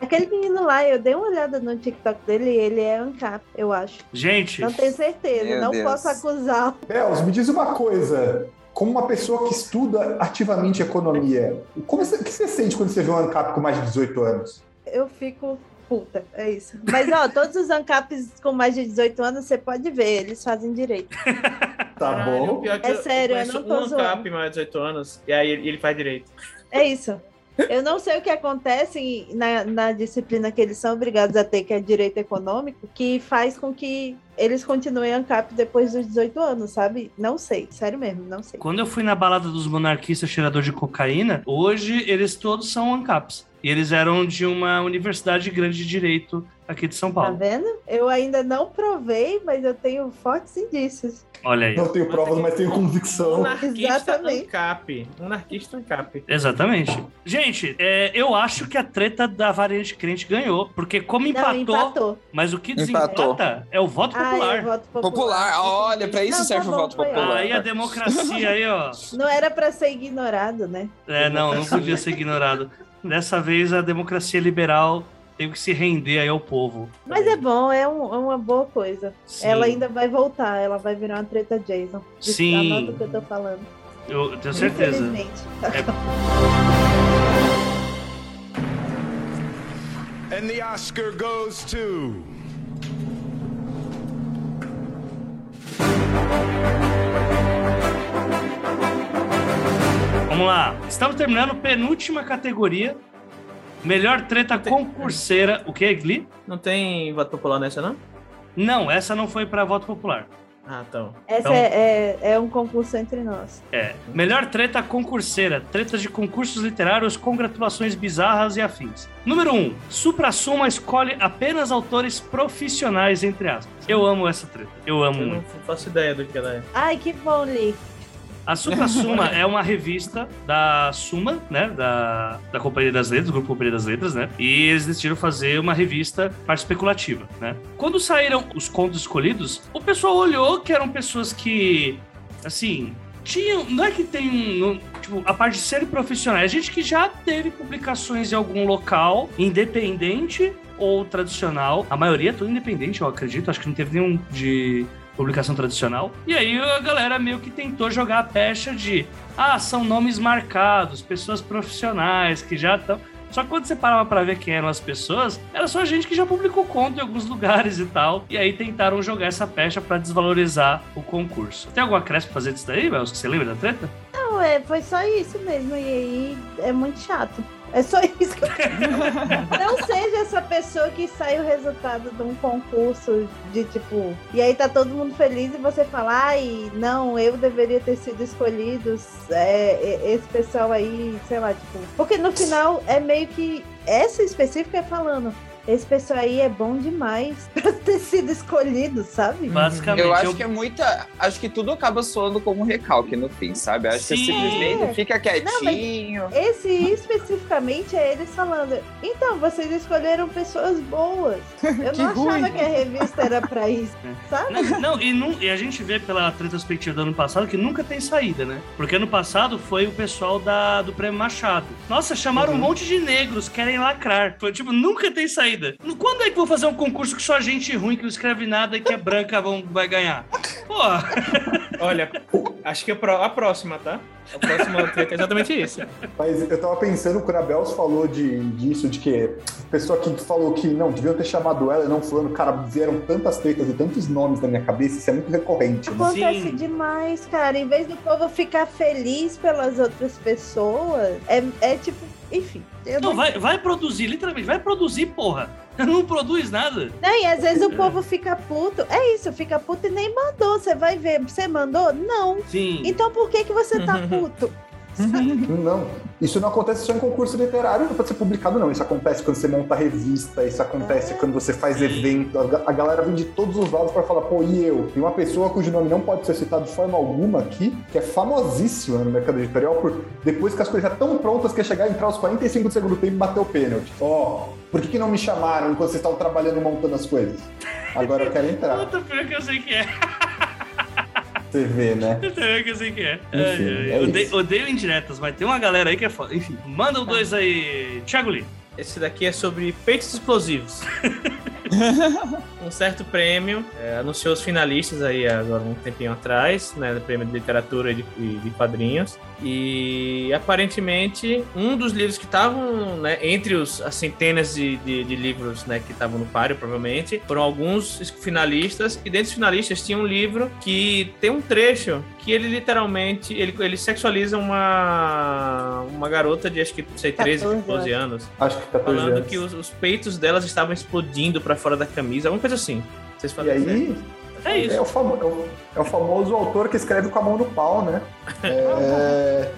Aquele menino lá, eu dei uma olhada no TikTok dele e ele é ANCAP, eu acho. Gente, Não tenho certeza, Meu não Deus. posso acusar. Belos, me diz uma coisa. Como uma pessoa que estuda ativamente economia, como você- o que você sente quando você vê um ANCAP com mais de 18 anos? Eu fico puta, é isso. Mas, ó, todos os ANCAPs com mais de 18 anos, você pode ver, eles fazem direito. Tá bom? É sério, eu conheço não tô um zoando. ANCAP mais de 18 anos, e aí ele faz direito. É isso. Eu não sei o que acontece na, na disciplina que eles são obrigados a ter, que é direito econômico, que faz com que eles continuem ANCAP depois dos 18 anos, sabe? Não sei, sério mesmo, não sei. quando eu fui na balada dos monarquistas cheirador de cocaína, hoje eles todos são ANCAPs. E eles eram de uma universidade grande de direito aqui de São Tá Paulo. vendo? Eu ainda não provei, mas eu tenho fortes indícios. Olha aí. Não tenho provas, mas tenho convicção. Monarquista Exatamente. ANCAP. Monarquista ANCAP. Exatamente. Gente, é, eu acho que a treta da variante crente ganhou, porque como Não, empatou, empatou. mas o que Empatou. desempata é o voto Ah, popular. é voto popular. Popular, olha, pra isso Não, serve tá o bom, voto foi popular. Aí a democracia aí, ó. Não era pra ser ignorado, né? É, não, não podia ser ignorado. Dessa vez a democracia liberal teve que se render aí ao povo. Mas é bom, é, um- é uma boa coisa. Sim, Ela ainda vai voltar, ela vai virar uma treta Jason. Sim. Anota o que eu tô falando. eu tenho certeza. Infelizmente. And the Oscar goes to. Vamos lá. Estamos terminando penúltima categoria. Melhor treta concurseira. O que, Gli? Não tem voto popular nessa, não? Não, essa não foi para voto popular. Ah, então. Essa Então- é, é, é um concurso entre nós. É. Melhor treta concurseira. Treta de concursos literários, congratulações bizarras e afins. Número 1. Um, Supra-Suma escolhe apenas autores profissionais, entre aspas. Eu amo essa treta. Eu amo Eu muito. não faço ideia do que ela é. Ai, que bom, Lee. A Supra Suma é uma revista da Suma, né? Da, da Companhia das Letras, do Grupo Companhia das Letras, né? E eles decidiram fazer uma revista mais especulativa, né? Quando saíram os contos escolhidos, o pessoal olhou que eram pessoas que, assim, tinham. Não é que tem. não- tipo, a parte de serem profissionais, gente que já teve publicações em algum local, independente ou tradicional. A maioria é tudo independente, eu acredito. Acho que não teve nenhum de publicação tradicional. E aí a galera meio que tentou jogar a pecha de ah, são nomes marcados, pessoas profissionais que já estão. Só que quando você parava pra ver quem eram as pessoas, era só gente que já publicou conto em alguns lugares e tal. E aí tentaram jogar essa pecha pra desvalorizar o concurso. Tem alguma cresce pra fazer disso daí, Wells? Você lembra da treta? Não, é, foi só isso mesmo. E aí é muito chato. É só isso que eu Não seja essa pessoa que sai o resultado de um concurso de tipo. E aí tá todo mundo feliz e você fala, ai, não, eu deveria ter sido escolhido. é, é, esse pessoal aí, sei lá, tipo. Porque no final é meio que. Essa específica é falando. Esse pessoal aí é bom demais pra ter sido escolhido, sabe? Basicamente. Eu acho que é muita. Acho que tudo acaba soando como um recalque no fim, sabe? Acho que Sim. simplesmente fica quietinho. Esse especificamente é eles falando. Então, vocês escolheram pessoas boas. Eu Que não achava ruim. que a revista era pra isso, sabe? Não, não, e, nu- e a gente vê pela retrospectiva do ano passado que nunca tem saída, né? Porque ano passado foi o pessoal da, do Prêmio Machado. Nossa, chamaram um monte de negros, querem lacrar. Foi tipo, nunca tem saída saída. Quando é que vou fazer um concurso que só gente ruim que não escreve nada e que é branca vão, vai ganhar? Porra. Olha, acho que é a próxima, tá? A próxima treta é exatamente isso. Mas eu tava pensando, quando a Bells falou de, disso, de que a pessoa que falou que não, deviam ter chamado ela e não fulano, cara, vieram tantas tretas e tantos nomes na minha cabeça, isso é muito recorrente. Né? Acontece Sim. demais, cara. Em vez do povo ficar feliz pelas outras pessoas, é, é tipo, enfim. eu Não, vai, vai produzir, literalmente, vai produzir, porra. Não produz nada. Não, e às vezes o povo fica puto. É isso, fica puto e nem mandou. Você vai ver, você mandou? Não. Sim. Então por que, que você tá puto? Não, isso não acontece só em concurso literário, não pode ser publicado, não. Isso acontece quando você monta revista, isso acontece quando você faz evento. A ga- A galera vem de todos os lados pra falar, pô, e eu? Tem uma pessoa cujo nome não pode ser citado de forma alguma aqui, que é famosíssima no mercado editorial, por depois que as coisas já estão prontas, quer chegar, entrar aos 45 do segundo tempo e bater o pênalti. Ó, por que, que não me chamaram enquanto vocês estavam trabalhando e montando as coisas? Agora eu quero entrar. Puta, pior que eu sei que é. Você vê, né? Que eu sei que é. Enfim, ai, é odeio, odeio indiretas, mas tem uma galera aí que é foda. Enfim, manda o dois aí. Thiago Lee. Esse daqui é sobre peitos explosivos. um certo prêmio é, anunciou os finalistas aí agora um tempinho atrás, né, do prêmio de literatura e de, de quadrinhos. E aparentemente um dos livros que estavam né, entre os, as centenas de, de, de livros né, que estavam no páreo, provavelmente, foram alguns finalistas. E dentre os finalistas tinha um livro que tem um trecho que ele literalmente ele, ele sexualiza uma uma garota de acho que sei 13, 14 14 anos Acho que 14 falando anos. que os, os peitos delas estavam explodindo pra fora da camisa, alguma coisa assim. Vocês E aí, É isso. É o, famo- é o- é o famoso autor que escreve com a mão no pau, né? É...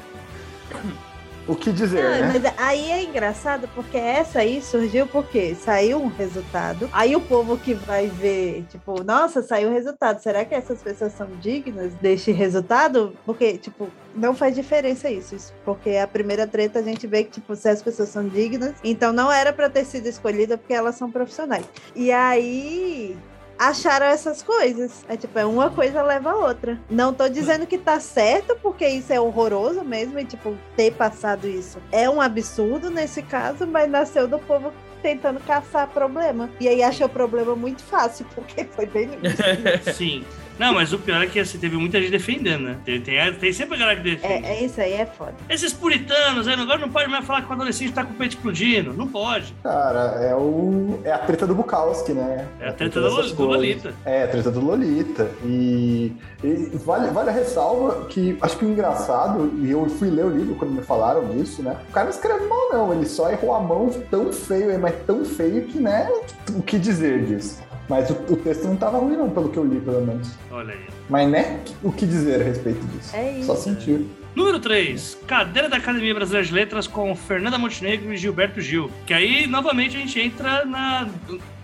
O que dizer, Ah, né? mas aí é engraçado porque essa aí surgiu porque saiu um resultado. Aí o povo que vai ver, tipo, nossa, saiu o resultado. Será que essas pessoas são dignas deste resultado? Porque, tipo, não faz diferença isso. isso- Porque a primeira treta a gente vê que, tipo, se as pessoas são dignas, então não era pra ter sido escolhida porque elas são profissionais. E aí acharam essas coisas. É tipo, é uma coisa leva a outra. Não tô dizendo que tá certo, porque isso é horroroso mesmo, e tipo, ter passado isso é um absurdo nesse caso, mas nasceu do povo tentando caçar problema. E aí achou o problema muito fácil, porque foi bem no início. Sim. Não, mas o pior é que assim, teve muita gente defendendo, né? Tem, tem, tem sempre a galera que defende. É, é isso aí, é foda. Esses puritanos aí, agora não pode mais falar que o adolescente tá com o peito explodindo. Não pode. Cara, é, o... é a treta do Bukowski, né? É a treta do, dessas do coisas. Lolita. É, a treta do Lolita. E, e vale, vale a ressalva que acho que o engraçado, e eu fui ler o livro quando me falaram disso, né? O cara não escreve mal, não. Ele só errou a mão tão feio, mas tão feio que, né? O que dizer disso? Mas o, o texto não tava ruim, não, pelo que eu li, pelo menos. Olha aí. Mas, né? O que dizer a respeito disso? É isso. Só sentir. Número 3. Cadeira da Academia Brasileira de Letras com Fernanda Montenegro e Gilberto Gil. Que aí, novamente, a gente entra na.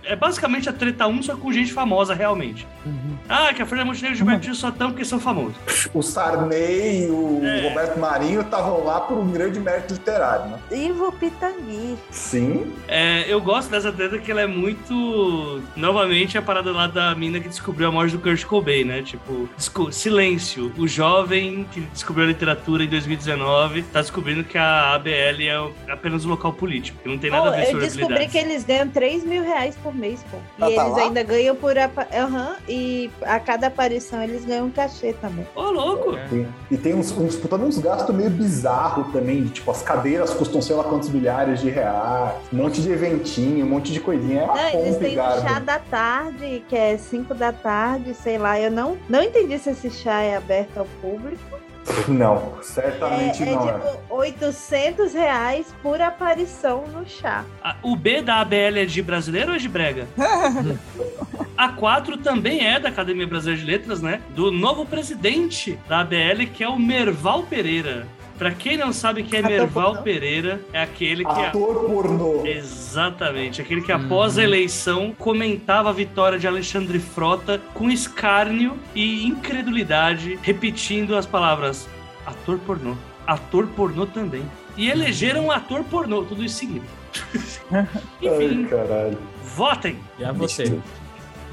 É basicamente a treta 1, só com gente famosa, realmente. Ah, que a Fernanda Montenegro e Gilberto Gil só estão porque são famosos. O Sarney e o É. Roberto Marinho estavam lá por um grande mérito literário, né? Ivo Pitangui. Sim. É, eu gosto dessa treta que ela é muito. Novamente, a parada lá da mina que descobriu a morte do Kurt Cobain, né? Tipo, silêncio. O jovem que descobriu a literatura em 2019 tá descobrindo que a ABL é o- apenas um local político. que Não tem nada Pô, a ver eu sobre descobri habilidades. que eles ganham 3 mil reais por mês, pô. E Ah, tá eles lá? ainda ganham por. apa- Aham, e a cada aparição eles ganham um cachê também. Ô, louco! Tem- e tem uns, uns, puta, uns gastos meio bizarros também, de, tipo, as cadeiras custam sei lá quantos milhares de reais, um monte de eventinho, um monte de coisinha. É Não, eles têm um chá da tarde, que é 5 da tarde, sei lá. Eu não, não entendi se esse chá é aberto ao público. Não, É, certamente é não é. tipo 800 reais por aparição no chá. O B da ABL é de brasileiro ou é de brega? A 4 também é da Academia Brasileira de Letras, né? Do novo presidente da ABL, que é o Merval Pereira. Pra quem não sabe quem é Ator Merval pornô. Pereira, é aquele que. Ator pornô. Exatamente, aquele que após a eleição comentava a vitória de Alexandre Frota com escárnio e incredulidade, repetindo as palavras ator pornô, ator pornô também. E elegeram um ator pornô, tudo isso seguido. Enfim, Ai, caralho. votem! Já você.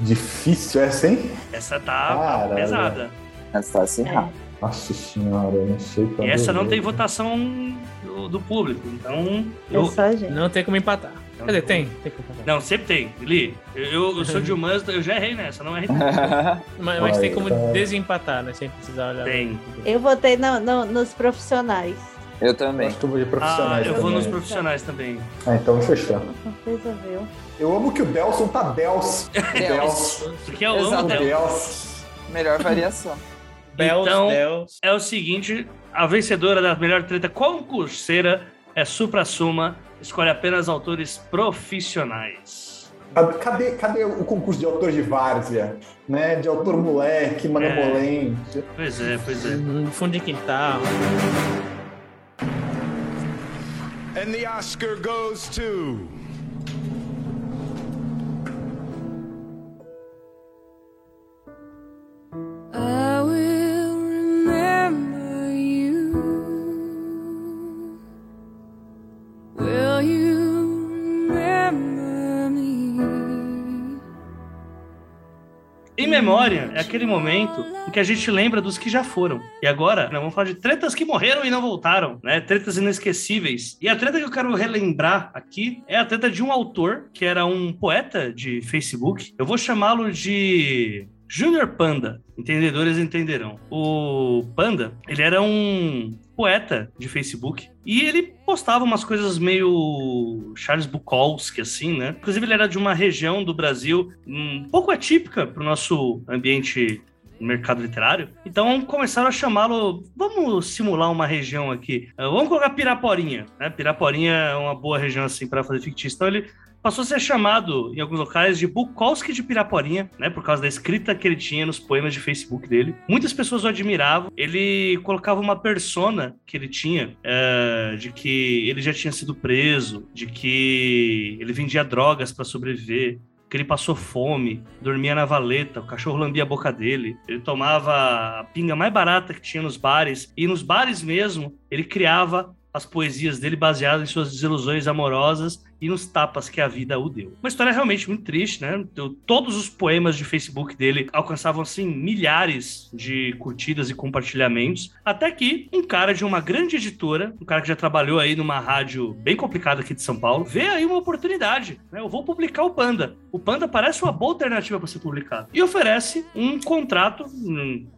Difícil essa, hein? Essa tá Caralho. pesada. Mas tá acirrado. Nossa senhora, eu não sei pra E essa não onde tem eu votação do, do público, então É eu. Não tem como empatar. Cadê? Tem, tem que empatar. Não, sempre tem. Li, eu, eu sou de humanas, eu já errei nessa, não errei. Mas, mas tem como Olha. desempatar, né? Sem precisar olhar. Tem. Eu votei no- no- nos profissionais. Eu Eu também. eu vou de Ah, profissionais eu vou nos profissionais também. Ah, então fechou. Viu? Eu amo que o Delson tá Dels. Deus. Porque eu amo Exato. dela. Dels. Melhor variação. Bells, Então-. É o seguinte, a vencedora da melhor treta concurseira é Supra Suma, escolhe apenas autores profissionais. Cadê, cadê, o concurso de autor de várzea? Né? De autor moleque, malemolente. Pois é, pois é. No fundo de quintal. And the Oscar goes to. Memória é aquele momento em que a gente lembra dos que já foram. E agora, nós vamos falar de tretas que morreram e não voltaram, né? Tretas inesquecíveis. E a treta que eu quero relembrar aqui é a treta de um autor que era um poeta de Facebook. Eu vou chamá-lo de Junior Panda. Entendedores entenderão. O Panda, ele era um poeta de Facebook e ele postava umas coisas meio Charles Bukowski, assim, né? Inclusive, ele era de uma região do Brasil um pouco atípica para o nosso ambiente mercado literário. Então começaram a chamá-lo. Vamos simular uma região aqui. Vamos colocar Piraporinha. Né? Piraporinha é uma boa região assim para fazer fictício. Então ele passou a ser chamado em alguns locais de Bukowski de Piraporinha, né? Por causa da escrita que ele tinha nos poemas de Facebook dele. Muitas pessoas o admiravam. Ele colocava uma persona que ele tinha eh, de que ele já tinha sido preso, de que ele vendia drogas para sobreviver, que ele passou fome, dormia na valeta, o cachorro lambia a boca dele, ele tomava a pinga mais barata que tinha nos bares, e nos bares mesmo, ele criava as poesias dele baseadas em suas desilusões amorosas e nos tapas que a vida o deu. Uma história realmente muito triste, né? Todos os poemas de Facebook dele alcançavam, assim, milhares de curtidas e compartilhamentos, até que um cara de uma grande editora, um cara que já trabalhou aí numa rádio bem complicada aqui de São Paulo, vê aí uma oportunidade, né? Eu vou publicar o Panda. O Panda parece uma boa alternativa para ser publicado. E oferece um contrato,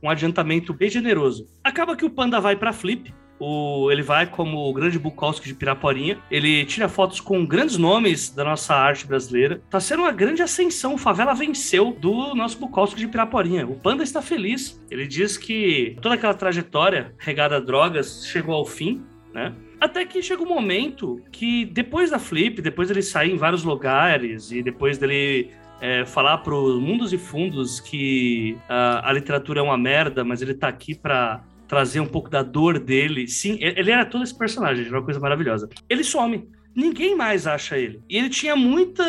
um adiantamento bem generoso. Acaba que o Panda vai para Flip, o- ele vai como o grande Bukowski de Piraporinha. Ele tira fotos com grandes nomes da nossa arte brasileira. Tá sendo uma grande ascensão. Favela venceu do nosso Bukowski de Piraporinha. O Panda está feliz. Ele diz que toda aquela trajetória regada a drogas chegou ao fim, né? Até que chega um momento que, depois da Flip, depois dele sair em vários lugares e depois dele é, falar para os mundos e fundos que ah, a literatura é uma merda, mas ele tá aqui para trazer um pouco da dor dele. Sim, ele era todo esse personagem, era uma coisa maravilhosa. Ele some. Ninguém mais acha ele. E ele tinha muita,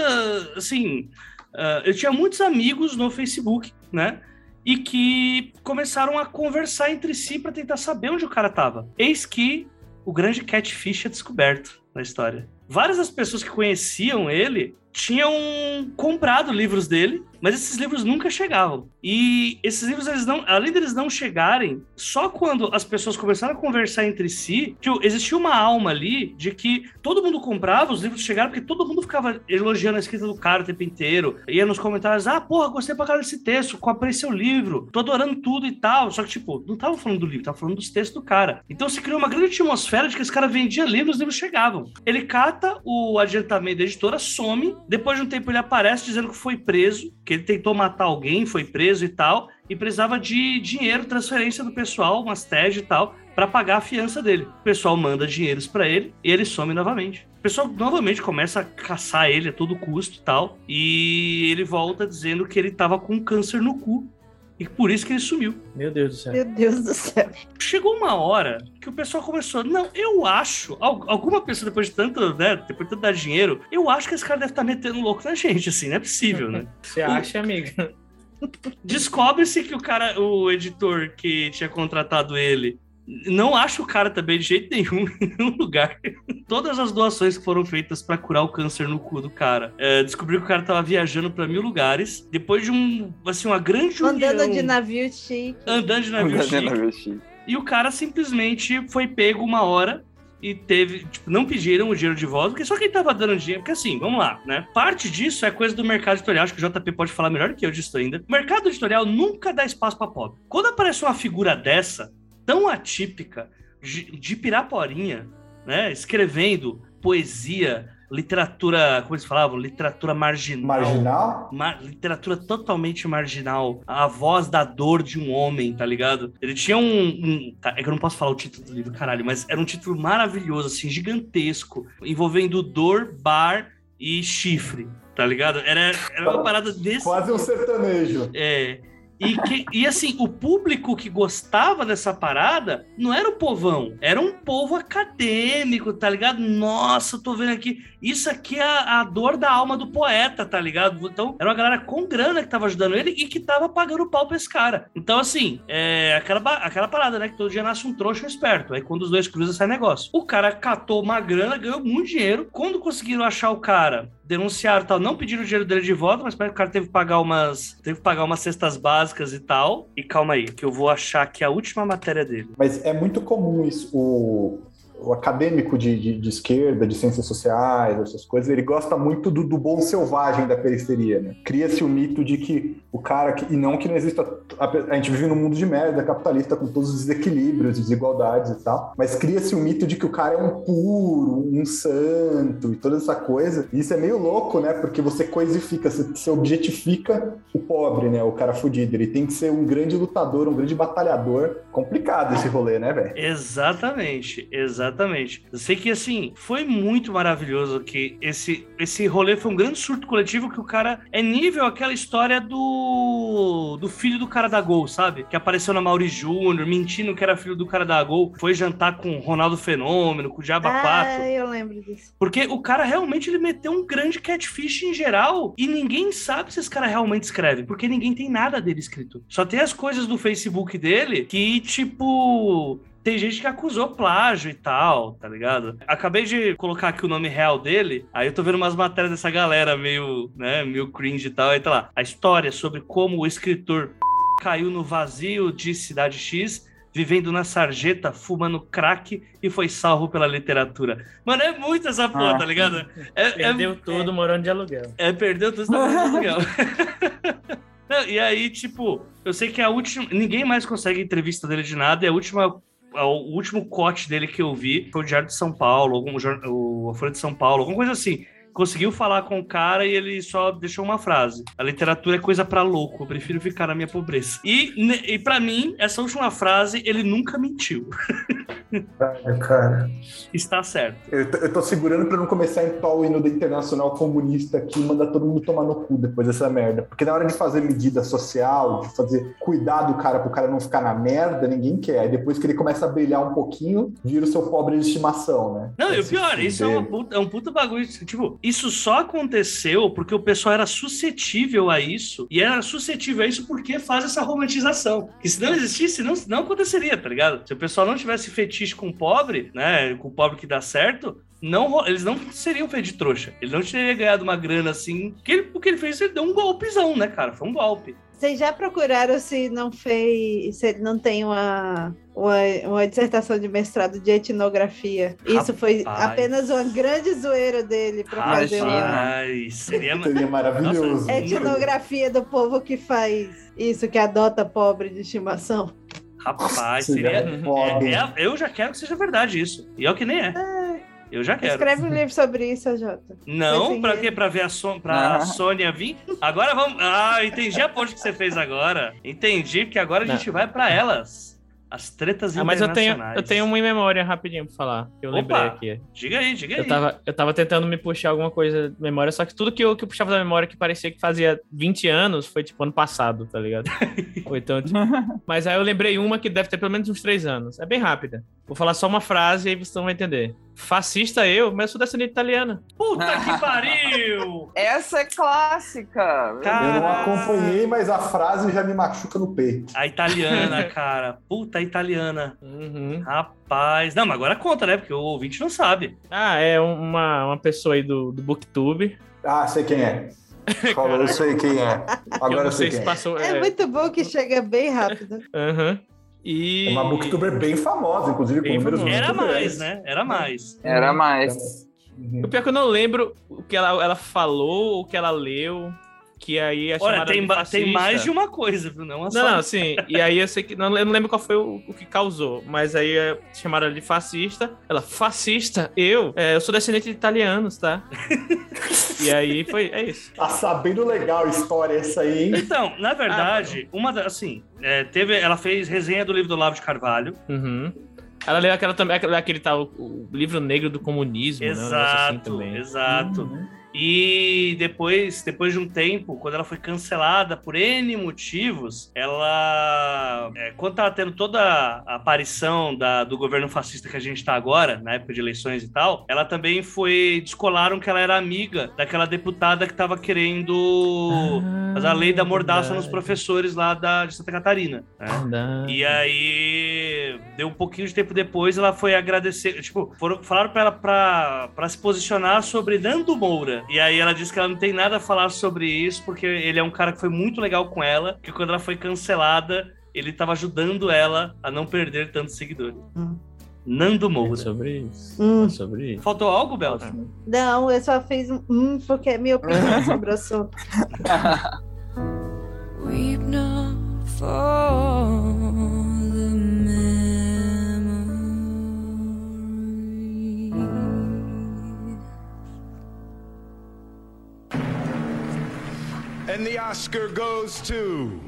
assim, ah, ele tinha muitos amigos no Facebook, né? E que começaram a conversar entre si para tentar saber onde o cara tava. Eis que o grande catfish é descoberto na história. Várias das pessoas que conheciam ele tinham comprado livros dele, mas esses livros nunca chegavam. E esses livros, eles não, além deles não chegarem, só quando as pessoas começaram a conversar entre si, tipo, existia uma alma ali de que todo mundo comprava, os livros chegaram, porque todo mundo ficava elogiando a escrita do cara o tempo inteiro. Ia nos comentários, ah, porra, gostei pra caralho desse texto, comprei seu livro, tô adorando tudo e tal. Só que, tipo, não tava falando do livro, tava falando dos textos do cara. Então se criou uma grande atmosfera de que esse cara vendia livros, os livros chegavam. Ele cata o adiantamento da editora, some, depois de um tempo ele aparece dizendo que foi preso, que ele tentou matar alguém, foi preso e tal, e precisava de dinheiro, transferência do pessoal, umas TED e tal, para pagar a fiança dele. O pessoal manda dinheiros para ele e ele some novamente. O pessoal novamente começa a caçar ele a todo custo e tal, e ele volta dizendo que ele tava com câncer no cu. E por isso que ele sumiu. Meu Deus do céu. Meu Deus do céu. Chegou uma hora que o pessoal começou. Não, eu acho. al- Alguma pessoa, depois de tanto, né? Depois de tanto dar dinheiro, eu acho que esse cara deve estar metendo louco na gente, assim, não é possível, né? Você acha, amiga? Descobre-se que o cara, o editor que tinha contratado ele, não acha o cara também de jeito nenhum em nenhum lugar. Todas as doações que foram feitas para curar o câncer no cu do cara. É, descobriu que o cara tava viajando para mil lugares. Depois de um, assim, uma grande Andando união- de navio chique. andando de navio chique. E o cara simplesmente foi pego uma hora e teve, tipo, não pediram o dinheiro de volta, porque só quem tava dando dinheiro, porque assim, vamos lá, né? Parte disso é coisa do mercado editorial, acho que o JP pode falar melhor que eu disso ainda. O mercado editorial nunca dá espaço pra pobre. Quando aparece uma figura dessa, tão atípica, de, Piraporinha, né, escrevendo poesia, literatura, como eles falavam, literatura marginal. Marginal? Ma- literatura totalmente marginal. A voz da dor de um homem, tá ligado? Ele tinha um. um- tá, é que eu não posso falar o título do livro, caralho, mas era um título maravilhoso, assim, gigantesco, envolvendo dor, bar e chifre, tá ligado? Era, era uma parada desse. Quase um sertanejo. É. E, que- e assim, o público que gostava dessa parada não era o povão, era um povo acadêmico, tá ligado? Nossa, tô vendo aqui. Isso aqui é a, a dor da alma do poeta, tá ligado? Então, era uma galera com grana que tava ajudando ele e que tava pagando pau pra esse cara. Então, assim, é aquela, aquela parada, né? Que todo dia nasce um trouxa um esperto. Aí quando os dois cruzam, sai negócio. O cara catou uma grana, ganhou muito dinheiro. Quando conseguiram achar o cara, denunciaram tal, não pediram o dinheiro dele de volta, mas que o cara teve que pagar umas. Teve que pagar umas cestas básicas e tal. E calma aí, que eu vou achar aqui a última matéria dele. Mas é muito comum isso. O, o acadêmico de, de, de esquerda, de ciências sociais, essas coisas, ele gosta muito do, do bom selvagem da periferia, né? Cria-se o mito de que o cara... Que, e não que não exista... A, a gente vive num mundo de merda capitalista com todos os desequilíbrios, desigualdades e tal, mas cria-se o mito de que o cara é um puro, um santo e toda essa coisa. E isso é meio louco, né? Porque você coisifica, você, você objetifica o pobre, né? O cara fudido. Ele tem que ser um grande lutador, um grande batalhador. Complicado esse rolê, né, velho? Exatamente, exatamente. Eu sei que assim, foi muito maravilhoso que esse, esse rolê foi um grande surto coletivo que o cara é nível aquela história do do filho do cara da Gol, sabe? Que apareceu na Mauri Júnior, mentindo que era filho do cara da Gol, foi jantar com o Ronaldo Fenômeno, com o Diaba 4. Ah, eu lembro disso. Porque o cara realmente ele meteu um grande catfish em geral e ninguém sabe se esse cara realmente escreve, porque ninguém tem nada dele escrito. Só tem as coisas do Facebook dele que, tipo. Tem gente que acusou plágio e tal, tá ligado? Acabei de colocar aqui o nome real dele, aí eu tô vendo umas matérias dessa galera meio, né, meio cringe e tal, aí tá lá. A história sobre como o escritor caiu no vazio de Cidade X vivendo na sarjeta, fumando crack e foi salvo pela literatura. Mano, é muito essa porra, Ah. tá ligado? É, é- Perdeu tudo morando de aluguel. é, perdeu tudo, tá vendo aluguel. Não, e aí, tipo, eu sei que a última. Ninguém mais consegue entrevista dele de nada, e a última. O último corte dele que eu vi foi o Diário de São Paulo, algum, o Folha de São Paulo, alguma coisa assim. Conseguiu falar com o cara e ele só deixou uma frase. A literatura é coisa pra louco, eu prefiro ficar na minha pobreza. E, e para mim, essa última frase, ele nunca mentiu. Cara, cara. Está certo. Eu, tô- eu tô segurando pra não começar a entoar o hino da Internacional Comunista aqui e mandar todo mundo tomar no cu depois dessa merda. Porque na hora de fazer medida social, de fazer cuidar do cara pro cara não ficar na merda, ninguém quer. Aí depois que ele começa a brilhar um pouquinho, vira o seu pobre de estimação, né? Não, e o pior, isso é, uma puta, é um puta bagulho. Tipo, isso só aconteceu porque o pessoal era suscetível a isso. E era suscetível a isso porque faz essa romantização. Que se não existisse, não, não aconteceria, tá ligado? Se o pessoal não tivesse fetiche com o pobre, né? Com o pobre que dá certo. Não, eles não seriam feitos de trouxa. Ele não teria ganhado uma grana assim. Que ele, o que ele fez, ele deu um golpezão, né, cara? Foi um golpe. Vocês já procuraram se não fez, se ele não tem uma, uma, uma dissertação de mestrado de etnografia? Isso foi Rapaz. apenas uma grande zoeira dele para fazer uma Rapaz, seria. Seria maravilhoso. Nossa, etnografia do povo que faz isso, que adota pobre de estimação. Rapaz, Seria seria. foda. é- é- eu já quero que seja verdade isso. E é o que nem é. Eu já quero. Escreve um livro sobre isso, Jota. Não, pra quê? Pra ver a Son pra Ah. Sônia vir? Agora vamos. Ah, entendi a ponte que você fez agora. Entendi, porque agora a Não. gente vai pra elas. As tretas Ah, mas eu tenho, eu tenho uma em memória rapidinho pra falar. Que eu Opa. lembrei aqui. Diga aí, diga aí. Eu tava, eu tava tentando me puxar alguma coisa de memória, só que tudo que eu, que eu puxava da memória que parecia que fazia 20 anos foi tipo ano passado, tá ligado? Ou então, tipo- Mas aí eu lembrei uma que deve ter pelo menos uns 3 anos. É bem rápida. Vou falar só uma frase e aí vocês vão entender. Fascista eu, mas eu sou descendente italiana. Puta que pariu! Essa é clássica. Cara. Eu não acompanhei, mas a frase já me machuca no peito. A italiana, cara. Puta, italiana. Uhum. Rapaz. Não, mas agora conta, né? Porque o ouvinte não sabe. Ah, é uma, uma pessoa aí do, do Booktube. Ah, sei quem é. Falou, eu sei quem é. eu Agora não eu sei sei quem se é. passou. É é, muito bom que chega bem rápido. aham. E... É uma booktuber bem famosa, inclusive, com Bem números famosa. muito Era mais, né? Era mais. Era mais. Uhum. O pior é que eu não lembro o que ela, ela falou, o que ela leu, que aí é Olha, tem, de ba- fascista. tem mais de uma coisa, viu? Não, é só- Não, não, sim. E aí eu sei que. Não, eu não lembro qual foi o, o que causou. Mas aí é, chamaram ela de fascista. Ela, fascista? Eu? É, eu sou descendente de italianos, tá? e aí foi. É isso. Tá sabendo legal a história essa aí, hein? Então, na verdade, uma da, assim, é, teve, ela fez resenha do livro do Olavo de Carvalho. Uhum. Ela leu aquela também, aquele, aquele tal, o livro negro do comunismo, né? Um negócio assim Exato, exato. Uhum. E depois, depois de um tempo, quando ela foi cancelada por N motivos, ela. é, quando tava tendo toda a aparição da- do governo fascista que a gente tá agora, na época de eleições e tal, ela também foi. Descolaram que ela era amiga daquela deputada que tava querendo fazer a lei da mordaça nos verdade. professores lá da, de Santa Catarina. né? E aí, deu um pouquinho de tempo depois, ela foi agradecer. Tipo, foram, falaram pra ela pra, pra se posicionar sobre Nando Moura. E aí ela disse que ela não tem nada a falar sobre isso, porque ele é um cara que foi muito legal com ela, que quando ela foi cancelada, ele tava ajudando ela a não perder tantos seguidores. Hum. Nando É Moura. sobre isso. Hum. É sobre isso. Faltou algo, Bel? Não, eu só fiz um hum, porque é minha opinião sobre o assunto. Weep not for And the Oscar goes to.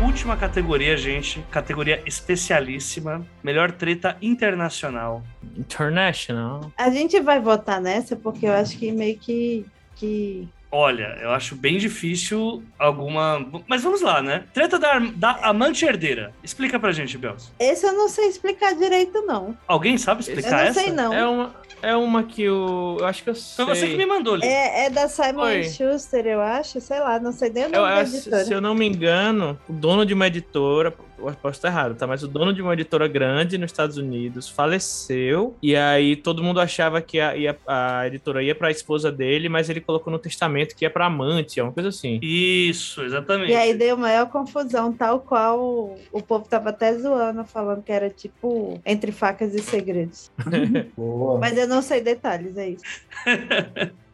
Última categoria, gente. Categoria especialíssima. Melhor treta internacional. International. A gente vai votar nessa porque eu acho que meio que. que... Olha, eu acho bem difícil alguma. Mas vamos lá, né? Treta da, da amante herdeira. Explica pra gente, Bels. Esse eu não sei explicar direito, não. Alguém sabe Eu explicar não essa? sei, não. É uma, é uma que o. Eu acho que eu sei. Foi você que me mandou, Liz. É, é da Simon Oi. Schuster, eu acho. Sei lá, não sei nem o Eu, nome da eu- se editora. se eu não me engano, o dono de uma editora, eu posso estar errado, tá? Mas o dono de uma editora grande nos Estados Unidos faleceu. E aí todo mundo achava que a, ia- a editora ia pra esposa dele, mas ele colocou no testamento que ia pra amante, é uma coisa assim. Isso, exatamente. E aí deu maior confusão, tal qual o, o povo tava até zoando, falando que era tipo entre facas e segredos. Boa. Mas eu não sei detalhes, é isso.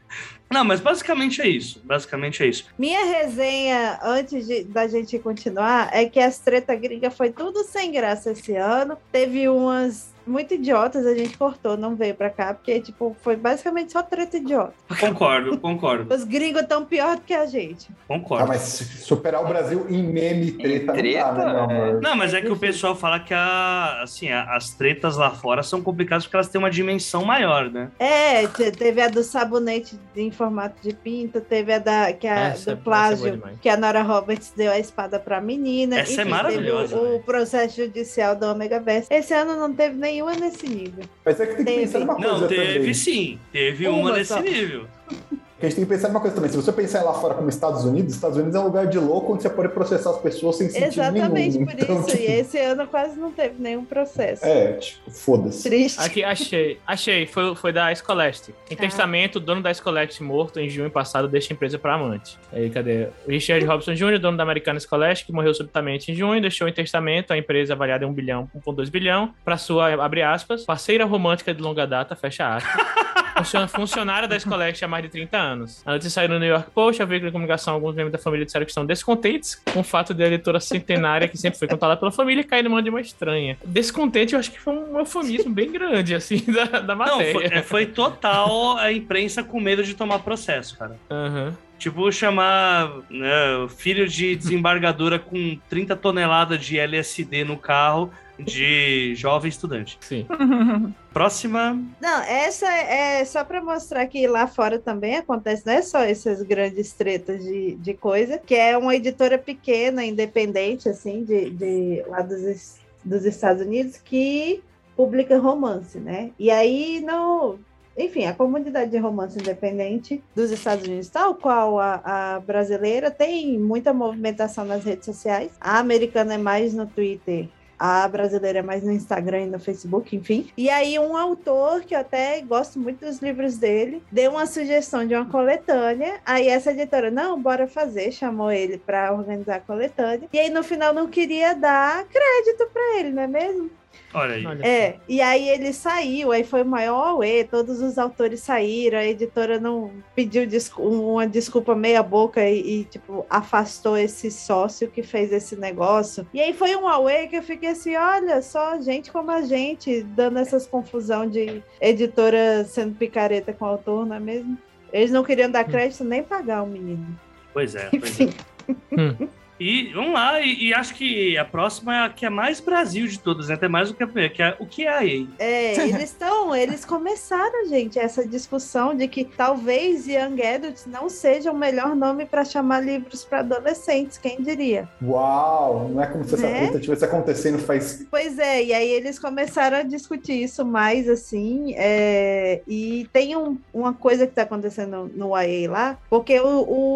Não, mas basicamente é isso. Basicamente é isso. Minha resenha, antes de- da gente continuar, é que as treta gringa foi tudo sem graça esse ano. Teve umas muito idiotas, a gente cortou, não veio pra cá, porque, tipo, foi basicamente só treta idiota. Concordo, concordo, Os gringos tão pior do que a gente. concordo. Ah, mas superar o Brasil em meme treta, treta, não dá, né? Não, mas é que o pessoal fala que a, assim, a- as tretas lá fora são complicadas porque elas têm uma dimensão maior, né? É, te- teve a do sabonete em formato de pinto, teve a da que a, Essa- do essa é plágio, que a Nora Roberts deu a espada pra menina. Essa é Enfim, maravilhosa, Teve o, né? o processo judicial do Omega Verse. Esse ano não teve nenhuma nesse nível. Mas é que tem que Teve. pensar numa coisa Não, teve também. sim. Teve Uma uma nesse só. nível. Que a gente tem que pensar numa coisa também. Se você pensar lá fora como Estados Unidos, Estados Unidos é um lugar de louco onde você pode processar as pessoas sem sentido Exatamente nenhum. por Então, isso. tipo, E esse ano quase não teve nenhum processo. É, tipo, foda-se. Triste. Aqui, achei. Achei, foi, foi da Scholastic. Em Ah. testamento, o dono da Scholastic morto em junho passado deixa a empresa pra amante. Aí, cadê? O Richard Robson Jr., dono da americana Scholastic, morreu subitamente em junho, deixou em testamento a empresa avaliada em 1 bilhão, 1,2 bilhão, pra sua, abre aspas, parceira romântica de longa data, fecha aspas. Funciona- Funcionária da Scholastic há mais de 30 anos. A notícia saiu no New York Post, a veículo de comunicação, alguns membros da família disseram que estão descontentes com o fato de a editora centenária, que sempre foi contada pela família, cair na mão de uma estranha. Descontente, eu acho que foi um eufemismo bem grande, assim, da, da Não, matéria. foi, é, foi total a imprensa com medo de tomar processo, cara. Aham. Tipo, chamar né, o filho de desembargadora com 30 toneladas de LSD no carro de jovem estudante. Sim. Próxima. Não, essa é só para mostrar que lá fora também acontece, não é só essas grandes tretas de, de coisa, que é uma editora pequena, independente, assim, de, de lá dos, dos Estados Unidos, que publica romance, né? E aí, no, enfim, a comunidade de romance independente dos Estados Unidos, tal qual a, a brasileira, tem muita movimentação nas redes sociais. A americana é mais no Twitter A brasileira é mais no Instagram e no Facebook, enfim. E aí, um autor que eu até gosto muito dos livros dele deu uma sugestão de uma coletânea. Aí, essa editora, não, bora fazer, chamou ele para organizar a coletânea. E aí, no final, não queria dar crédito para ele, não é mesmo? Olha aí. É, e aí ele saiu, aí foi o maior auê, todos os autores saíram, a editora não pediu uma desculpa meia boca e, e, tipo, afastou esse sócio que fez esse negócio. E aí foi um auê que eu fiquei assim, olha, só gente como a gente, dando essas confusão de editora sendo picareta com o autor, não é mesmo? Eles não queriam dar crédito nem pagar o menino. Pois é, pois é. Enfim, E vamos lá, e, e acho que a próxima é a que é mais Brasil de todas, né? Até mais do que a primeira, que é o que é a EA. É, eles estão, eles começaram, gente, essa discussão de que talvez Young Adults não seja o melhor nome para chamar livros para adolescentes, quem diria? Uau! Não é como se essa Né? treta estivesse acontecendo faz. Pois é, e aí eles começaram a discutir isso mais assim, é, e tem um- uma coisa que está acontecendo no YA lá, porque o,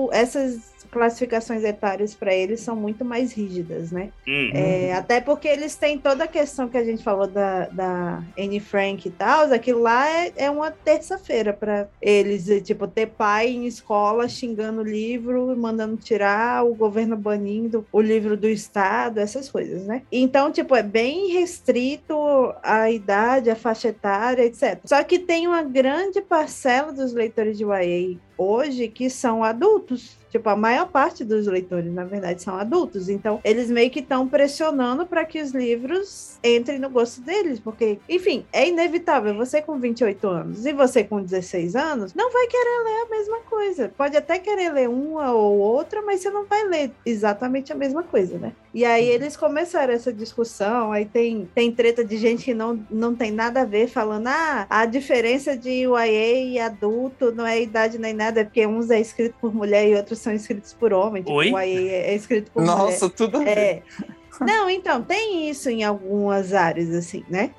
o- essas classificações etárias para eles são muito mais rígidas, né? Hum. É, até porque eles têm toda a questão que a gente falou da, da Anne Frank e tal, aquilo lá é, é uma terça-feira para eles, e, tipo, ter pai em escola xingando o livro, mandando tirar, o governo banindo o livro do Estado, essas coisas, né? Então, tipo, é bem restrito a idade, a faixa etária, etc. Só que tem uma grande parcela dos leitores de YA hoje que são adultos. Tipo, a maior parte dos leitores, na verdade, são adultos. Então, eles meio que estão pressionando para que os livros entrem no gosto deles. Porque, enfim, é inevitável. Você com 28 anos e você com 16 anos não vai querer ler a mesma coisa. Pode até querer ler uma ou outra, mas você não vai ler exatamente a mesma coisa, né? E aí eles começaram essa discussão. Aí tem, tem treta de gente que não, não tem nada a ver, falando: ah, a diferença de YA e adulto não é idade nem nada, é porque uns é escrito por mulher e outros são escritos por homem. Tipo, Oi? o YA é escrito por mulher. Nossa, tudo a ver. É. Não, então, tem isso em algumas áreas, assim, né?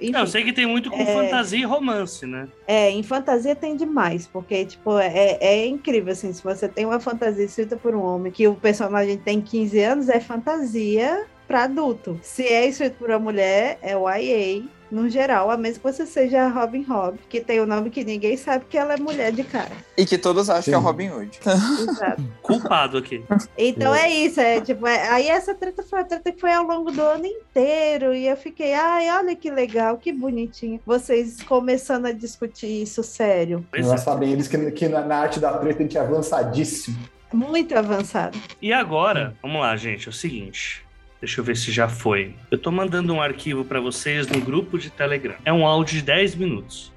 Enfim, Não, eu sei que tem muito com É. fantasia e romance, né? é, em fantasia tem demais, porque, tipo, é, é incrível, assim, se você tem uma fantasia escrita por um homem, que o personagem tem 15 anos, é fantasia para adulto. Se é escrito por uma mulher, é o YA, no geral, a menos que você seja a Robin Hood, que tem o nome que ninguém sabe que ela é mulher de cara. E que todos acham que é o Sim. Robin Hood. Exato. Culpado aqui. Então é isso, é tipo, é- aí essa treta foi a treta que foi ao longo do ano inteiro, e eu fiquei, ai, olha que legal, que bonitinho. Vocês começando a discutir isso sério. Nós é. sabem eles que, que na, na arte da treta a gente é avançadíssimo. Muito avançado. E agora, vamos lá, gente, é o seguinte. Deixa eu ver se já foi. Eu tô mandando um arquivo pra vocês no grupo de Telegram. É um áudio de 10 minutos.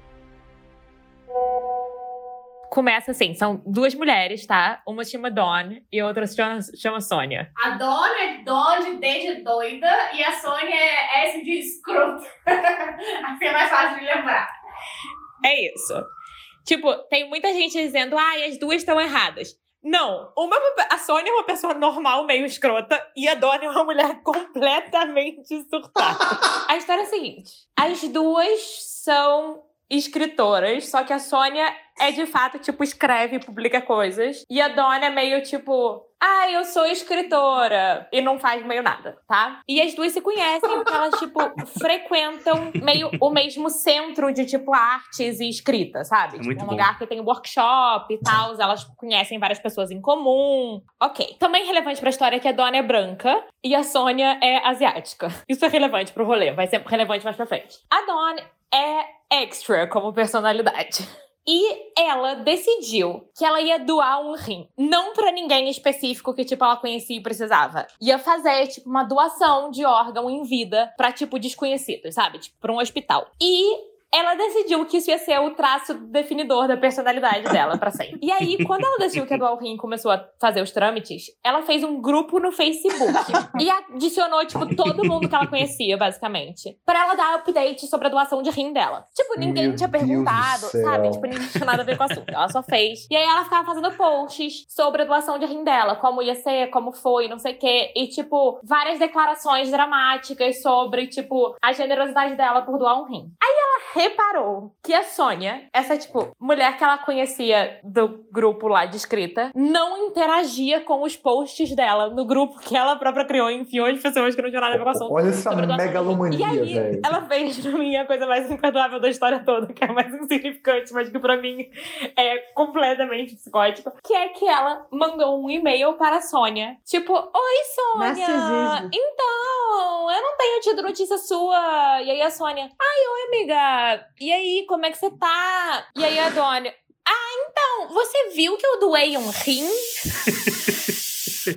Começa assim, são duas mulheres, tá? Uma se chama Dawn e a outra se chama, chama Sônia. A Dona é Dona de D de doida e a Sônia é S de escroto. assim é mais fácil de lembrar. É isso. Tipo, tem muita gente dizendo, ai, as duas estão erradas. Não, uma, a Sônia é uma pessoa normal, meio escrota, e a Dona é uma mulher completamente surtada. a história é a seguinte: as duas são escritoras, só que a Sônia é de fato, tipo, escreve e publica coisas. E a Dona é meio tipo, ah, eu sou escritora. E não faz meio nada, tá? E as duas se conhecem porque elas, tipo, frequentam meio o mesmo centro de, tipo, artes e escrita, sabe? É tipo, um bom. lugar que tem workshop e tal. Elas conhecem várias pessoas em comum. Ok. Também relevante pra história é que a Dona é branca e a Sônia é asiática. Isso é relevante pro rolê, vai ser relevante mais pra frente. A Dona é extra como personalidade. E ela decidiu que ela ia doar um rim. Não pra ninguém específico que, tipo, ela conhecia e precisava. Ia fazer, tipo, uma doação de órgão em vida pra, tipo, desconhecidos, sabe? Tipo, pra um hospital. E ela decidiu que isso ia ser o traço definidor da personalidade dela pra sempre. E aí, quando ela decidiu que doar o rim começou a fazer os trâmites, ela fez um grupo no Facebook e adicionou, tipo, todo mundo que ela conhecia, basicamente, pra ela dar update sobre a doação de rim dela. Tipo, ninguém Meu tinha Deus perguntado, sabe? Tipo, ninguém tinha nada a ver com o assunto. Ela só fez. E aí ela ficava fazendo posts sobre a doação de rim dela, como ia ser, como foi, não sei o quê. E, tipo, várias declarações dramáticas sobre, tipo, a generosidade dela por doar um rim. Aí ela ela reparou que a Sônia, essa, tipo, mulher que ela conhecia do grupo lá de escrita, não interagia com os posts dela no grupo que ela própria criou e enfiou as pessoas que não tinham nada a ver com o assunto. Olha essa megalomania, E aí, velho. ela fez pra mim a coisa mais imperdoável da história toda, que é mais insignificante, mas que pra mim é completamente psicótica, que é que ela mandou um e-mail para a Sônia. Tipo, oi Sônia, então, eu não tenho tido notícia sua. E aí a Sônia, ai, oi amiga, e aí, como é que você tá? E aí a Dona, ah, então, você viu que eu doei um rim?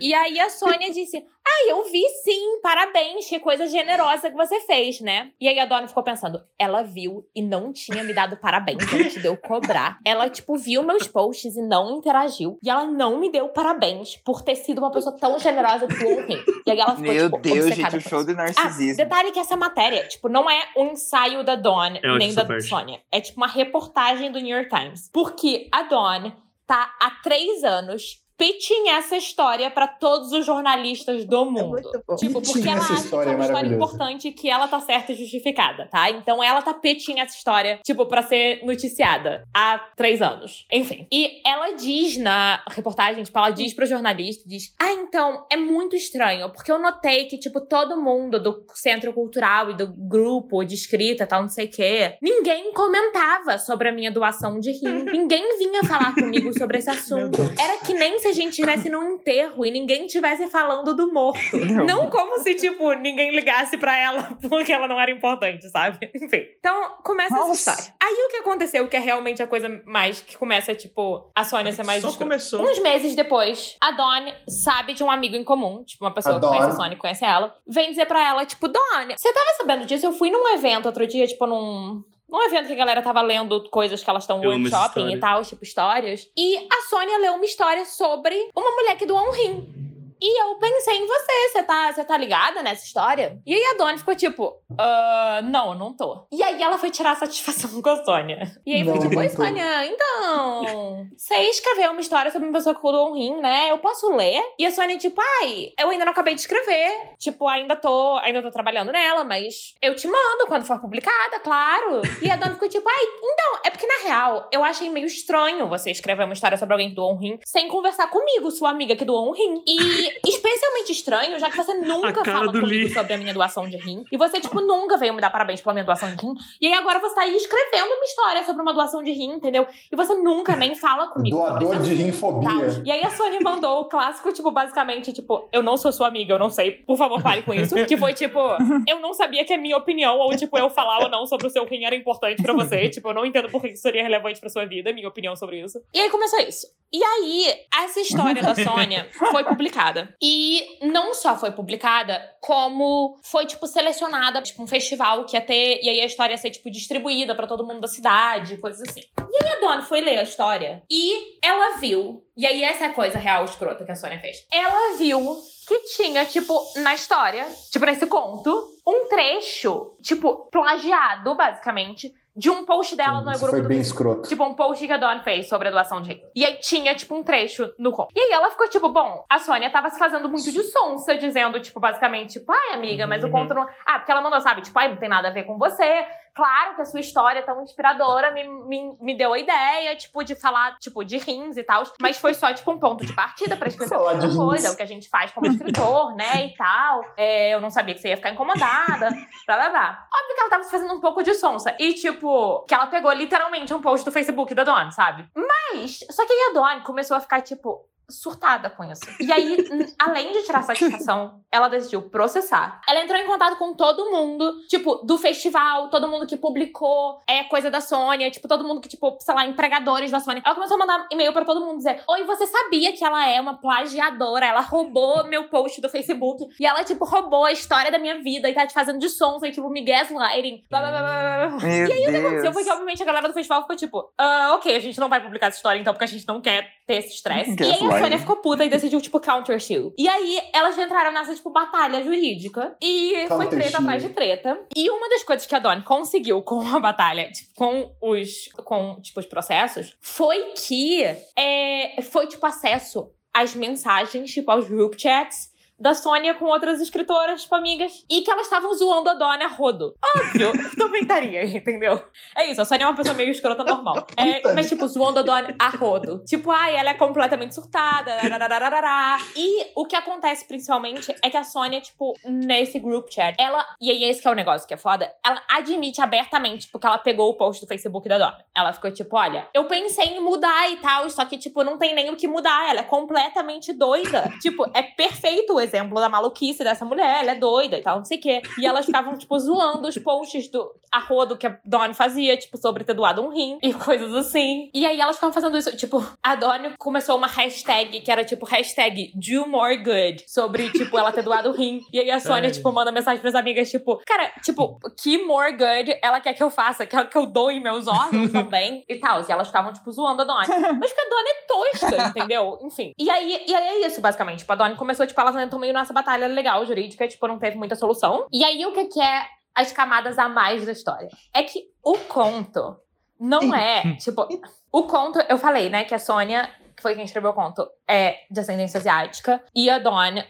E aí a Sônia disse: Ah, eu vi sim, parabéns, que coisa generosa que você fez, né? E aí a Dona ficou pensando: ela viu e não tinha me dado parabéns antes de eu cobrar. Ela, tipo, viu meus posts e não interagiu. E ela não me deu parabéns por ter sido uma pessoa tão generosa que eu rim. E aí ela ficou, Meu tipo, Deus, gente, o show isso. de Ah, narcisismo. detalhe que essa matéria, tipo, não é um ensaio da Dawn, É onde nem da. Sônia. É tipo uma reportagem do New York Times. Porque a Dawn tá há três anos pitching essa história pra todos os jornalistas do É mundo. muito bom. Tipo, porque ela essa acha que é história uma é história importante e que ela tá certa e justificada, tá? Então ela tá pitching essa história, tipo, pra ser noticiada há três anos. Enfim. E ela diz na reportagem, tipo, ela diz pro jornalista, diz, ah, então, é muito estranho, porque eu notei que, tipo, todo mundo do Centro Cultural e do grupo de escrita, tal, não sei o quê, ninguém comentava sobre a minha doação de rim. ninguém vinha falar comigo sobre esse assunto. Era que nem se a gente estivesse num enterro e ninguém estivesse falando do morto. Não como se, tipo, ninguém ligasse pra ela porque ela não era importante, sabe? Enfim. Então, começa essa Nossa. história. Aí o que aconteceu, que é realmente a coisa mais que começa, tipo, a Sônia ser mais Só começou. Uns meses depois, a Dawn sabe de um amigo em comum, tipo, uma pessoa A que conhece a Dawn. Sônia e conhece ela, vem dizer pra ela, tipo, Dawn, você tava sabendo disso? Eu fui num evento outro dia, tipo, num. Num evento que a galera tava lendo coisas que elas estão workshopping e tal, tipo, histórias. E a Sônia leu uma história sobre uma mulher que doou um rim. E eu pensei em você, você tá, você tá ligada nessa história? E aí a Dona ficou tipo, ah, não, eu não tô. E aí ela foi tirar a satisfação com a Sônia. E aí foi tipo, oi. Sônia, então, você escreveu uma história sobre uma pessoa que doou um rim, né? Eu posso ler? E a Sônia tipo, ai, eu ainda não acabei de escrever. Tipo, ainda tô, ainda tô trabalhando nela, mas eu te mando quando for publicada, claro. E a Dona ficou tipo, ai, então, é porque na real, eu achei meio estranho você escrever uma história sobre alguém que doou um rim sem conversar comigo, sua amiga que doou um rim. E especialmente estranho, já que você nunca fala do comigo Lee. sobre a minha doação de rim. E você, tipo, nunca veio me dar parabéns pela minha doação de rim. E aí agora você tá aí escrevendo uma história sobre uma doação de rim, entendeu? E você nunca nem fala comigo. Doador de rinfobia. tá? E aí a Sony mandou o clássico, tipo, basicamente, tipo, eu não sou sua amiga, eu não sei, por favor, pare com isso. Que foi, tipo, eu não sabia que a minha opinião, ou, tipo, eu falar ou não sobre o seu rim era importante pra você. Tipo, eu não entendo por que isso seria relevante pra sua vida, minha opinião sobre isso. E aí começou isso. E aí, essa história da Sônia foi publicada. E não só foi publicada, como foi, tipo, selecionada, tipo, um festival que ia ter, e aí a história ia ser, tipo, distribuída pra todo mundo da cidade, coisas assim. E aí a Dona foi ler a história e ela viu. E aí, essa é a coisa real escrota que a Sônia fez. Ela viu que tinha, tipo, na história, tipo, nesse conto, um trecho, tipo, plagiado, basicamente, de um post dela no Isso grupo foi do bem Facebook. escroto. Tipo, um post que a Dawn fez sobre a doação de. E aí tinha, tipo, um trecho no conto. E aí ela ficou, tipo, bom, a Sônia tava se fazendo muito de sonsa, dizendo, tipo, basicamente, tipo, ai, amiga, mas o conto não. Ah, porque ela mandou, sabe, tipo, ai, não tem nada a ver com você. Claro que a sua história é tão inspiradora me, me, me deu a ideia, tipo, de falar, tipo, de rins e tal. Mas foi só, tipo, um ponto de partida pra escrever alguma coisa, é o que a gente faz como escritor, né, e tal. É, eu não sabia que você ia ficar incomodada, blá, blá, blá. Óbvio que ela tava se fazendo um pouco de sonsa. E, tipo, que ela pegou literalmente um post do Facebook da Dawn, sabe? Mas, só que aí a Dawn começou a ficar, tipo, surtada com isso. E aí, além de tirar satisfação, ela decidiu processar. Ela entrou em contato com todo mundo, tipo, do festival, todo mundo que publicou é coisa da Sônia, tipo, todo mundo que, tipo, sei lá, empregadores da Sônia. Ela começou a mandar e-mail pra todo mundo dizer: Oi, você sabia que ela é uma plagiadora? Ela roubou meu post do Facebook e ela, tipo, roubou a história da minha vida e tá te fazendo de sonsa e, tipo, me gaslighting. Blá, blá, blá, blá. Meu E aí o que Deus. aconteceu foi que, obviamente, a galera do festival ficou tipo, ah, ok, a gente não vai publicar essa história então, porque a gente não quer ter esse estresse. E aí a. Sônia ficou puta e decidiu, tipo, counter sue. E aí elas entraram nessa, tipo, batalha jurídica. E foi treta sue. atrás de treta. E uma das coisas que a Dawn conseguiu com a batalha, tipo, com os, com, tipo, os processos, foi que é, foi, tipo, acesso às mensagens, tipo, aos group chats da Sônia com outras escritoras, tipo, amigas, e que elas estavam zoando a Dona rodo. Óbvio, comentaria, entendeu? É isso, a Sônia é uma pessoa meio escrota normal. É, mas, tipo, zoando a Dona a rodo. Tipo, ai, ela é completamente surtada, rararararará. E o que acontece, principalmente, é que a Sônia, tipo, nesse group chat, ela, e aí esse que é o negócio que é foda, ela admite abertamente, porque ela pegou o post do Facebook da Dona. Ela ficou tipo, olha, eu pensei em mudar e tal, só que, tipo, não tem nem o que mudar, ela é completamente doida. tipo, é perfeito exemplo da maluquice dessa mulher, ela é doida e tal, não sei o quê. E elas ficavam, tipo, zoando os posts do arrodo que a Donnie fazia, tipo, sobre ter doado um rim e coisas assim. E aí elas ficavam fazendo isso, tipo, a Donnie começou uma hashtag que era, tipo, hashtag do more good, sobre, tipo, ela ter doado o rim. E aí a Sônia, tipo, manda mensagem pras amigas, tipo, cara, tipo, que more good ela quer que eu faça? Quer que eu doe meus órgãos também? E tal. E elas ficavam, tipo, zoando a Donnie. Mas porque a Donnie é tosca, entendeu? Enfim. E aí, e aí é isso, basicamente. Tipo, a Donnie começou, tipo, elas entram meio nessa batalha legal, jurídica, tipo, não teve muita solução. E aí, o que que é as camadas a mais da história? É que o conto não é, tipo... O conto, eu falei, né, que a Sônia, que foi quem escreveu o conto, é de ascendência asiática. E a Dawn,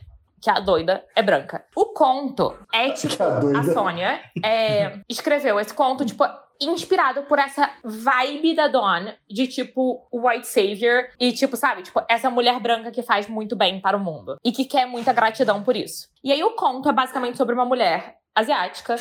que a doida, é branca. O conto é, tipo... A. A Sônia é, escreveu esse conto, tipo, inspirado por essa vibe da Dawn, de tipo, white savior, e tipo, sabe, tipo, essa mulher branca que faz muito bem para o mundo, e que quer muita gratidão por isso. E aí o conto é basicamente sobre uma mulher asiática.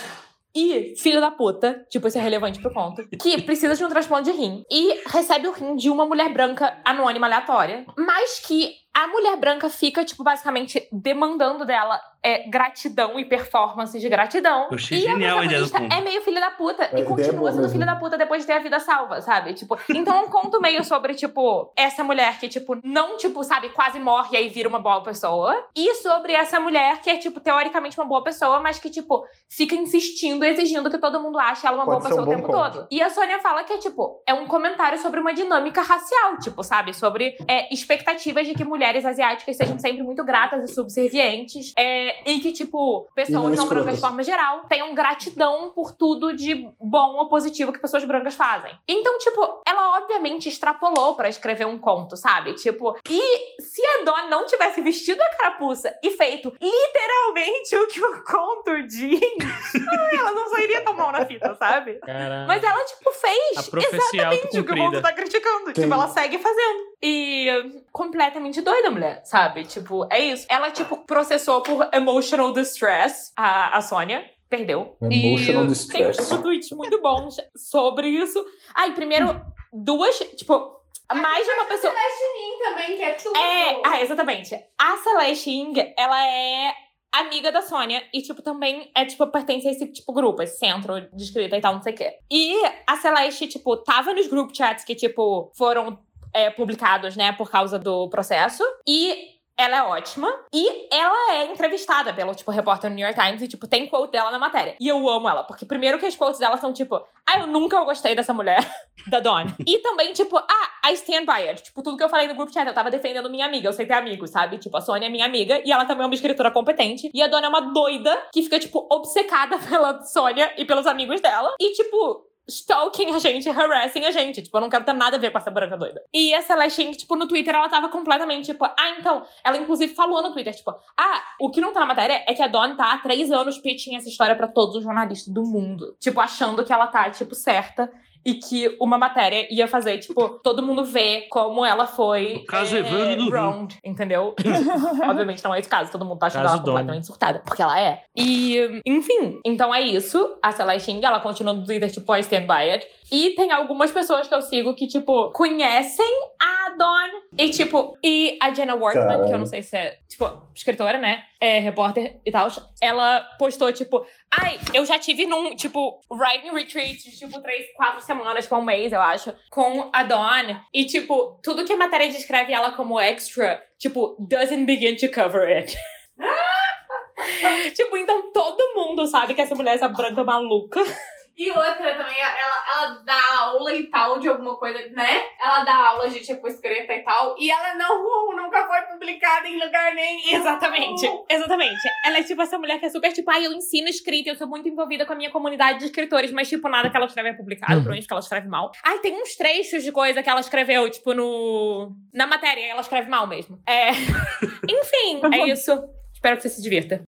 E filho da puta, tipo, isso é relevante pro conto, que precisa de um transplante de rim e recebe o rim de uma mulher branca anônima aleatória, mas que a mulher branca fica, tipo, basicamente demandando dela é, gratidão e performance de gratidão. Eu achei e genial a ideia é meio filho da puta ideia e é continua sendo filho da puta depois de ter a vida salva, sabe? Tipo, então é um conto meio sobre, tipo, essa mulher que, tipo, não, tipo, sabe, quase morre e aí vira uma boa pessoa. E sobre essa mulher que é, tipo, teoricamente uma boa pessoa, mas que, tipo, fica insistindo, exigindo que todo mundo ache ela uma Pode boa ser um pessoa o tempo conto. todo. E a Sônia fala que é, tipo, é um comentário sobre uma dinâmica racial, tipo, sabe? Sobre é, expectativas de que mulheres asiáticas sejam sempre muito gratas e subservientes. é, e que, tipo, E não pessoas não brancas de forma geral tenham gratidão por tudo de bom ou positivo que pessoas brancas fazem. Então, tipo, ela obviamente extrapolou pra escrever um conto, sabe? Tipo, e se a Dawn não tivesse vestido a carapuça e feito literalmente o que o conto diz, ela não sairia tão mal na fita, sabe? Caralho. Mas ela, tipo, fez exatamente o que o mundo tá criticando. Sim. Tipo, ela segue fazendo. E completamente doida, mulher, sabe? Tipo, é isso. Ela, tipo, processou por emotional distress a, a Sônia. Perdeu. Emotional e distress. tem um tweet muito bom sobre isso. Ai, primeiro, duas, tipo, mais de uma pessoa. Celeste Nin também, que é tudo. É, ah, exatamente. A Celeste Ing, ela é amiga da Sônia e, tipo, também é, tipo, pertence a esse, tipo, grupo, esse centro de escrita e tal, não sei o quê. E a Celeste, tipo, tava nos group chats que, tipo, foram é, publicados, né, por causa do processo. E ela é ótima. E ela é entrevistada pelo, tipo, repórter do New York Times e, tipo, tem quote dela na matéria. E eu amo ela, porque primeiro que as quotes dela são, tipo, ah, eu nunca gostei dessa mulher, da Dawn. E também, tipo, ah, I stand by it. Tipo, tudo que eu falei no group chat, eu tava defendendo minha amiga, eu sei ter amigos, sabe? Tipo, a Sônia é minha amiga e ela também é uma escritora competente. E a Dawn é uma doida que fica, tipo, obcecada pela Sônia e pelos amigos dela. E, tipo, stalking a gente, harassing a gente. Tipo, eu não quero ter nada a ver com essa branca doida. E a Celeste, tipo, no Twitter, ela tava completamente, tipo, ah, então. Ela, inclusive, falou no Twitter, tipo, ah, o que não tá na matéria é que a Dawn tá há três anos pitching essa história pra todos os jornalistas do mundo. Tipo, achando que ela tá, tipo, certa. E que uma matéria ia fazer, tipo, todo mundo ver como ela foi. No caso, é, Evandro do wronged, entendeu? Obviamente não é esse caso, todo mundo tá achando Caso ela completamente surtada, porque ela é. E, enfim, então é isso. A Celeste Ing, ela continua no Twitter, tipo, I stand by it. E tem algumas pessoas que eu sigo que, tipo, conhecem a Dawn. E, tipo, e a Jenna Workman, que eu não sei se é, tipo, escritora, né? É repórter e tal. Ela postou, tipo, ai, eu já tive num, tipo, writing retreat de, tipo, três, quatro semanas, com um mês, eu acho, com a Dawn. E, tipo, tudo que a matéria descreve ela como extra, tipo, doesn't begin to cover it. tipo, então todo mundo sabe que essa mulher é essa branca maluca. E outra também, ela, ela dá aula e tal de alguma coisa, né? Ela dá aula de tipo escrita e tal. E ela não nunca foi publicada em lugar nenhum. Exatamente, exatamente. Ela é tipo essa mulher que é super tipo, ai, eu ensino escrita, eu sou muito envolvida com a minha comunidade de escritores, mas tipo, nada que ela escreve é publicado, provavelmente que ela escreve mal. Ai, tem uns trechos de coisa que ela escreveu, tipo, no. Na matéria, ela escreve mal mesmo. É. Enfim, é isso. Espero que você se divirta.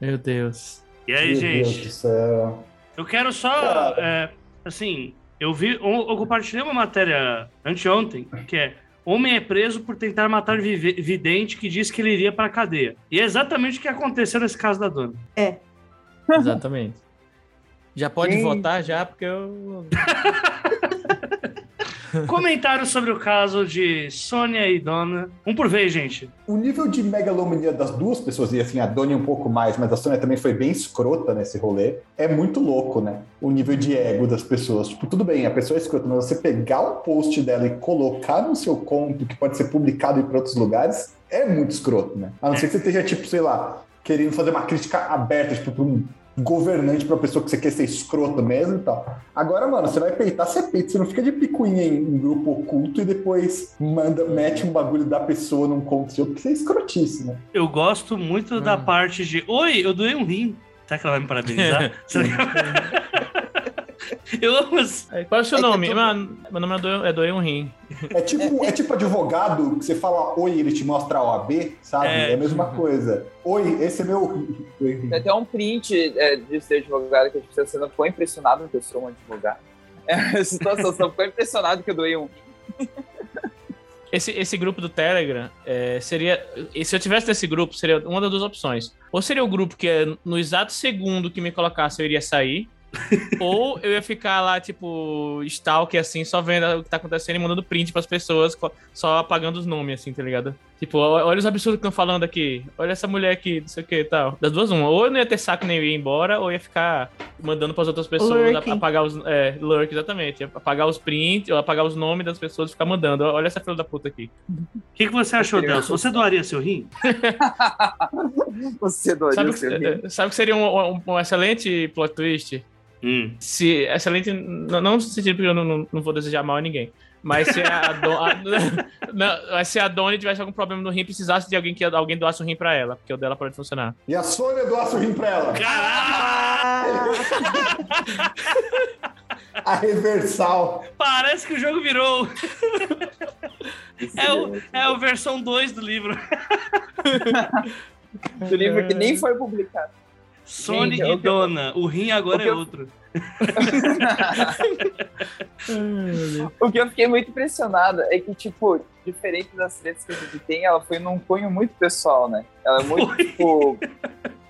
Meu Deus. E aí, Meu Deus gente? do céu. Eu quero só, é, assim, eu vi, eu, eu compartilhei uma matéria anteontem, que é Homem é preso por tentar matar vidente que disse que ele iria pra cadeia. E é exatamente o que aconteceu nesse caso da dona. Exatamente. Já pode Gente. votar já, porque eu. Comentários sobre o caso de Sônia e Dona. Um por vez, gente. O nível de megalomania das duas pessoas, e assim, a Doni um pouco mais, mas a Sônia também foi bem escrota nesse rolê, é muito louco, né? O nível de ego das pessoas. Tipo, tudo bem, a pessoa é escrota, mas você pegar o post dela e colocar no seu conto, que pode ser publicado e para outros lugares, é muito escroto, né? A não ser que você esteja, tipo, sei lá, querendo fazer uma crítica aberta, tipo, pra um governante, pra uma pessoa que você quer ser escroto mesmo e tal. Agora, mano, você vai peitar, você peita, você não fica de picuinha em, em grupo oculto e depois manda, mete um bagulho da pessoa num conto seu, porque você é escrotice, né? Eu gosto muito da Hum. parte de Oi, eu doei um rim. Será que ela vai me parabenizar? Será que- eu amo Qual é o seu É nome? é Mano, meu nome é Doeu, é um Rim. É tipo, é tipo advogado que você fala oi, ele te mostra a OAB, sabe? É. É, a mesma coisa. Oi, esse é meu. Tem até um print é, de ser advogado que a gente precisa você não ficou impressionado que eu sou um advogado. É a situação, você não ficou impressionado que eu doei um. Esse, esse grupo do Telegram é, seria. e Se eu tivesse nesse grupo, seria uma das duas opções. Ou seria o grupo que é no exato segundo que me colocasse, eu iria sair. Ou eu ia ficar lá, tipo, stalker, assim, só vendo o que tá acontecendo e mandando print pras pessoas, só apagando os nomes, assim, tá ligado? Tipo, olha os absurdos que estão falando aqui. Olha essa mulher aqui, não sei o que e tal. Das duas, uma. Ou eu não ia ter saco nem eu ia embora, ou ia ficar mandando pras outras pessoas Lurking. apagar os. É, lurk, exatamente. Apagar os prints, ou apagar os nomes das pessoas e ficar mandando. Olha essa filha da puta aqui. O que, que você achou, Delcio? Você doaria seu rim? Você doaria Sabe, o seu que- rim? eh, sabe que seria um, um- um excelente plot twist? Hum. Se, excelente, não, não no sentido porque eu não, não, não vou desejar mal a ninguém. Mas se a, Don, a- não, mas se a Doni tivesse algum problema no rim, precisasse de alguém que alguém doasse um rim pra ela, porque o dela pode funcionar. E a Sônia doasse o rim pra ela. Caralho! A reversal. Parece que o jogo virou. É o, é a versão 2 do livro. Do livro que nem foi publicado. Sonic Gente, e eu- Dona. O rim agora o é eu- outro. O que eu fiquei muito impressionado é que, tipo, diferente das tretas que a gente tem, ela foi num cunho muito pessoal, né? Ela é muito, Foi. tipo.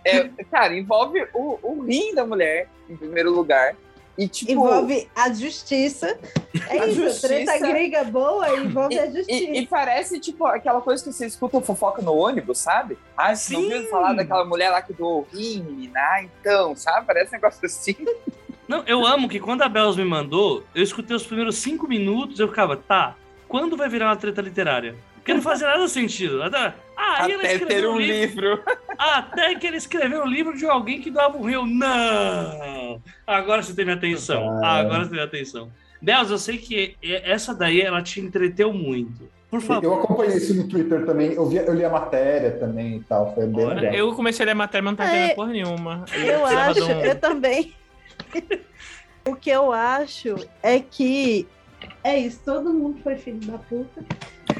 é, cara, envolve o, o rim da mulher, em primeiro lugar. E, tipo. Envolve a justiça. É A isso, justiça. treta gringa boa envolve a justiça. E, e parece, tipo, aquela coisa que você escuta fofoca no ônibus, sabe? Ah, você não ouviu falar daquela mulher lá que doou o rim, menina? Ah, então, sabe? Parece um negócio assim. Não, eu amo que quando a Bells me mandou, eu escutei os primeiros cinco minutos, eu ficava, tá, quando vai virar uma treta literária? Porque não fazia nada sentido. Até, ah, aí ela Até escreveu ter um livro. livro. Até que ele escreveu um livro de alguém que doava um rio. Não! Agora você tem minha atenção. Ah. Agora você tem minha atenção. Bells, eu sei que essa daí ela te entreteu muito. Por favor. Eu acompanhei isso no Twitter também. Eu, vi, eu li a matéria também e tal. Foi bem Olha, legal. Eu comecei a ler a matéria, mas não tá É, entendendo porra nenhuma. Eu precisava acho, um- eu também. o que eu acho é que é isso, todo mundo foi filho da puta,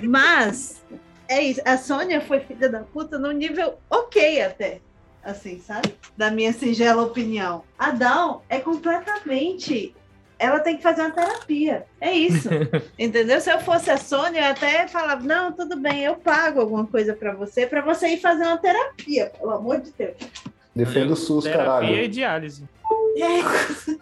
mas é isso, a Sônia foi filha da puta num nível ok até, assim, sabe? Da minha singela opinião. A é completamente. Ela tem que fazer uma terapia. É isso. Entendeu? Se eu fosse a Sônia, eu até falava: não, tudo bem, eu pago alguma coisa pra você, pra você ir fazer uma terapia, pelo amor de Deus. Defenda o SUS, Terapia e caralho. diálise. E aí,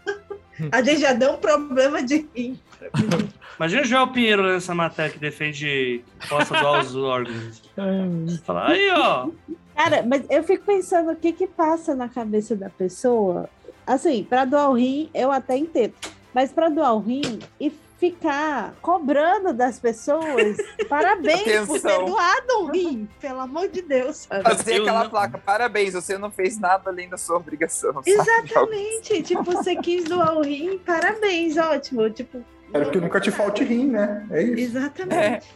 a gente já deu um problema de rim. Imagina o João Pinheiro nessa matéria que defende possa doar os órgãos. Fala, aí, ó. Cara, mas eu fico pensando o que que passa na cabeça da pessoa. Assim, para doar o rim, eu até entendo. Mas para doar o rim e ficar cobrando das pessoas parabéns por ter Atenção. doado um rim, pelo amor de Deus. sabe? Fazer aquela não- placa. Parabéns, você não fez nada além da sua obrigação. sabe? Exatamente. tipo, você quis doar o rim, parabéns, ótimo. Tipo, Era que nunca te falte rim, né? É isso. Exatamente.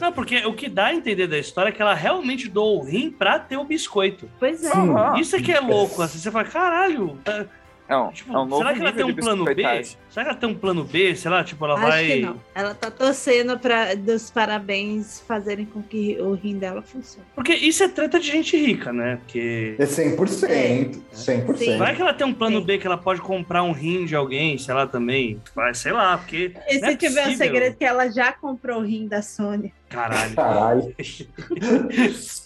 Não, porque o que dá a entender da história é que ela realmente doou o rim pra ter o biscoito. Pois é. Sim. Isso é que é louco, assim, você fala, caralho, tá- Não, Tipo, é um novo será que ela tem um plano B? Será que ela tem um plano B? Sei lá, tipo, ela Acho vai. que não. Ela tá torcendo para dos parabéns fazerem com que o rim dela funcione. Porque isso é treta de gente rica, né? Porque. É 100%. 100%. Sim. Vai que ela tem um plano Sim. B que ela pode comprar um rim de alguém, sei lá, também. Vai, sei lá, porque. E não é se tiver o possível. segredo que ela já comprou o rim da Sônia? Caralho. Caralho.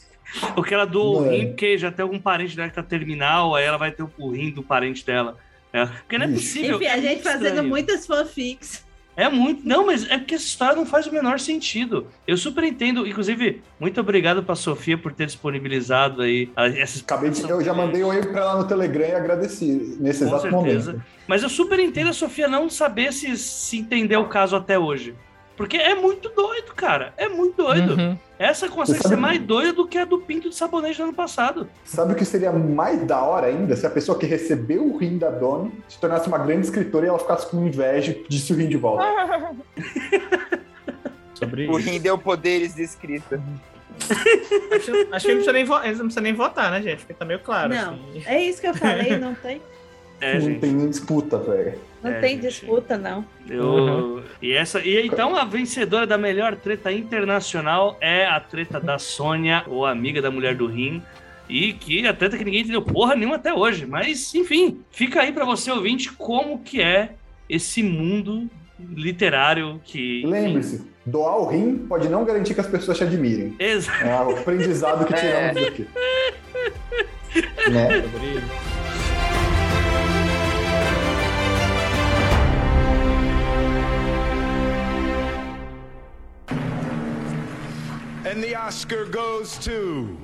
Porque ela doou o Mano. rim, porque já tem algum parente dela que tá terminal, aí ela vai ter o rim do parente dela. É, porque não é possível. Enfim, é a gente muito fazendo estranho. muitas fanfics. É muito. Não, mas é porque essa história não faz o menor sentido. Eu super entendo. Inclusive, muito obrigado pra Sofia por ter disponibilizado aí a- essa Acabei de, eu já mandei um e-mail pra ela no Telegram e agradeci nesse Com exato certeza. momento. Mas eu super entendo a Sofia não saber se, se entender o caso até hoje. Porque é muito doido, cara. É muito doido. Uhum. Essa consegue Você sabe- ser mais doida do que a do pinto de sabonete do ano passado. Sabe o que seria mais da hora ainda? Se a pessoa que recebeu o rim da Doni se tornasse uma grande escritora e ela ficasse com inveja e pedisse o rim de volta. Sobre O rim deu poderes de escrita. Acho, acho que não precisa, nem eles não precisam nem votar, né, gente? Porque tá meio claro. Não. assim. É isso que eu falei, não tem, É, não gente. tem nem disputa, velho. Não É, tem gente. disputa, não. Eu... Uhum. E essa e então a vencedora da melhor treta internacional é a treta da Sônia, ou amiga da mulher do rim. E que a treta que ninguém entendeu porra nenhuma até hoje. Mas, enfim, fica aí pra você ouvinte como que é esse mundo literário que. Lembre-se, doar o rim pode não garantir que as pessoas te admirem. Exa- É o aprendizado que É. tiramos daqui. né? And the Oscar goes to.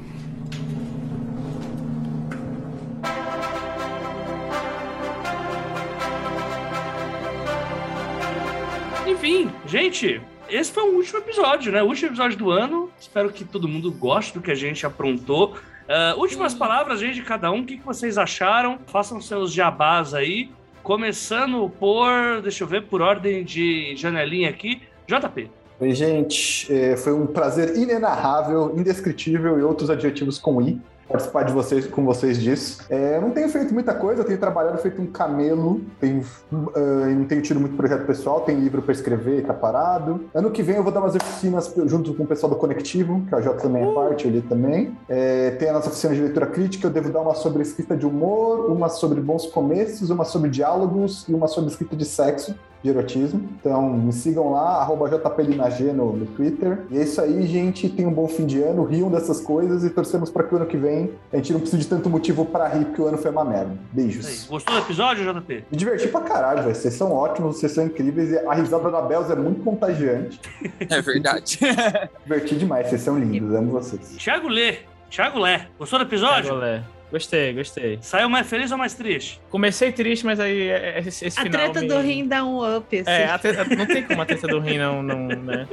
Enfim, gente, esse foi o último episódio, né? O último episódio do ano. Espero que todo mundo goste do que a gente aprontou. Ah, últimas palavras, gente, de cada um. O que, que vocês acharam? Façam seus jabás aí. Começando por, deixa eu ver, por ordem de janelinha aqui. JP. Oi, gente. É, foi um prazer inenarrável, indescritível e outros adjetivos com I participar de vocês, com vocês disso. É, não tenho feito muita coisa, tenho trabalhado feito um camelo, tenho, ah, não tenho tido muito projeto pessoal, tem livro para escrever, tá parado. Ano que vem eu vou dar umas oficinas junto com o pessoal do Conectivo, que a Jota também é parte, ele também. É, tem a nossa oficina de leitura crítica, eu devo dar uma sobre escrita de humor, uma sobre bons começos, uma sobre diálogos e uma sobre escrita de sexo de erotismo. Então me sigam lá, arroba JPLinag no, no Twitter. E é isso aí, gente. Tenham um bom fim de ano, riam dessas coisas e torcemos para que o ano que vem a gente não precise de tanto motivo para rir, porque o ano foi uma merda. Beijos. Gostou do episódio, JP? Me diverti pra caralho, velho. Vocês são ótimos, vocês são incríveis. E a risada da Belza é muito contagiante. É verdade. Diverti demais, vocês são lindos, amo vocês. Thiago Lê. Thiago Lé. Gostou do episódio? Agolé. Gostei, gostei. Saiu mais feliz ou mais triste? Comecei triste, mas aí é- é- esse, esse A final treta me- do rim dá um up. Assim. É, a treta- não tem como a treta do rim não, não né,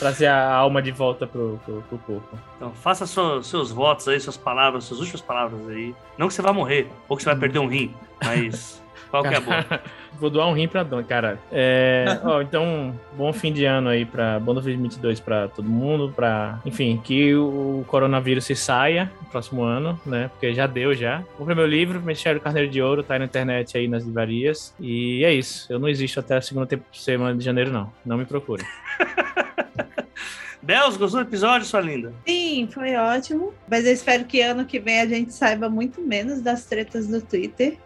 trazer a alma de volta pro, pro, pro corpo. Então, faça sua- seus votos aí, suas palavras, suas últimas palavras aí. Não que você vai morrer, ou que você vai perder um rim, mas qual que é a boa? Vou doar um rim pra Dona, caralho. É, ó, então, bom fim de ano aí pra bom 2022 pra todo mundo, pra, enfim, que o coronavírus se saia no próximo ano, né? Porque já deu já. Comprei meu livro, Mistério do Carneiro de Ouro, tá aí na internet aí nas livrarias. E é isso. Eu não existo até a segunda semana de janeiro não. Não me procurem. Belos, gostou do episódio, sua linda? Sim, foi ótimo. Mas eu espero que ano que vem a gente saiba muito menos das tretas do Twitter.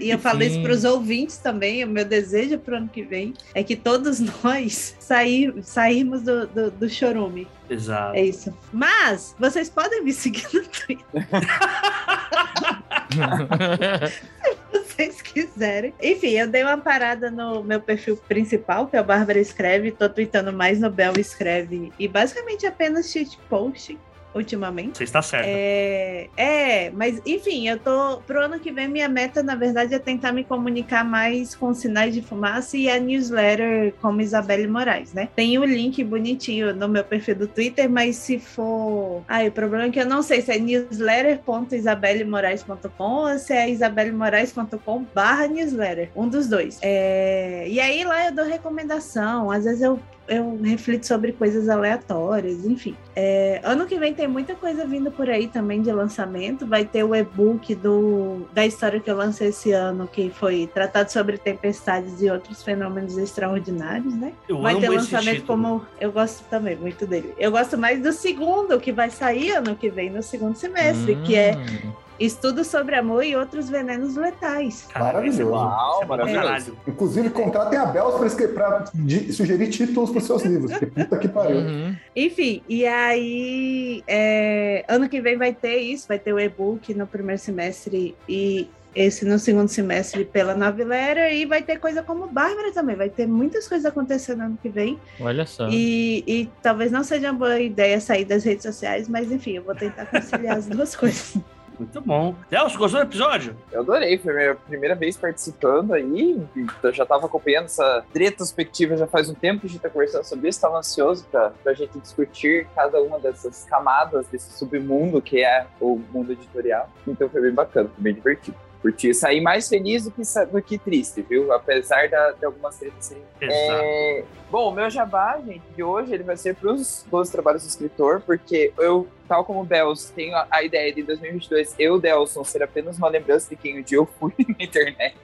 E eu falo isso para os ouvintes também. O meu desejo para o ano que vem é que todos nós sair, sairmos do, do, do chorume. Exato. É isso. Mas vocês podem me seguir no Twitter vocês quiserem. Enfim, eu dei uma parada no meu perfil principal, que é o Bárbara Escreve. Tô tweetando mais no Bel Escreve. E basicamente apenas shitposting ultimamente. Você está certo. É, é, mas enfim, eu tô. Pro ano que vem, minha meta, na verdade, é tentar me comunicar mais com sinais de fumaça e a newsletter como Isabelle Moraes, né? Tem o link bonitinho no meu perfil do Twitter, mas se for. Ai, o problema é que eu não sei se é newsletter.isabellemoraes.com ou se é isabellemoraes.com barra newsletter. Um dos dois. É, E aí lá eu dou recomendação. Às vezes eu eu reflito sobre coisas aleatórias, enfim. É, ano que vem tem muita coisa vindo por aí também de lançamento. Vai ter o e-book do, da história que eu lancei esse ano, que foi tratado sobre tempestades e outros fenômenos extraordinários, né? Eu vai ter lançamento como. Eu gosto também muito dele. Eu gosto mais do segundo, que vai sair ano que vem, no segundo semestre, que é Hum. Estudo sobre Amor e Outros Venenos Letais. É Maravilhoso. é pra Maravilhoso. caralho. Inclusive, contratem a Bels di- sugerir títulos pros seus livros. porque Puta que pariu. Uhum. Enfim, e aí, é, ano que vem vai ter isso, vai ter o e-book no primeiro semestre e esse no segundo semestre pela Novelera, e vai ter coisa como Bárbara também, vai ter muitas coisas acontecendo ano que vem, Olha só. e, e talvez não seja uma boa ideia sair das redes sociais, mas enfim, eu vou tentar conciliar as duas coisas. Muito bom. Delcio, gostou do episódio? Eu adorei, foi a minha primeira vez participando aí. Eu já tava acompanhando essa retrospectiva já faz um tempo que a gente tá conversando sobre isso. Tava ansioso pra, pra gente discutir cada uma dessas camadas desse submundo que é o mundo editorial. Então foi bem bacana, foi bem divertido. Curti sair mais feliz do que, do que triste, viu? Apesar da- de algumas tretas serem é, bom, o meu jabá, gente, de hoje, ele vai ser para os 12 trabalhos do escritor, porque eu, tal como o Bels, tenho a, a ideia de em 2022 eu, Delson, ser apenas uma lembrança de quem um dia eu fui na internet.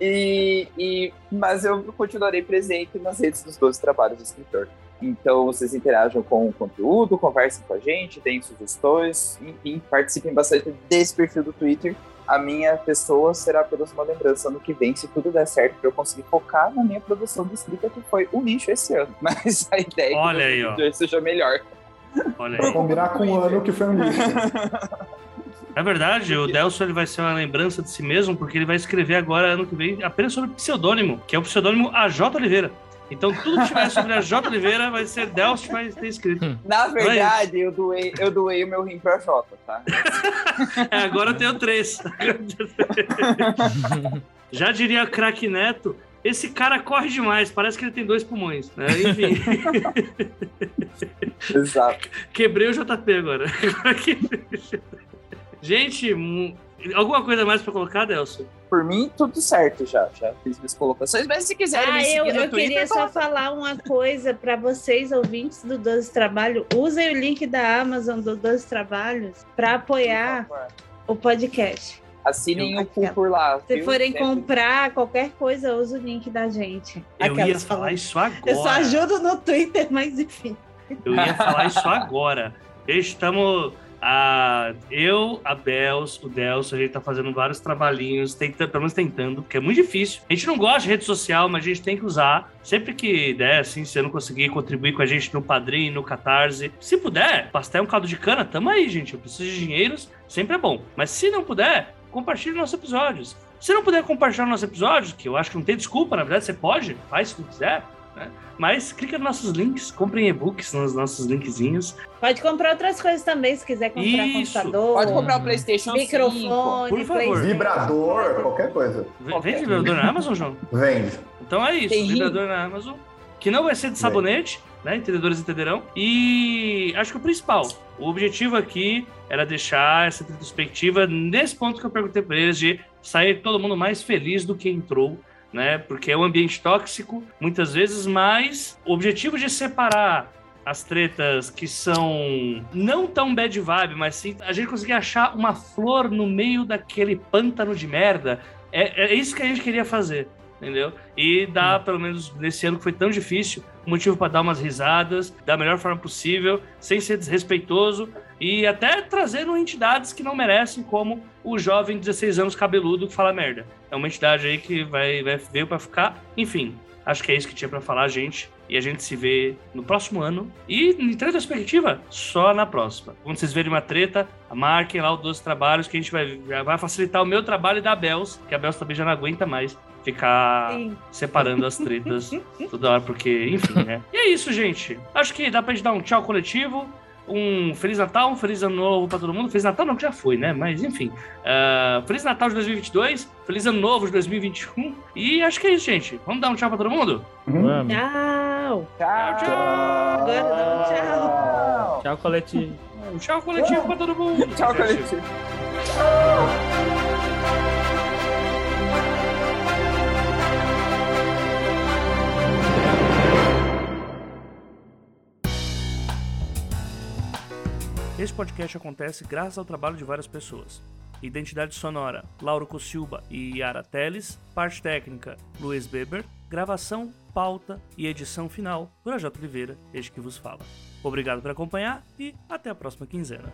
E, e- mas eu continuarei presente nas redes dos 12 trabalhos do escritor. Então vocês interajam com o conteúdo, conversem com a gente, deem sugestões, enfim, participem bastante desse perfil do Twitter. A minha pessoa será apenas uma lembrança ano que vem, se tudo der certo, para eu conseguir focar na minha produção de escrita, que foi o lixo esse ano. Mas a ideia é Olha que aí, ó. 2022 seja melhor. Olha Pra aí. combinar com o ano que foi um lixo. É verdade, o Delcio ele vai ser uma lembrança de si mesmo, porque ele vai escrever agora, ano que vem, apenas sobre pseudônimo, que é o pseudônimo AJ Oliveira. Então, tudo que tiver sobre a J. Oliveira vai ser que vai ter escrito. Na verdade, eu doei, eu doei o meu rim pra Jota, tá? É, agora eu tenho três. Já diria craque Neto, esse cara corre demais, parece que ele tem dois pulmões. Né? Enfim, Exato. quebrei o JP agora. Gente, hum, alguma coisa mais pra colocar, Delcio? Por mim, tudo certo já. Já fiz minhas colocações. Mas se quiserem me Ah, seguir eu, no eu Twitter, queria só falar uma coisa para vocês, ouvintes do 12 Trabalho. Usem o link da Amazon do 12 Trabalhos para apoiar o podcast. Assinem Eu- o cu por lá. Se viu? forem Sempre- comprar qualquer coisa, usa o link da gente. Eu ia falar isso agora. Eu só ajudo no Twitter, mas enfim. Eu ia falar isso agora. Estamos. A, eu, a Bels, o Delcio, a gente tá fazendo vários trabalhinhos, tentando, pelo menos tentando, porque é muito difícil. A gente não gosta de rede social, mas a gente tem que usar. Sempre que der, assim, se você não conseguir contribuir com a gente no Padrim, no Catarse. Se puder, pastel um caldo de cana, tamo aí, gente. Eu preciso de dinheiros, sempre é bom. Mas se não puder, compartilhe nossos episódios. Se não puder compartilhar nossos episódios, que eu acho que não tem desculpa, na verdade, você pode, faz se não quiser, né? Mas clica nos nossos links, comprem e-books nos nossos linkzinhos. Pode comprar outras coisas também, se quiser comprar Isso. computador, Pode comprar o PlayStation 5. microfone, Por favor. Vibrador, qualquer coisa. V- Vende vibrador na Amazon, João? Vende. Então é isso, Tem vibrador na Amazon. Que não vai ser de sabonete, né? Entendedores entenderão. E acho que o principal, o objetivo aqui era deixar essa retrospectiva nesse ponto que eu perguntei para eles de sair todo mundo mais feliz do que entrou, né? Porque é um ambiente tóxico, muitas vezes, mas o objetivo de separar as tretas que são não tão bad vibe, mas sim a gente conseguir achar uma flor no meio daquele pântano de merda. É, é isso que a gente queria fazer, entendeu? E dar, pelo menos nesse ano que foi tão difícil, um motivo para dar umas risadas da melhor forma possível, sem ser desrespeitoso e até trazendo entidades que não merecem, como o jovem de 16 anos cabeludo que fala merda. É uma entidade aí que vai, vai veio para ficar. Enfim, acho que é isso que tinha para falar, gente. E a gente se vê no próximo ano. E em retrospectiva, só na próxima. Quando vocês verem uma treta, marquem lá os 12 trabalhos que a gente vai, vai facilitar o meu trabalho e da Bels, que a Bels também já não aguenta mais ficar Sim. separando as tretas toda hora, porque, enfim, né? E é isso, gente. Acho que dá pra gente dar um tchau coletivo. Um Feliz Natal, um Feliz Ano Novo pra todo mundo. Feliz Natal não, que já foi, né? Mas enfim. Ah, Feliz Natal de 2022, Feliz Ano Novo de 2021. E acho que é isso, gente. Vamos dar um tchau pra todo mundo? Vamos. Tchau. Tchau, tchau. Agora tchau. Tchau, coletivo. Tchau coletivo pra todo mundo. Tchau, coletivo. Esse podcast acontece graças ao trabalho de várias pessoas. Identidade sonora, Lauro Cossilba e Yara Teles. Parte técnica, Luiz Beber. Gravação, pauta e edição final, Projota Oliveira, este que vos fala. Obrigado por acompanhar e até a próxima quinzena.